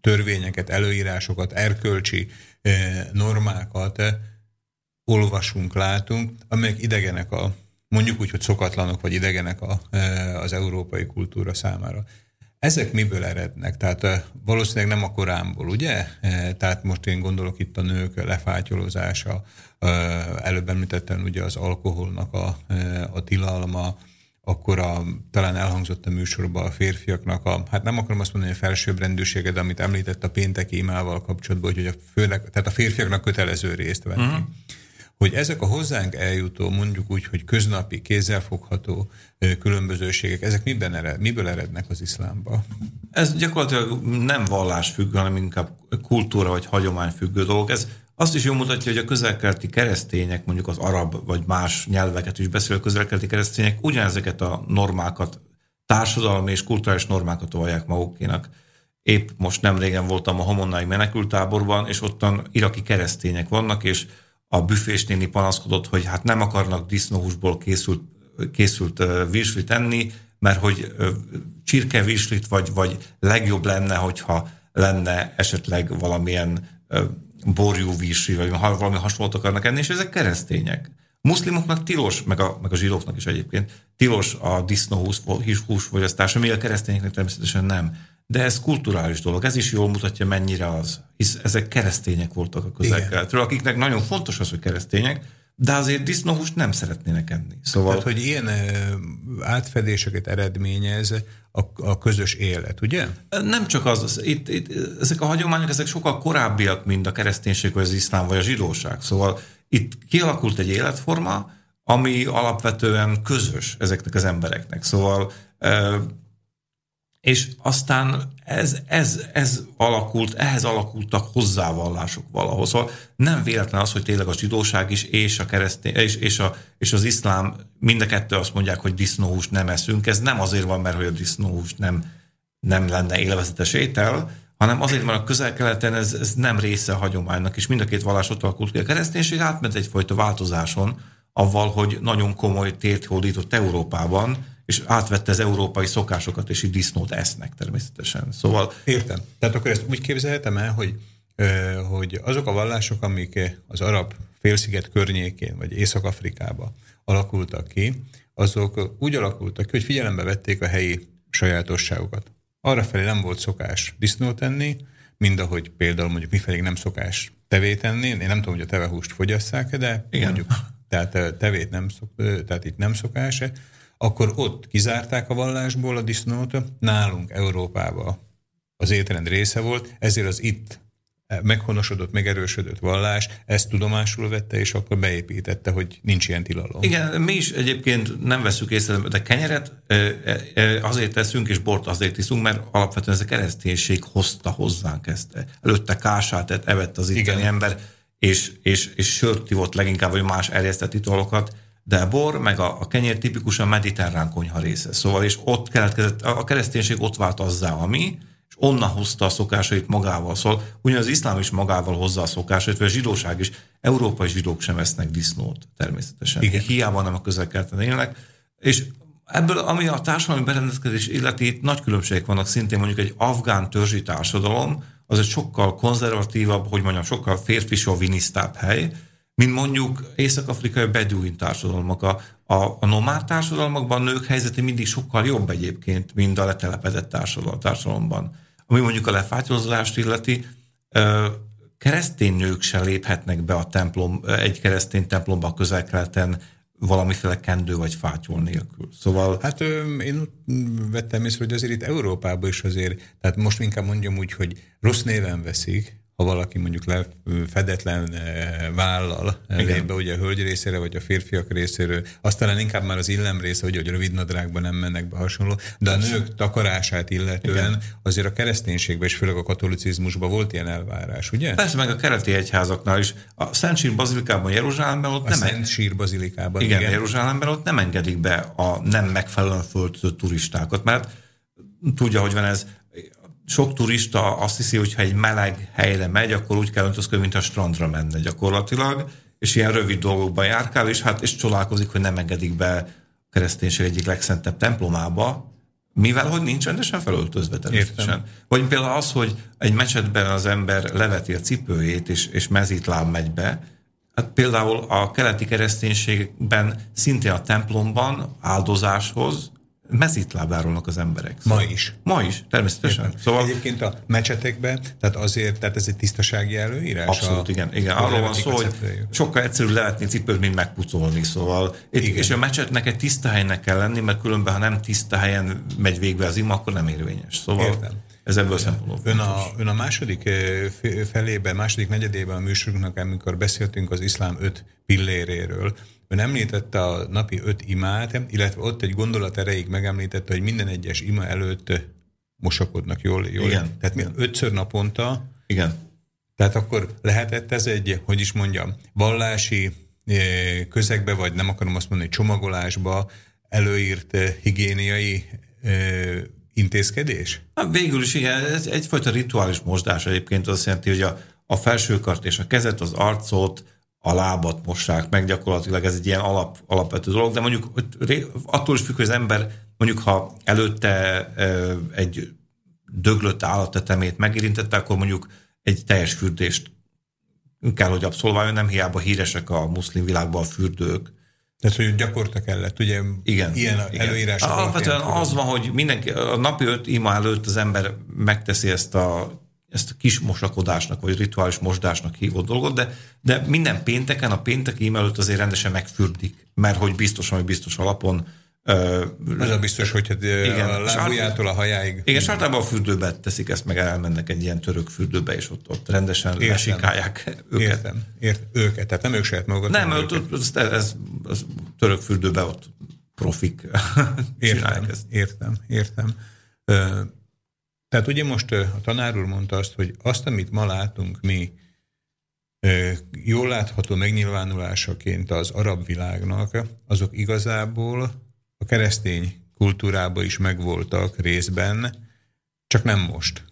törvényeket, előírásokat, erkölcsi normákat olvasunk, látunk, amelyek idegenek a, mondjuk úgy, hogy szokatlanok, vagy idegenek a, az európai kultúra számára. Ezek miből erednek? Tehát valószínűleg nem a korámból, ugye? Tehát most én gondolok itt a nők lefátyolozása, előbb említettem ugye az alkoholnak a, a tilalma, akkor a, talán elhangzott a műsorban a férfiaknak a, hát nem akarom azt mondani, hogy a felsőbbrendűsége, de amit említett a pénteki imával kapcsolatban, hogy a, főleg, tehát a férfiaknak kötelező részt venni. Uh-huh. Hogy ezek a hozzánk eljutó, mondjuk úgy, hogy köznapi, kézzelfogható különbözőségek, ezek miben ered, miből erednek az iszlámba? Ez gyakorlatilag nem vallás függ, hanem inkább kultúra vagy hagyomány függő dolog. Ez azt is jól mutatja, hogy a közelkeleti keresztények, mondjuk az arab vagy más nyelveket is beszélő közelkeleti keresztények ugyanezeket a normákat, társadalmi és kulturális normákat vallják magukénak. Épp most nem régen voltam a Homonnai menekültáborban, és ottan iraki keresztények vannak, és a büfés néni panaszkodott, hogy hát nem akarnak disznóhúsból készült, készült virslit enni, mert hogy csirkevirslit, vagy, vagy legjobb lenne, hogyha lenne esetleg valamilyen borjú vízsi, vagy valami hasonlót akarnak enni, és ezek keresztények. Muszlimoknak tilos, meg a, meg a zsidóknak is egyébként, tilos a disznóhús húsfogyasztása, még a keresztényeknek természetesen nem. De ez kulturális dolog, ez is jól mutatja, mennyire az, hisz ezek keresztények voltak a közel akiknek nagyon fontos az, hogy keresztények, de azért disznóhúst nem szeretnének enni. Szóval... Tehát, hogy ilyen átfedéseket eredményez a, a közös élet, ugye? Nem csak az, itt, itt, ezek a hagyományok, ezek sokkal korábbiak, mint a kereszténység, vagy az iszlám, vagy a zsidóság. Szóval itt kialakult egy életforma, ami alapvetően közös ezeknek az embereknek. Szóval és aztán ez, ez, ez alakult, ehhez alakultak hozzávallások valahol. Szóval nem véletlen az, hogy tényleg a zsidóság is, és, a keresztény, és, és, a, és az iszlám mind a kettő azt mondják, hogy disznóhúst nem eszünk. Ez nem azért van, mert hogy a disznóhúst nem, nem lenne élvezetes étel, hanem azért, mert a közel-keleten ez, ez nem része a hagyománynak, és mind a két vallás ott alakult ki. A kereszténység átment egyfajta változáson, avval, hogy nagyon komoly tért hódított Európában, és átvette az európai szokásokat, és így disznót esznek természetesen. Szóval... Értem. Tehát akkor ezt úgy képzelhetem el, hogy, hogy azok a vallások, amik az arab félsziget környékén, vagy Észak-Afrikába alakultak ki, azok úgy alakultak ki, hogy figyelembe vették a helyi sajátosságokat. Arra felé nem volt szokás disznót enni, mind ahogy például mondjuk mifelé nem szokás tevét enni. Én nem tudom, hogy a tevehúst fogyasszák de Igen. mondjuk tehát tevét nem szok, tehát itt nem szokás akkor ott kizárták a vallásból a disznót, nálunk Európába az étrend része volt, ezért az itt meghonosodott, megerősödött vallás ezt tudomásul vette, és akkor beépítette, hogy nincs ilyen tilalom. Igen, mi is egyébként nem veszük észre, de kenyeret azért teszünk, és bort azért iszunk, mert alapvetően ez a kereszténység hozta hozzánk ezt. Előtte kását evett az itteni ember, és, és, és sört ivott leginkább, vagy más erjesztett italokat, de a bor, meg a, a kenyér tipikusan mediterrán konyha része. Szóval, és ott keletkezett, a kereszténység ott vált azzá, ami, és onnan hozta a szokásait magával. Szóval ugyan az iszlám is magával hozza a szokásait, vagy a zsidóság is. Európai zsidók sem esznek disznót, természetesen. Igen. Hiába nem a közelkelten élnek. És ebből, ami a társadalmi berendezkedés illeti, nagy különbségek vannak szintén mondjuk egy afgán törzsi társadalom, az egy sokkal konzervatívabb, hogy mondjam, sokkal férfi hely, mint mondjuk észak-afrikai beduin társadalmak. A, a, a nomád társadalmakban a nők helyzete mindig sokkal jobb egyébként, mint a letelepedett társadalom, társadalomban. Ami mondjuk a lefátyozást illeti, keresztény nők se léphetnek be a templom, egy keresztény templomba közel-keleten valamiféle kendő vagy fátyol nélkül. Szóval... Hát ö, én vettem észre, hogy azért itt Európában is azért, tehát most inkább mondjam úgy, hogy rossz néven veszik, ha valaki mondjuk le, fedetlen vállal lép be ugye a hölgy részére, vagy a férfiak részéről, aztán inkább már az illem része, hogy, hogy rövid nadrágban nem mennek be hasonló, de a nők takarását illetően Igen. azért a kereszténységben és főleg a katolicizmusban volt ilyen elvárás, ugye? Persze, meg a keleti egyházaknál is. A Szent Sír Bazilikában, Jeruzsálemben ott a nem... Szent Sír Bazilikában, igen. igen. Jeruzsálemben ott nem engedik be a nem megfelelően föltött turistákat, mert tudja, hogy van ez, sok turista azt hiszi, hogy ha egy meleg helyre megy, akkor úgy kell öltözködni, mint a strandra menne gyakorlatilag, és ilyen rövid dolgokban járkál, és hát és csodálkozik, hogy nem engedik be a kereszténység egyik legszentebb templomába, mivel hogy nincs rendesen felöltözve természetesen. Vagy például az, hogy egy mecsetben az ember leveti a cipőjét, és, és mezítláb megy be, Hát például a keleti kereszténységben szintén a templomban áldozáshoz mezitlábárolnak az emberek. Ma is. Ma is, természetesen. Értem. Szóval Egyébként a mecsetekben, tehát azért, tehát ez egy tisztasági előírás? Abszolút, a, igen. igen. Arról van szó, hogy sokkal egyszerűbb levetni cipőt, mint megpucolni. Szóval, itt, és a mecsetnek egy tiszta helynek kell lenni, mert különben, ha nem tiszta helyen megy végbe az ima, akkor nem érvényes. Szóval Értem. ez ebből szempontból ön a, ön a második felében, második negyedében a műsorunknak, amikor beszéltünk az iszlám öt pilléréről, Ön említette a napi öt imát, illetve ott egy gondolat erejéig megemlítette, hogy minden egyes ima előtt mosakodnak jól. jól. Igen. Tehát igen. ötször naponta. Igen. Tehát akkor lehetett ez egy, hogy is mondjam, vallási eh, közegbe, vagy nem akarom azt mondani, csomagolásba előírt eh, higiéniai eh, intézkedés? Hát végül is igen, ez egyfajta rituális mosdás egyébként, azt jelenti, hogy a, a felsőkart és a kezet, az arcot, a lábat mossák meg, gyakorlatilag ez egy ilyen alap, alapvető dolog, de mondjuk attól is függ, hogy az ember mondjuk ha előtte egy döglött állattetemét megérintette, akkor mondjuk egy teljes fürdést kell, hogy abszolváljon, nem hiába híresek a muszlim világban a fürdők. Tehát, hogy gyakorta kellett, ugye igen, ilyen igen. előírás. Alapvetően az van, hogy mindenki, a napi öt ima előtt az ember megteszi ezt a ezt a kis mosakodásnak, vagy rituális mosdásnak hívott dolgot, de, de minden pénteken, a péntek e előtt azért rendesen megfürdik, mert hogy biztosan, hogy biztos alapon ez a biztos, hogy hát igen, a lábujjától a hajáig. Igen, és általában a fürdőbe teszik ezt, meg elmennek egy ilyen török fürdőbe, és ott, ott rendesen Értem. lesikálják őket. Értem, Ért, őket, tehát nem ők saját magukat. Nem, ott, ez, ez, ez, török fürdőbe ott profik értem, ezt. Értem, értem. Tehát ugye most a tanár úr mondta azt, hogy azt, amit ma látunk mi, jól látható megnyilvánulásaként az arab világnak, azok igazából a keresztény kultúrában is megvoltak részben, csak nem most.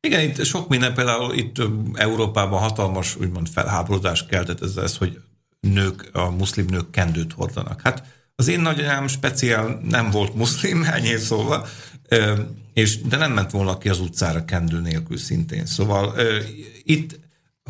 Igen, itt sok minden, például itt Európában hatalmas úgymond felháborodást keltett ez, ez, hogy nők, a muszlim nők kendőt hordanak. Hát az én nagyanyám speciál nem volt muszlim, <laughs> ennyi szóval, és, de nem ment volna ki az utcára kendő nélkül szintén. Szóval itt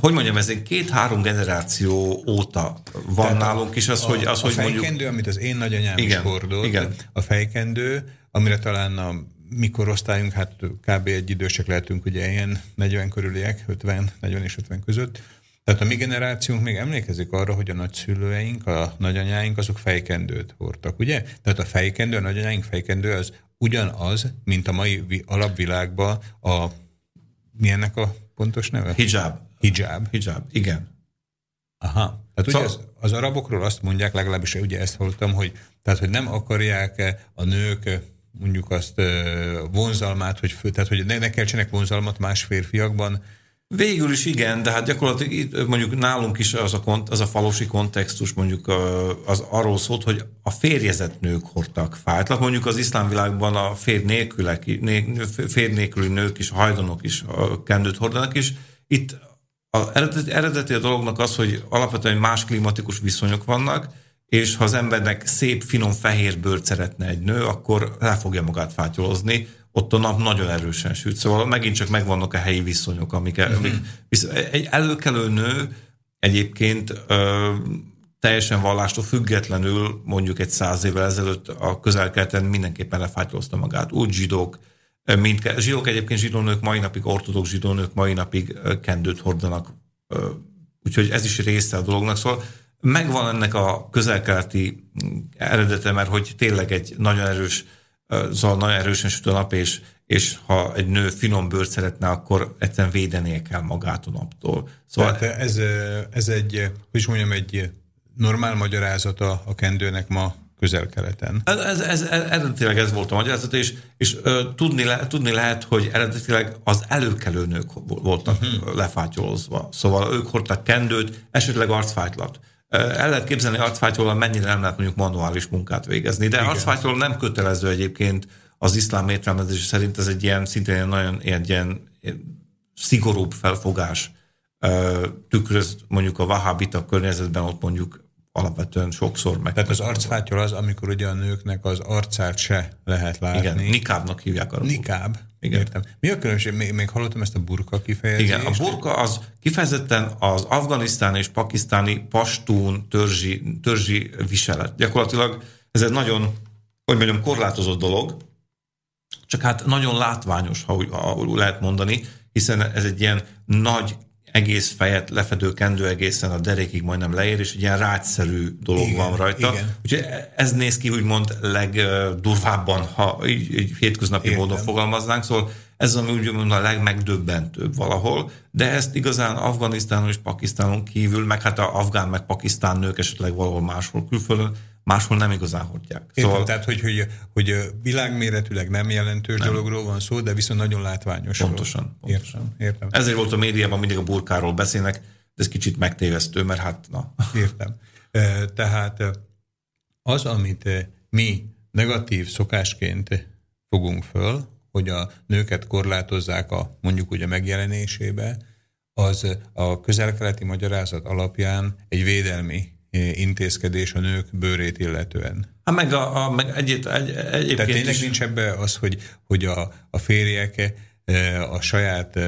hogy mondjam, ez egy két-három generáció óta van Tehát nálunk is az, a, hogy, az, a hogy fejkendő, mondjuk... amit az én nagyanyám igen, is hordott, igen. a fejkendő, amire talán a mi korosztályunk, hát kb. egy idősek lehetünk, ugye ilyen 40 körüliek, 50, 40 és 50 között, tehát a mi generációnk még emlékezik arra, hogy a nagyszülőink, a nagyanyáink, azok fejkendőt hordtak, ugye? Tehát a fejkendő, a nagyanyáink fejkendő az ugyanaz, mint a mai alapvilágban a, mi ennek a pontos neve? Hijab. Hijab. Hijab, igen. Aha. Tehát szóval... ugye az, az arabokról azt mondják, legalábbis ugye ezt hallottam, hogy, tehát, hogy nem akarják a nők mondjuk azt vonzalmát, hogy, fő, tehát, hogy ne, ne keltsenek vonzalmat más férfiakban, Végül is igen, de hát gyakorlatilag itt mondjuk nálunk is az a, kont, az a falusi kontextus mondjuk az arról szólt, hogy a férjezett nők hordtak fájtlat. Mondjuk az iszlám világban a férj, nélkülek, férj nélküli nők is, a hajdanok is a kendőt hordanak is. Itt a eredeti, eredeti a dolognak az, hogy alapvetően más klimatikus viszonyok vannak, és ha az embernek szép, finom fehér bőrt szeretne egy nő, akkor le fogja magát fátyolozni, ott a nap nagyon erősen süt. Szóval megint csak megvannak a helyi viszonyok, amik, mm-hmm. amik egy előkelő nő egyébként ö, teljesen vallástól függetlenül mondjuk egy száz évvel ezelőtt a közelkeleten mindenképpen lefátyolozta magát. Úgy zsidók, mint zsidók egyébként zsidónők mai napig, ortodox zsidónők mai napig kendőt hordanak. Úgyhogy ez is része a dolognak. Szóval megvan ennek a közelkeleti eredete, mert hogy tényleg egy nagyon erős szóval nagyon erősen süt a nap, és, és ha egy nő finom bőrt szeretne, akkor egyszerűen védenie kell magát a naptól. Szóval Tehát ez, ez egy, hogy is mondjam, egy normál magyarázata a kendőnek ma közel-keleten. Ez, ez, ez, eredetileg ez volt a magyarázat, és, és ö, tudni, le, tudni lehet, hogy eredetileg az előkelő nők voltak uh-huh. lefátyolozva. Szóval ők hordtak kendőt, esetleg arcfájtlat. El lehet képzelni arcfájtól, mennyire nem lehet mondjuk manuális munkát végezni, de arcfájtól nem kötelező egyébként az iszlám értelmezés szerint ez egy ilyen szintén nagyon egy ilyen szigorúbb felfogás tükröz mondjuk a vahábita környezetben ott mondjuk alapvetően sokszor meg. Tehát az arcfátyol az, amikor ugye a nőknek az arcát se lehet látni. Igen, nikábnak hívják arra. Nikáb. Igen. Értem. Mi a különbség? Még, még hallottam ezt a burka kifejezést. Igen, a burka az kifejezetten az afganisztáni és pakisztáni pastún törzsi, törzsi viselet. Gyakorlatilag ez egy nagyon hogy mondjam, korlátozott dolog, csak hát nagyon látványos, ha úgy, ha úgy lehet mondani, hiszen ez egy ilyen nagy egész fejet lefedő kendő egészen a derékig majdnem leér, és egy ilyen rágyszerű dolog igen, van rajta. Igen. Úgyhogy ez néz ki úgymond legdurvábban, ha így, így hétköznapi Értem. módon fogalmaznánk, szóval ez ami úgymond a legmegdöbbentőbb valahol, de ezt igazán Afganisztánon és Pakisztánon kívül, meg hát a afgán meg pakisztán nők esetleg valahol máshol külföldön, máshol nem igazán hordják. Értem, szóval... tehát, hogy, hogy, hogy világméretűleg nem jelentős nem. dologról van szó, de viszont nagyon látványos. Pontosan. pontosan. Értem, értem. Ezért volt a médiában mindig a burkáról beszélnek, de ez kicsit megtévesztő, mert hát na. Értem. Tehát az, amit mi negatív szokásként fogunk föl, hogy a nőket korlátozzák a mondjuk úgy a megjelenésébe, az a közelkeleti magyarázat alapján egy védelmi intézkedés a nők bőrét illetően. Hát meg, a, a, meg egy, egy, egyébként Tehát tényleg is... nincs ebbe az, hogy, hogy a, a férjek e, a saját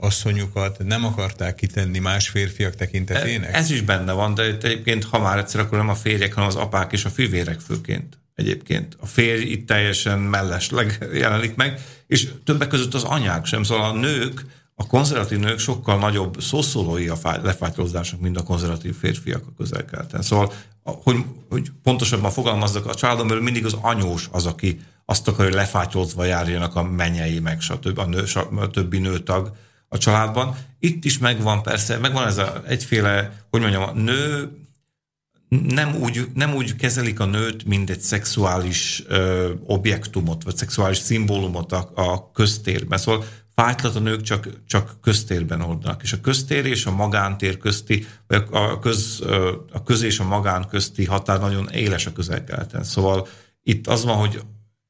asszonyukat nem akarták kitenni más férfiak tekintetének? Ez is benne van, de egyébként, ha már egyszer, akkor nem a férjek, hanem az apák és a fivérek főként. Egyébként a férj itt teljesen mellesleg jelenik meg, és többek között az anyák sem, szóval a nők a konzervatív nők sokkal nagyobb szószólói a lefátyolózásnak, mint a konzervatív férfiak a közel Szóval, hogy, hogy pontosabban fogalmazzak, a családon belül mindig az anyós az, aki azt akarja, hogy lefátyolzva járjanak a menyei, meg stb. A, nő, a többi nőtag a családban. Itt is megvan persze, megvan ez a egyféle, hogy mondjam, a nő nem úgy, nem úgy kezelik a nőt, mint egy szexuális ö, objektumot, vagy szexuális szimbólumot a, a köztérben. Szóval fájtlat a nők csak, csak köztérben oldnak, és a köztér és a magántér közti, vagy a köz, a köz és a magán közti határ nagyon éles a közelkeleten. Szóval itt az van, hogy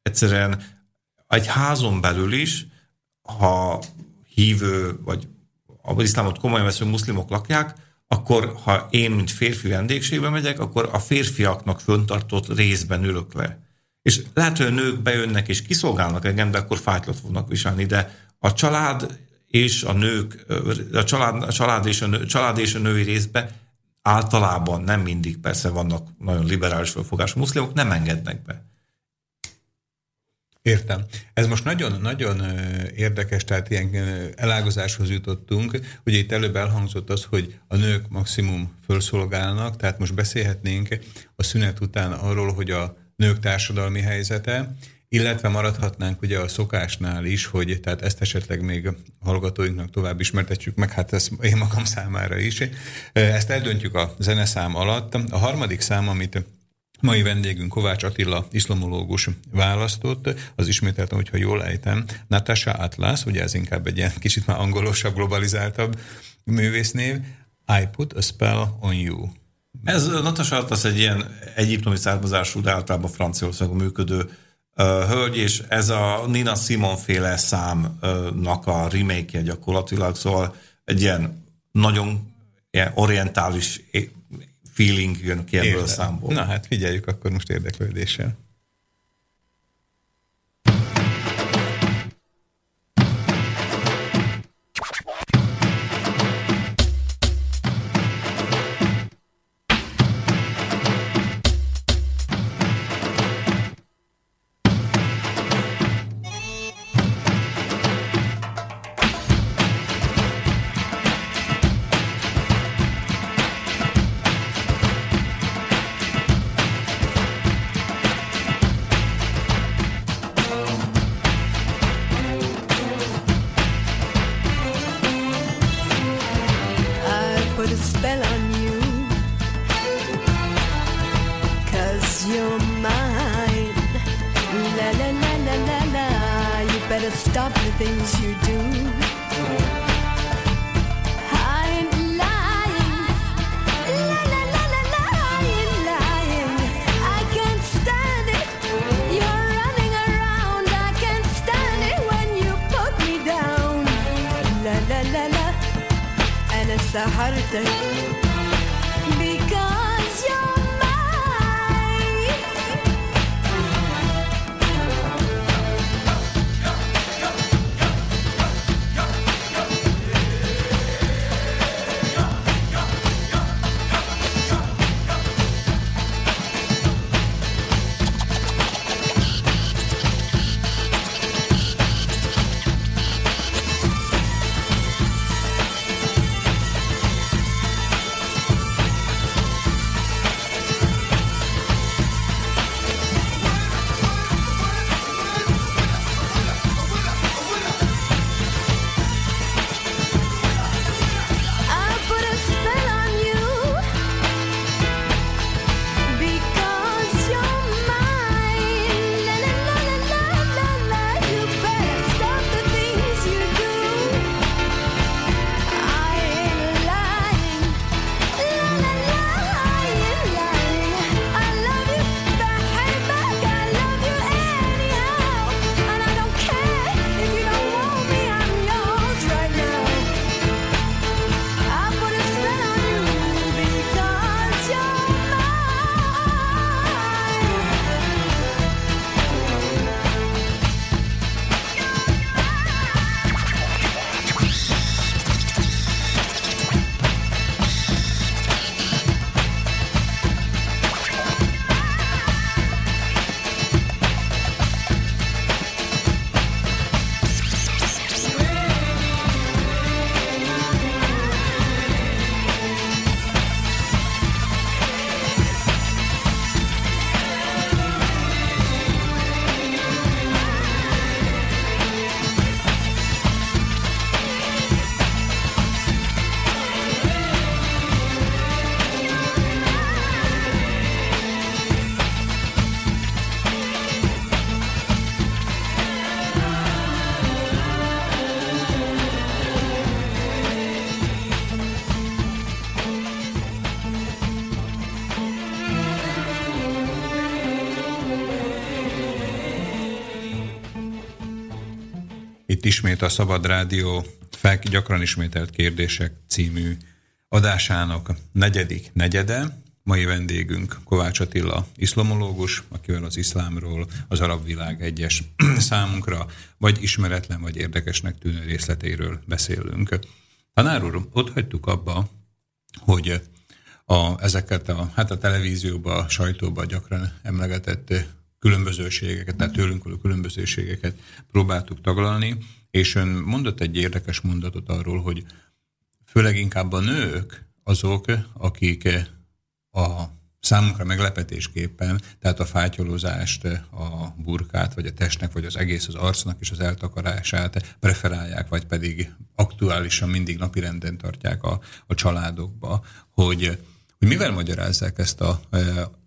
egyszerűen egy házon belül is, ha hívő, vagy az iszlámot komolyan vesző muszlimok lakják, akkor ha én, mint férfi vendégségbe megyek, akkor a férfiaknak föntartott részben ülök le. És lehet, hogy a nők bejönnek és kiszolgálnak engem, de akkor fájtlat fognak viselni, de a család és a nők, a család, a család, és a nő, család és a női részben általában, nem mindig persze vannak nagyon liberális felfogású muszlimok, nem engednek be. Értem. Ez most nagyon-nagyon érdekes, tehát ilyen elágazáshoz jutottunk. Ugye itt előbb elhangzott az, hogy a nők maximum felszolgálnak, tehát most beszélhetnénk a szünet után arról, hogy a nők társadalmi helyzete, illetve maradhatnánk ugye a szokásnál is, hogy tehát ezt esetleg még hallgatóinknak tovább ismertetjük meg, hát ez én magam számára is. Ezt eldöntjük a zeneszám alatt. A harmadik szám, amit mai vendégünk Kovács Attila iszlamológus választott, az ismételtem, hogyha jól ejtem, Natasha Atlas, ugye ez inkább egy ilyen kicsit már angolosabb, globalizáltabb művésznév, I put a spell on you. Ez Natasha Atlas egy ilyen egyiptomi származású, de általában Franciaországon működő hölgy, és ez a Nina Simon féle számnak a remake-je gyakorlatilag, szóval egy ilyen nagyon ilyen orientális feeling jön ki ebből Érde. a számból. Na hát figyeljük akkor most érdeklődéssel. Ismét a Szabad Rádió FEK gyakran ismételt kérdések című adásának negyedik negyede. Mai vendégünk Kovács Attila iszlamológus, akivel az iszlámról, az arab világ egyes <clears throat> számunkra vagy ismeretlen, vagy érdekesnek tűnő részleteiről beszélünk. Tanár úr, ott hagytuk abba, hogy a, ezeket a, hát a televízióba, a sajtóba gyakran emlegetett különbözőségeket, tehát tőlünk való különbözőségeket próbáltuk taglalni, és ön mondott egy érdekes mondatot arról, hogy főleg inkább a nők azok, akik a számunkra meglepetésképpen, tehát a fátyolozást, a burkát, vagy a testnek, vagy az egész az arcnak és az eltakarását preferálják, vagy pedig aktuálisan mindig napirenden tartják a, a családokba, hogy, hogy mivel magyarázzák ezt a,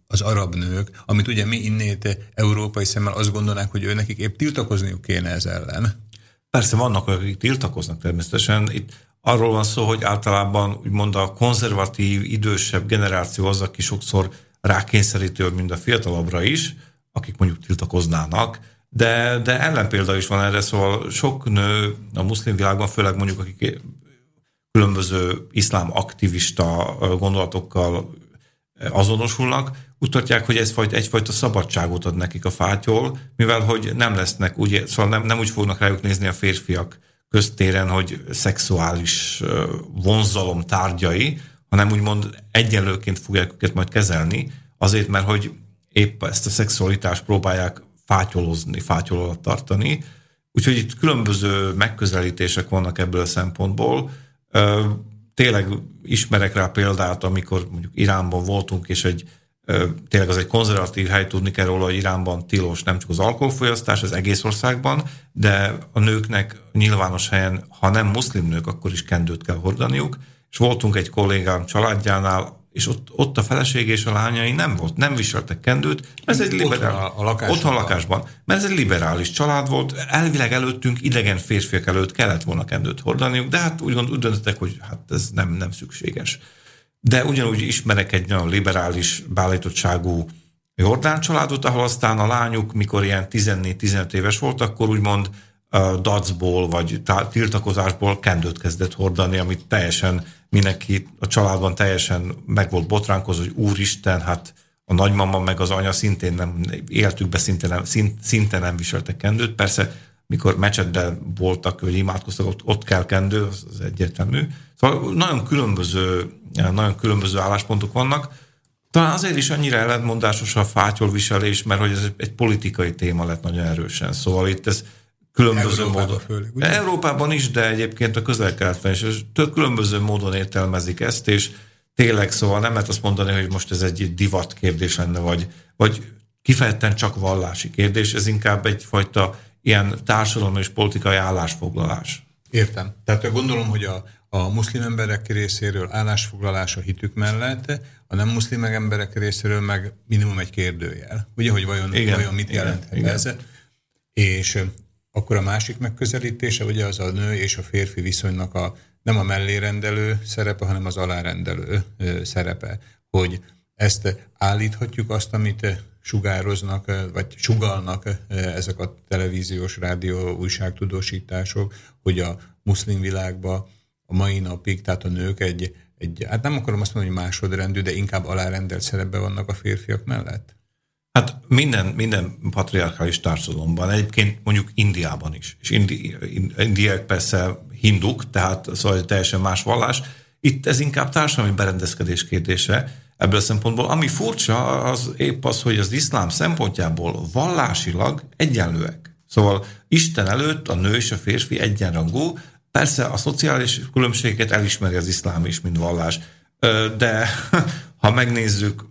az arab nők, amit ugye mi innét európai szemmel azt gondolnánk, hogy ő nekik épp tiltakozniuk kéne ez ellen. Persze vannak, akik tiltakoznak természetesen. Itt arról van szó, hogy általában úgymond a konzervatív, idősebb generáció az, aki sokszor rákényszerítő, mint a fiatalabbra is, akik mondjuk tiltakoznának, de, de ellenpélda is van erre, szóval sok nő a muszlim világban, főleg mondjuk akik különböző iszlám aktivista gondolatokkal azonosulnak, úgy tartják, hogy ez egyfajta szabadságot ad nekik a fátyol, mivel hogy nem lesznek, úgy, szóval nem, nem úgy fognak rájuk nézni a férfiak köztéren, hogy szexuális vonzalom tárgyai, hanem úgymond egyenlőként fogják őket majd kezelni, azért, mert hogy épp ezt a szexualitást próbálják fátyolozni, fátyol alatt tartani. Úgyhogy itt különböző megközelítések vannak ebből a szempontból. Tényleg ismerek rá példát, amikor mondjuk Iránban voltunk, és egy tényleg az egy konzervatív hely, tudni kell róla, hogy Iránban tilos nem csak az alkoholfogyasztás az egész országban, de a nőknek nyilvános helyen, ha nem muszlim nők, akkor is kendőt kell hordaniuk, és voltunk egy kollégám családjánál, és ott, ott a feleség és a lányai nem volt, nem viseltek kendőt, ez egy liberális, otthon, a, a lakásban. otthon lakásban, mert ez egy liberális család volt, elvileg előttünk idegen férfiak előtt kellett volna kendőt hordaniuk, de hát úgy, úgy döntöttek, hogy hát ez nem, nem szükséges. De ugyanúgy ismerek egy nagyon liberális beállítottságú Jordán családot, ahol aztán a lányuk, mikor ilyen 14-15 éves volt, akkor úgymond dacból vagy tiltakozásból kendőt kezdett hordani, amit teljesen mindenki a családban teljesen meg volt botránkozva, hogy úristen, hát a nagymama meg az anya szintén nem, éltükbe szinte nem, szinte nem viseltek kendőt. Persze, mikor mecsetben voltak, hogy imádkoztak, ott, ott kell kendő, az, az egyértelmű. Szóval nagyon különböző nagyon különböző álláspontok vannak. Talán azért is annyira ellentmondásos a fátyolviselés, mert hogy ez egy politikai téma lett nagyon erősen. Szóval itt ez különböző Európában módon. Főleg, ugye? Európában is, de egyébként a közel is. Több különböző módon értelmezik ezt, és tényleg szóval nem lehet azt mondani, hogy most ez egy divat kérdés lenne, vagy, vagy kifejezetten csak vallási kérdés, ez inkább egyfajta ilyen társadalmi és politikai állásfoglalás. Értem. Tehát gondolom, hogy a, a muszlim emberek részéről állásfoglalás a hitük mellett, a nem muszlim emberek részéről meg minimum egy kérdőjel. Ugye, hogy vajon, igen, vajon mit jelent igen, ez? Igen. És akkor a másik megközelítése ugye az a nő és a férfi viszonynak a nem a mellérendelő szerepe, hanem az alárendelő szerepe, hogy ezt állíthatjuk azt, amit sugároznak, vagy sugalnak ezek a televíziós, rádió, újságtudósítások, hogy a muszlim világban a mai napig, tehát a nők egy, egy, hát nem akarom azt mondani, hogy másodrendű, de inkább alárendelt szerepben vannak a férfiak mellett? Hát minden, minden patriarkális társadalomban, egyébként mondjuk Indiában is, és indi, indiák persze hinduk, tehát szóval teljesen más vallás. Itt ez inkább társadalmi berendezkedés kérdése ebből a szempontból. Ami furcsa, az épp az, hogy az iszlám szempontjából vallásilag egyenlőek. Szóval Isten előtt a nő és a férfi egyenrangú, Persze a szociális különbségeket elismeri az iszlám is, mint vallás, de <laughs> ha megnézzük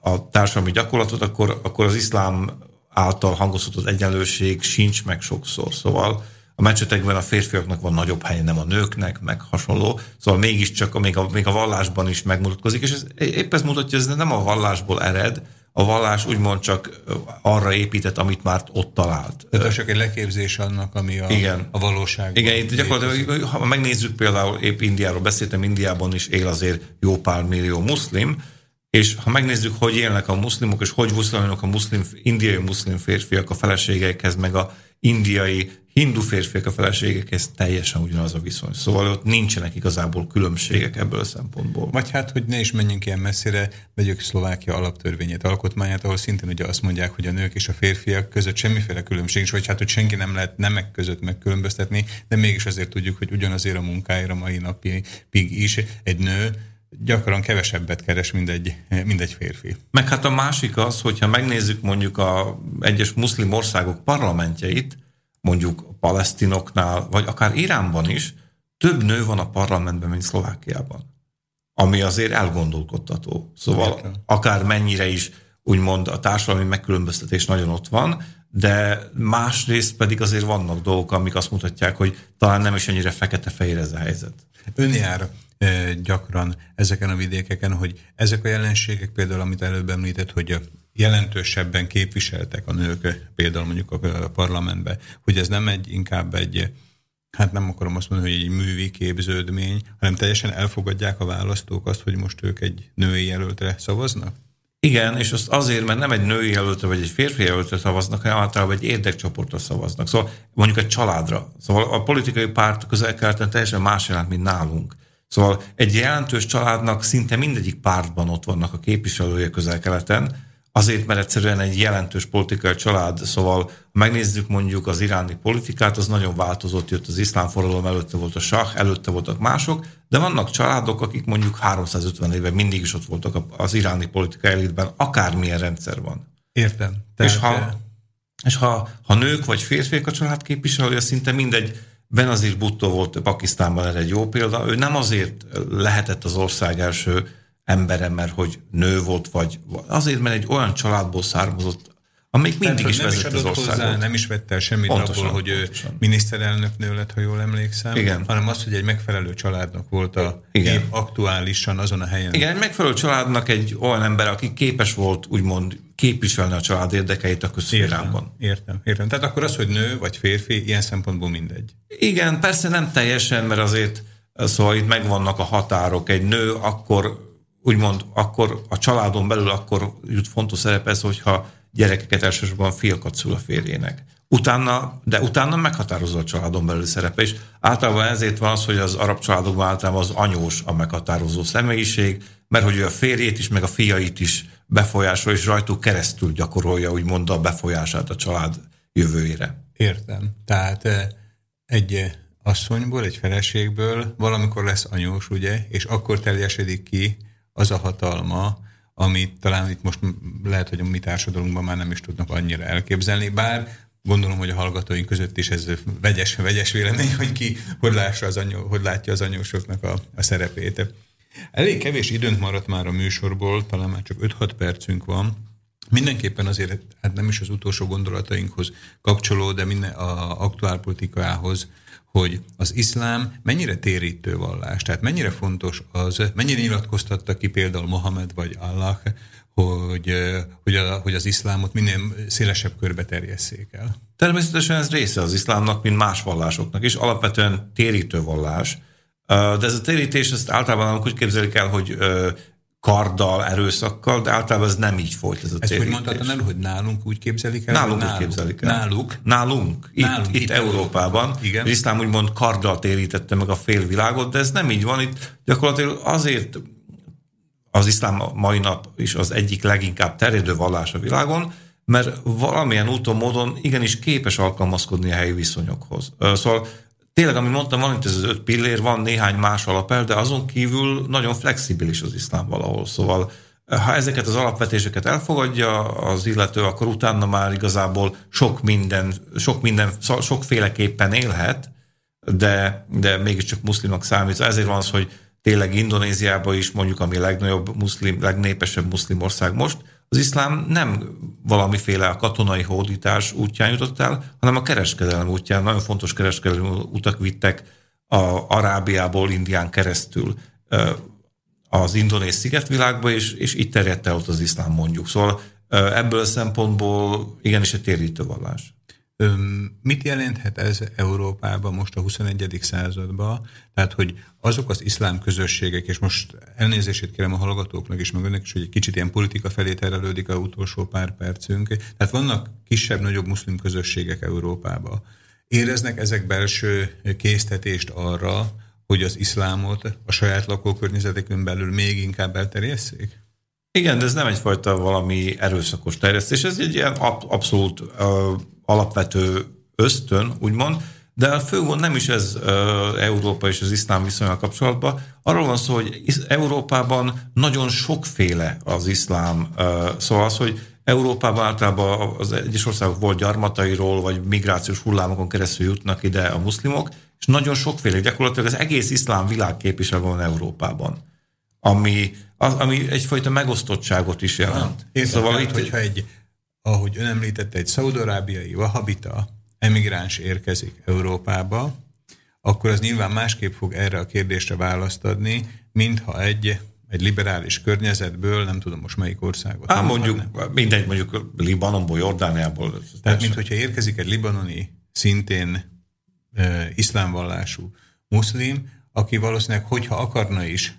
a társadalmi gyakorlatot, akkor, akkor az iszlám által hangozhatott egyenlőség sincs meg sokszor. Szóval a meccsetekben a férfiaknak van nagyobb helye, nem a nőknek, meg hasonló. Szóval mégiscsak még a, még a vallásban is megmutatkozik, és ez, épp ez mutatja, hogy ez nem a vallásból ered, a vallás úgymond csak arra épített, amit már ott talált. Ez csak egy leképzés annak, ami a, Igen. a valóság. Igen, itt gyakorlatilag, ha megnézzük például, épp Indiáról beszéltem, Indiában is él azért jó pár millió muszlim, és ha megnézzük, hogy élnek a muszlimok, és hogy viszonyulnak a muszlim, indiai muszlim férfiak a feleségeikhez, meg a indiai hindu férfiak a feleségekhez teljesen ugyanaz a viszony. Szóval ott nincsenek igazából különbségek ebből a szempontból. Vagy hát, hogy ne is menjünk ilyen messzire, vegyük Szlovákia alaptörvényét, alkotmányát, ahol szintén ugye azt mondják, hogy a nők és a férfiak között semmiféle különbség is, vagy hát, hogy senki nem lehet nemek között megkülönböztetni, de mégis azért tudjuk, hogy ugyanazért a munkáért a mai napig is egy nő gyakran kevesebbet keres, mint egy, mint egy férfi. Meg hát a másik az, hogyha megnézzük mondjuk a egyes muszlim országok parlamentjeit, mondjuk a palesztinoknál, vagy akár Iránban is, több nő van a parlamentben, mint Szlovákiában. Ami azért elgondolkodtató. Szóval Értem. akár mennyire is úgymond a társadalmi megkülönböztetés nagyon ott van, de másrészt pedig azért vannak dolgok, amik azt mutatják, hogy talán nem is ennyire fekete-fehér ez a helyzet. Ön jár gyakran ezeken a vidékeken, hogy ezek a jelenségek, például amit előbb említett, hogy jelentősebben képviseltek a nők, például mondjuk a parlamentbe, hogy ez nem egy inkább egy, hát nem akarom azt mondani, hogy egy művi képződmény, hanem teljesen elfogadják a választók azt, hogy most ők egy női jelöltre szavaznak? Igen, és azt azért, mert nem egy női jelöltre vagy egy férfi jelöltre szavaznak, hanem általában egy érdekcsoportra szavaznak. Szóval mondjuk egy családra. Szóval a politikai párt közel teljesen más jelent, mint nálunk. Szóval egy jelentős családnak szinte mindegyik pártban ott vannak a képviselője közel-keleten, azért, mert egyszerűen egy jelentős politikai család, szóval ha megnézzük mondjuk az iráni politikát, az nagyon változott, jött az iszlám forradalom, előtte volt a sah, előtte voltak mások, de vannak családok, akik mondjuk 350 éve mindig is ott voltak az iráni politikai elitben, akármilyen rendszer van. Értem. Tehát... És ha, és ha, ha nők vagy férfiak a család képviselője, szinte mindegy, Benazir Bhutto volt Pakisztánban erre egy jó példa. Ő nem azért lehetett az ország első embere, mert hogy nő volt, vagy azért, mert egy olyan családból származott, amelyik mindig Tehát, is vezet az országot. Hozzá, nem is vette el semmit pontosan, abból, hogy pontosan. ő miniszterelnök nő lett, ha jól emlékszem, Igen. hanem az, hogy egy megfelelő családnak volt a Igen. épp aktuálisan azon a helyen. Igen, egy megfelelő családnak egy olyan ember, aki képes volt úgymond képviselni a család érdekeit a közszférában. Értem, értem, értem. Tehát akkor az, hogy nő vagy férfi, ilyen szempontból mindegy. Igen, persze nem teljesen, mert azért szóval itt megvannak a határok. Egy nő akkor úgymond akkor a családon belül akkor jut fontos szerepe ez, hogyha gyerekeket elsősorban fiakat szül a férjének. Utána, de utána meghatározó a családon belül szerepe is. Általában ezért van az, hogy az arab családokban általában az anyós a meghatározó személyiség, mert hogy ő a férjét is, meg a fiait is befolyásol, és rajtuk keresztül gyakorolja, úgymond a befolyását a család jövőjére. Értem. Tehát eh, egy asszonyból, egy feleségből valamikor lesz anyós, ugye, és akkor teljesedik ki az a hatalma, amit talán itt most lehet, hogy a mi társadalmunkban már nem is tudnak annyira elképzelni, bár gondolom, hogy a hallgatóink között is ez vegyes, vegyes vélemény, hogy ki hogy, lássa az anyó, hogy látja az anyósoknak a, a szerepét. Elég kevés időnk maradt már a műsorból, talán már csak 5-6 percünk van. Mindenképpen azért, hát nem is az utolsó gondolatainkhoz kapcsoló, de minden a aktuálpolitikához hogy az iszlám mennyire térítő vallás, tehát mennyire fontos az, mennyire nyilatkoztatta ki például Mohamed vagy Allah, hogy, hogy, a, hogy az iszlámot minél szélesebb körbe terjesszék el. Természetesen ez része az iszlámnak, mint más vallásoknak is, alapvetően térítő vallás, de ez a térítés, ezt általában úgy képzelik el, hogy karddal, erőszakkal, de általában ez nem így folyt ez a Ezt hogy mondhatom el, hogy nálunk úgy képzelik el? Nálunk, nálunk úgy képzelik el. Náluk? Nálunk. Itt, nálunk, itt, itt Európában. Igen. Az iszlám úgymond karddal térítette meg a fél világot, de ez nem így van. Itt gyakorlatilag azért az iszlám mai nap is az egyik leginkább terjedő vallás a világon, mert valamilyen úton, módon igenis képes alkalmazkodni a helyi viszonyokhoz. Szóval tényleg, amit mondtam, van itt ez az öt pillér, van néhány más alapel, de azon kívül nagyon flexibilis az iszlám valahol. Szóval ha ezeket az alapvetéseket elfogadja az illető, akkor utána már igazából sok minden, sok minden, sokféleképpen élhet, de, de mégiscsak muszlimnak számít. Ezért van az, hogy tényleg Indonéziában is mondjuk, ami legnagyobb muszlim, legnépesebb muszlim ország most, az iszlám nem valamiféle a katonai hódítás útján jutott el, hanem a kereskedelem útján. Nagyon fontos kereskedelmi utak vittek a Arábiából Indián keresztül az indonéz szigetvilágba, és, és itt terjedt el ott az iszlám mondjuk. Szóval ebből a szempontból igenis egy térítő vallás. Mit jelenthet ez Európában most a 21. században? Tehát, hogy azok az iszlám közösségek, és most elnézését kérem a hallgatóknak is, meg önnek is, hogy egy kicsit ilyen politika felé terelődik a utolsó pár percünk. Tehát vannak kisebb-nagyobb muszlim közösségek Európában. Éreznek ezek belső késztetést arra, hogy az iszlámot a saját lakókörnyezetekön belül még inkább elterjesszék? Igen, de ez nem egyfajta valami erőszakos terjesztés, ez egy ilyen abszolút uh, alapvető ösztön, úgymond, de a fő gond nem is ez Európa és az iszlám viszonyal kapcsolatban. Arról van szó, hogy Európában nagyon sokféle az iszlám. Szóval az, hogy Európában általában az egyes országok volt gyarmatairól, vagy migrációs hullámokon keresztül jutnak ide a muszlimok, és nagyon sokféle, gyakorlatilag az egész iszlám világ képvisel van Európában, ami, az, ami egyfajta megosztottságot is jelent. Értem, szóval tehát, itt... hogyha egy, ahogy ön említette, egy szaudarábiai vahabita emigráns érkezik Európába, akkor az nyilván másképp fog erre a kérdésre választ adni, mintha egy egy liberális környezetből, nem tudom most melyik országot. Á, mondjuk, hanem. mindegy, mondjuk Libanonból, Jordániából. Tehát, mint hogyha érkezik egy libanoni, szintén e, iszlámvallású muszlim, aki valószínűleg, hogyha akarna is,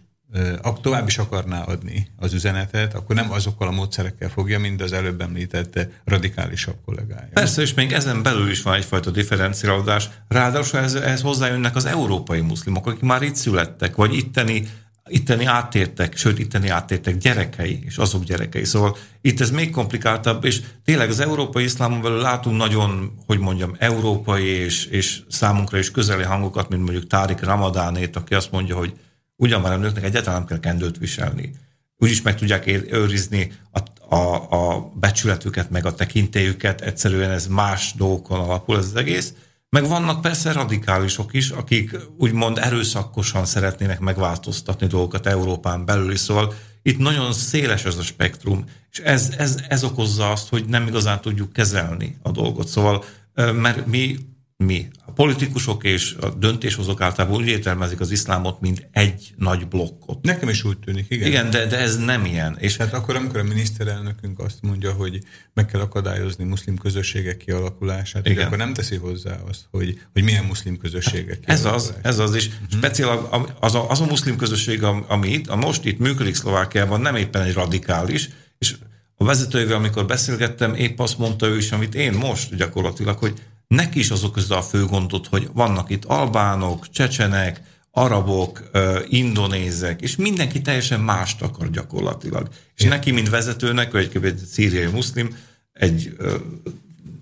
tovább is akarná adni az üzenetet, akkor nem azokkal a módszerekkel fogja, mint az előbb említett radikálisabb kollégája. Persze, és még ezen belül is van egyfajta differenciálódás. Ráadásul ehhez, ehhez hozzájönnek az európai muszlimok, akik már itt születtek, vagy itteni itteni áttértek, sőt, itteni áttértek gyerekei, és azok gyerekei. Szóval itt ez még komplikáltabb, és tényleg az európai iszlámon belül látunk nagyon, hogy mondjam, európai és, és számunkra is közeli hangokat, mint mondjuk Tárik Ramadánét, aki azt mondja, hogy ugyan már a nőknek egyáltalán nem kell kendőt viselni. Úgyis meg tudják őrizni a, a, a becsületüket, meg a tekintélyüket, egyszerűen ez más dolgokon alapul ez az egész, meg vannak persze radikálisok is, akik úgymond erőszakosan szeretnének megváltoztatni dolgokat Európán belül is, szóval itt nagyon széles ez a spektrum, és ez, ez, ez okozza azt, hogy nem igazán tudjuk kezelni a dolgot. Szóval, mert mi mi, politikusok és a döntéshozók általában úgy értelmezik az iszlámot, mint egy nagy blokkot. Nekem is úgy tűnik, igen. Igen, de, de ez nem ilyen. És hát akkor, amikor a miniszterelnökünk azt mondja, hogy meg kell akadályozni muszlim közösségek kialakulását, igen. akkor nem teszi hozzá azt, hogy, hogy milyen muszlim közösségek Ez az, ez az is. Uh-huh. Speciál az a, az a muszlim közösség, ami itt, a most itt működik Szlovákiában, nem éppen egy radikális, és a vezetőjével, amikor beszélgettem, épp azt mondta ő is, amit én most gyakorlatilag, hogy neki is az okozza a fő gondot, hogy vannak itt albánok, csecsenek, arabok, indonézek, és mindenki teljesen mást akar gyakorlatilag. És neki, mint vezetőnek, vagy egy, egy szíriai muszlim, egy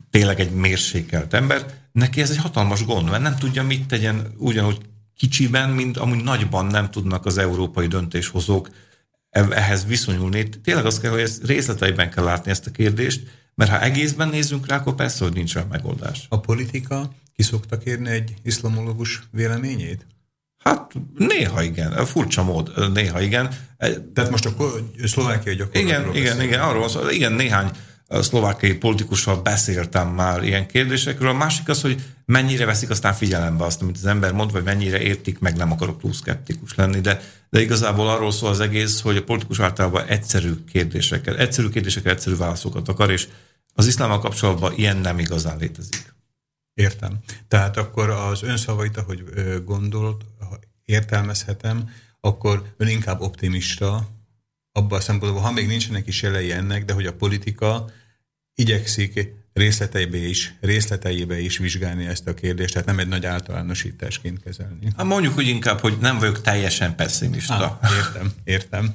tényleg egy mérsékelt ember, neki ez egy hatalmas gond, mert nem tudja, mit tegyen ugyanúgy kicsiben, mint amúgy nagyban nem tudnak az európai döntéshozók ehhez viszonyulni. Tényleg azt kell, hogy ezt részleteiben kell látni ezt a kérdést, mert ha egészben nézzünk rá, akkor persze, hogy nincs olyan megoldás. A politika ki szokta kérni egy iszlamológus véleményét? Hát néha igen, furcsa mód, néha igen. Tehát most a szlovákiai gyakorlatról Igen, igen, igen, arról szó, igen, néhány szlovákiai politikussal beszéltem már ilyen kérdésekről. A másik az, hogy mennyire veszik aztán figyelembe azt, amit az ember mond, vagy mennyire értik, meg nem akarok túl szkeptikus lenni, de, de igazából arról szól az egész, hogy a politikus általában egyszerű kérdéseket, egyszerű kérdéseket, egyszerű válaszokat akar, és az iszlámmal kapcsolatban ilyen nem igazán létezik. Értem. Tehát akkor az ön szavait, ahogy gondolt, ha értelmezhetem, akkor ön inkább optimista, abban a szempontból, ha még nincsenek is jelei ennek, de hogy a politika igyekszik részleteibe is, részleteibe is vizsgálni ezt a kérdést, tehát nem egy nagy általánosításként kezelni. Hát mondjuk úgy inkább, hogy nem vagyok teljesen pessimista. Ah, értem, értem.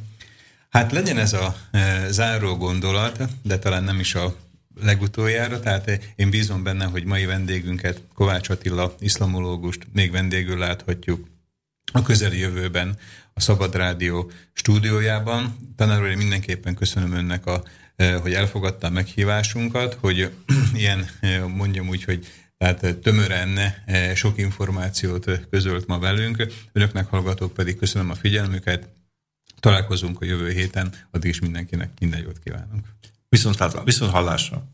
Hát legyen ez a e, záró gondolat, de talán nem is a legutoljára, tehát én bízom benne, hogy mai vendégünket, Kovács Attila, iszlamológust még vendégül láthatjuk a közeli jövőben a Szabad Rádió stúdiójában. Tanár úr, én mindenképpen köszönöm önnek, a, eh, hogy elfogadta a meghívásunkat, hogy <clears throat> ilyen, eh, mondjam úgy, hogy tehát eh, sok információt közölt ma velünk. Önöknek hallgatók pedig köszönöm a figyelmüket. Találkozunk a jövő héten, addig is mindenkinek minden jót kívánunk. Viszont, viszont hallásra.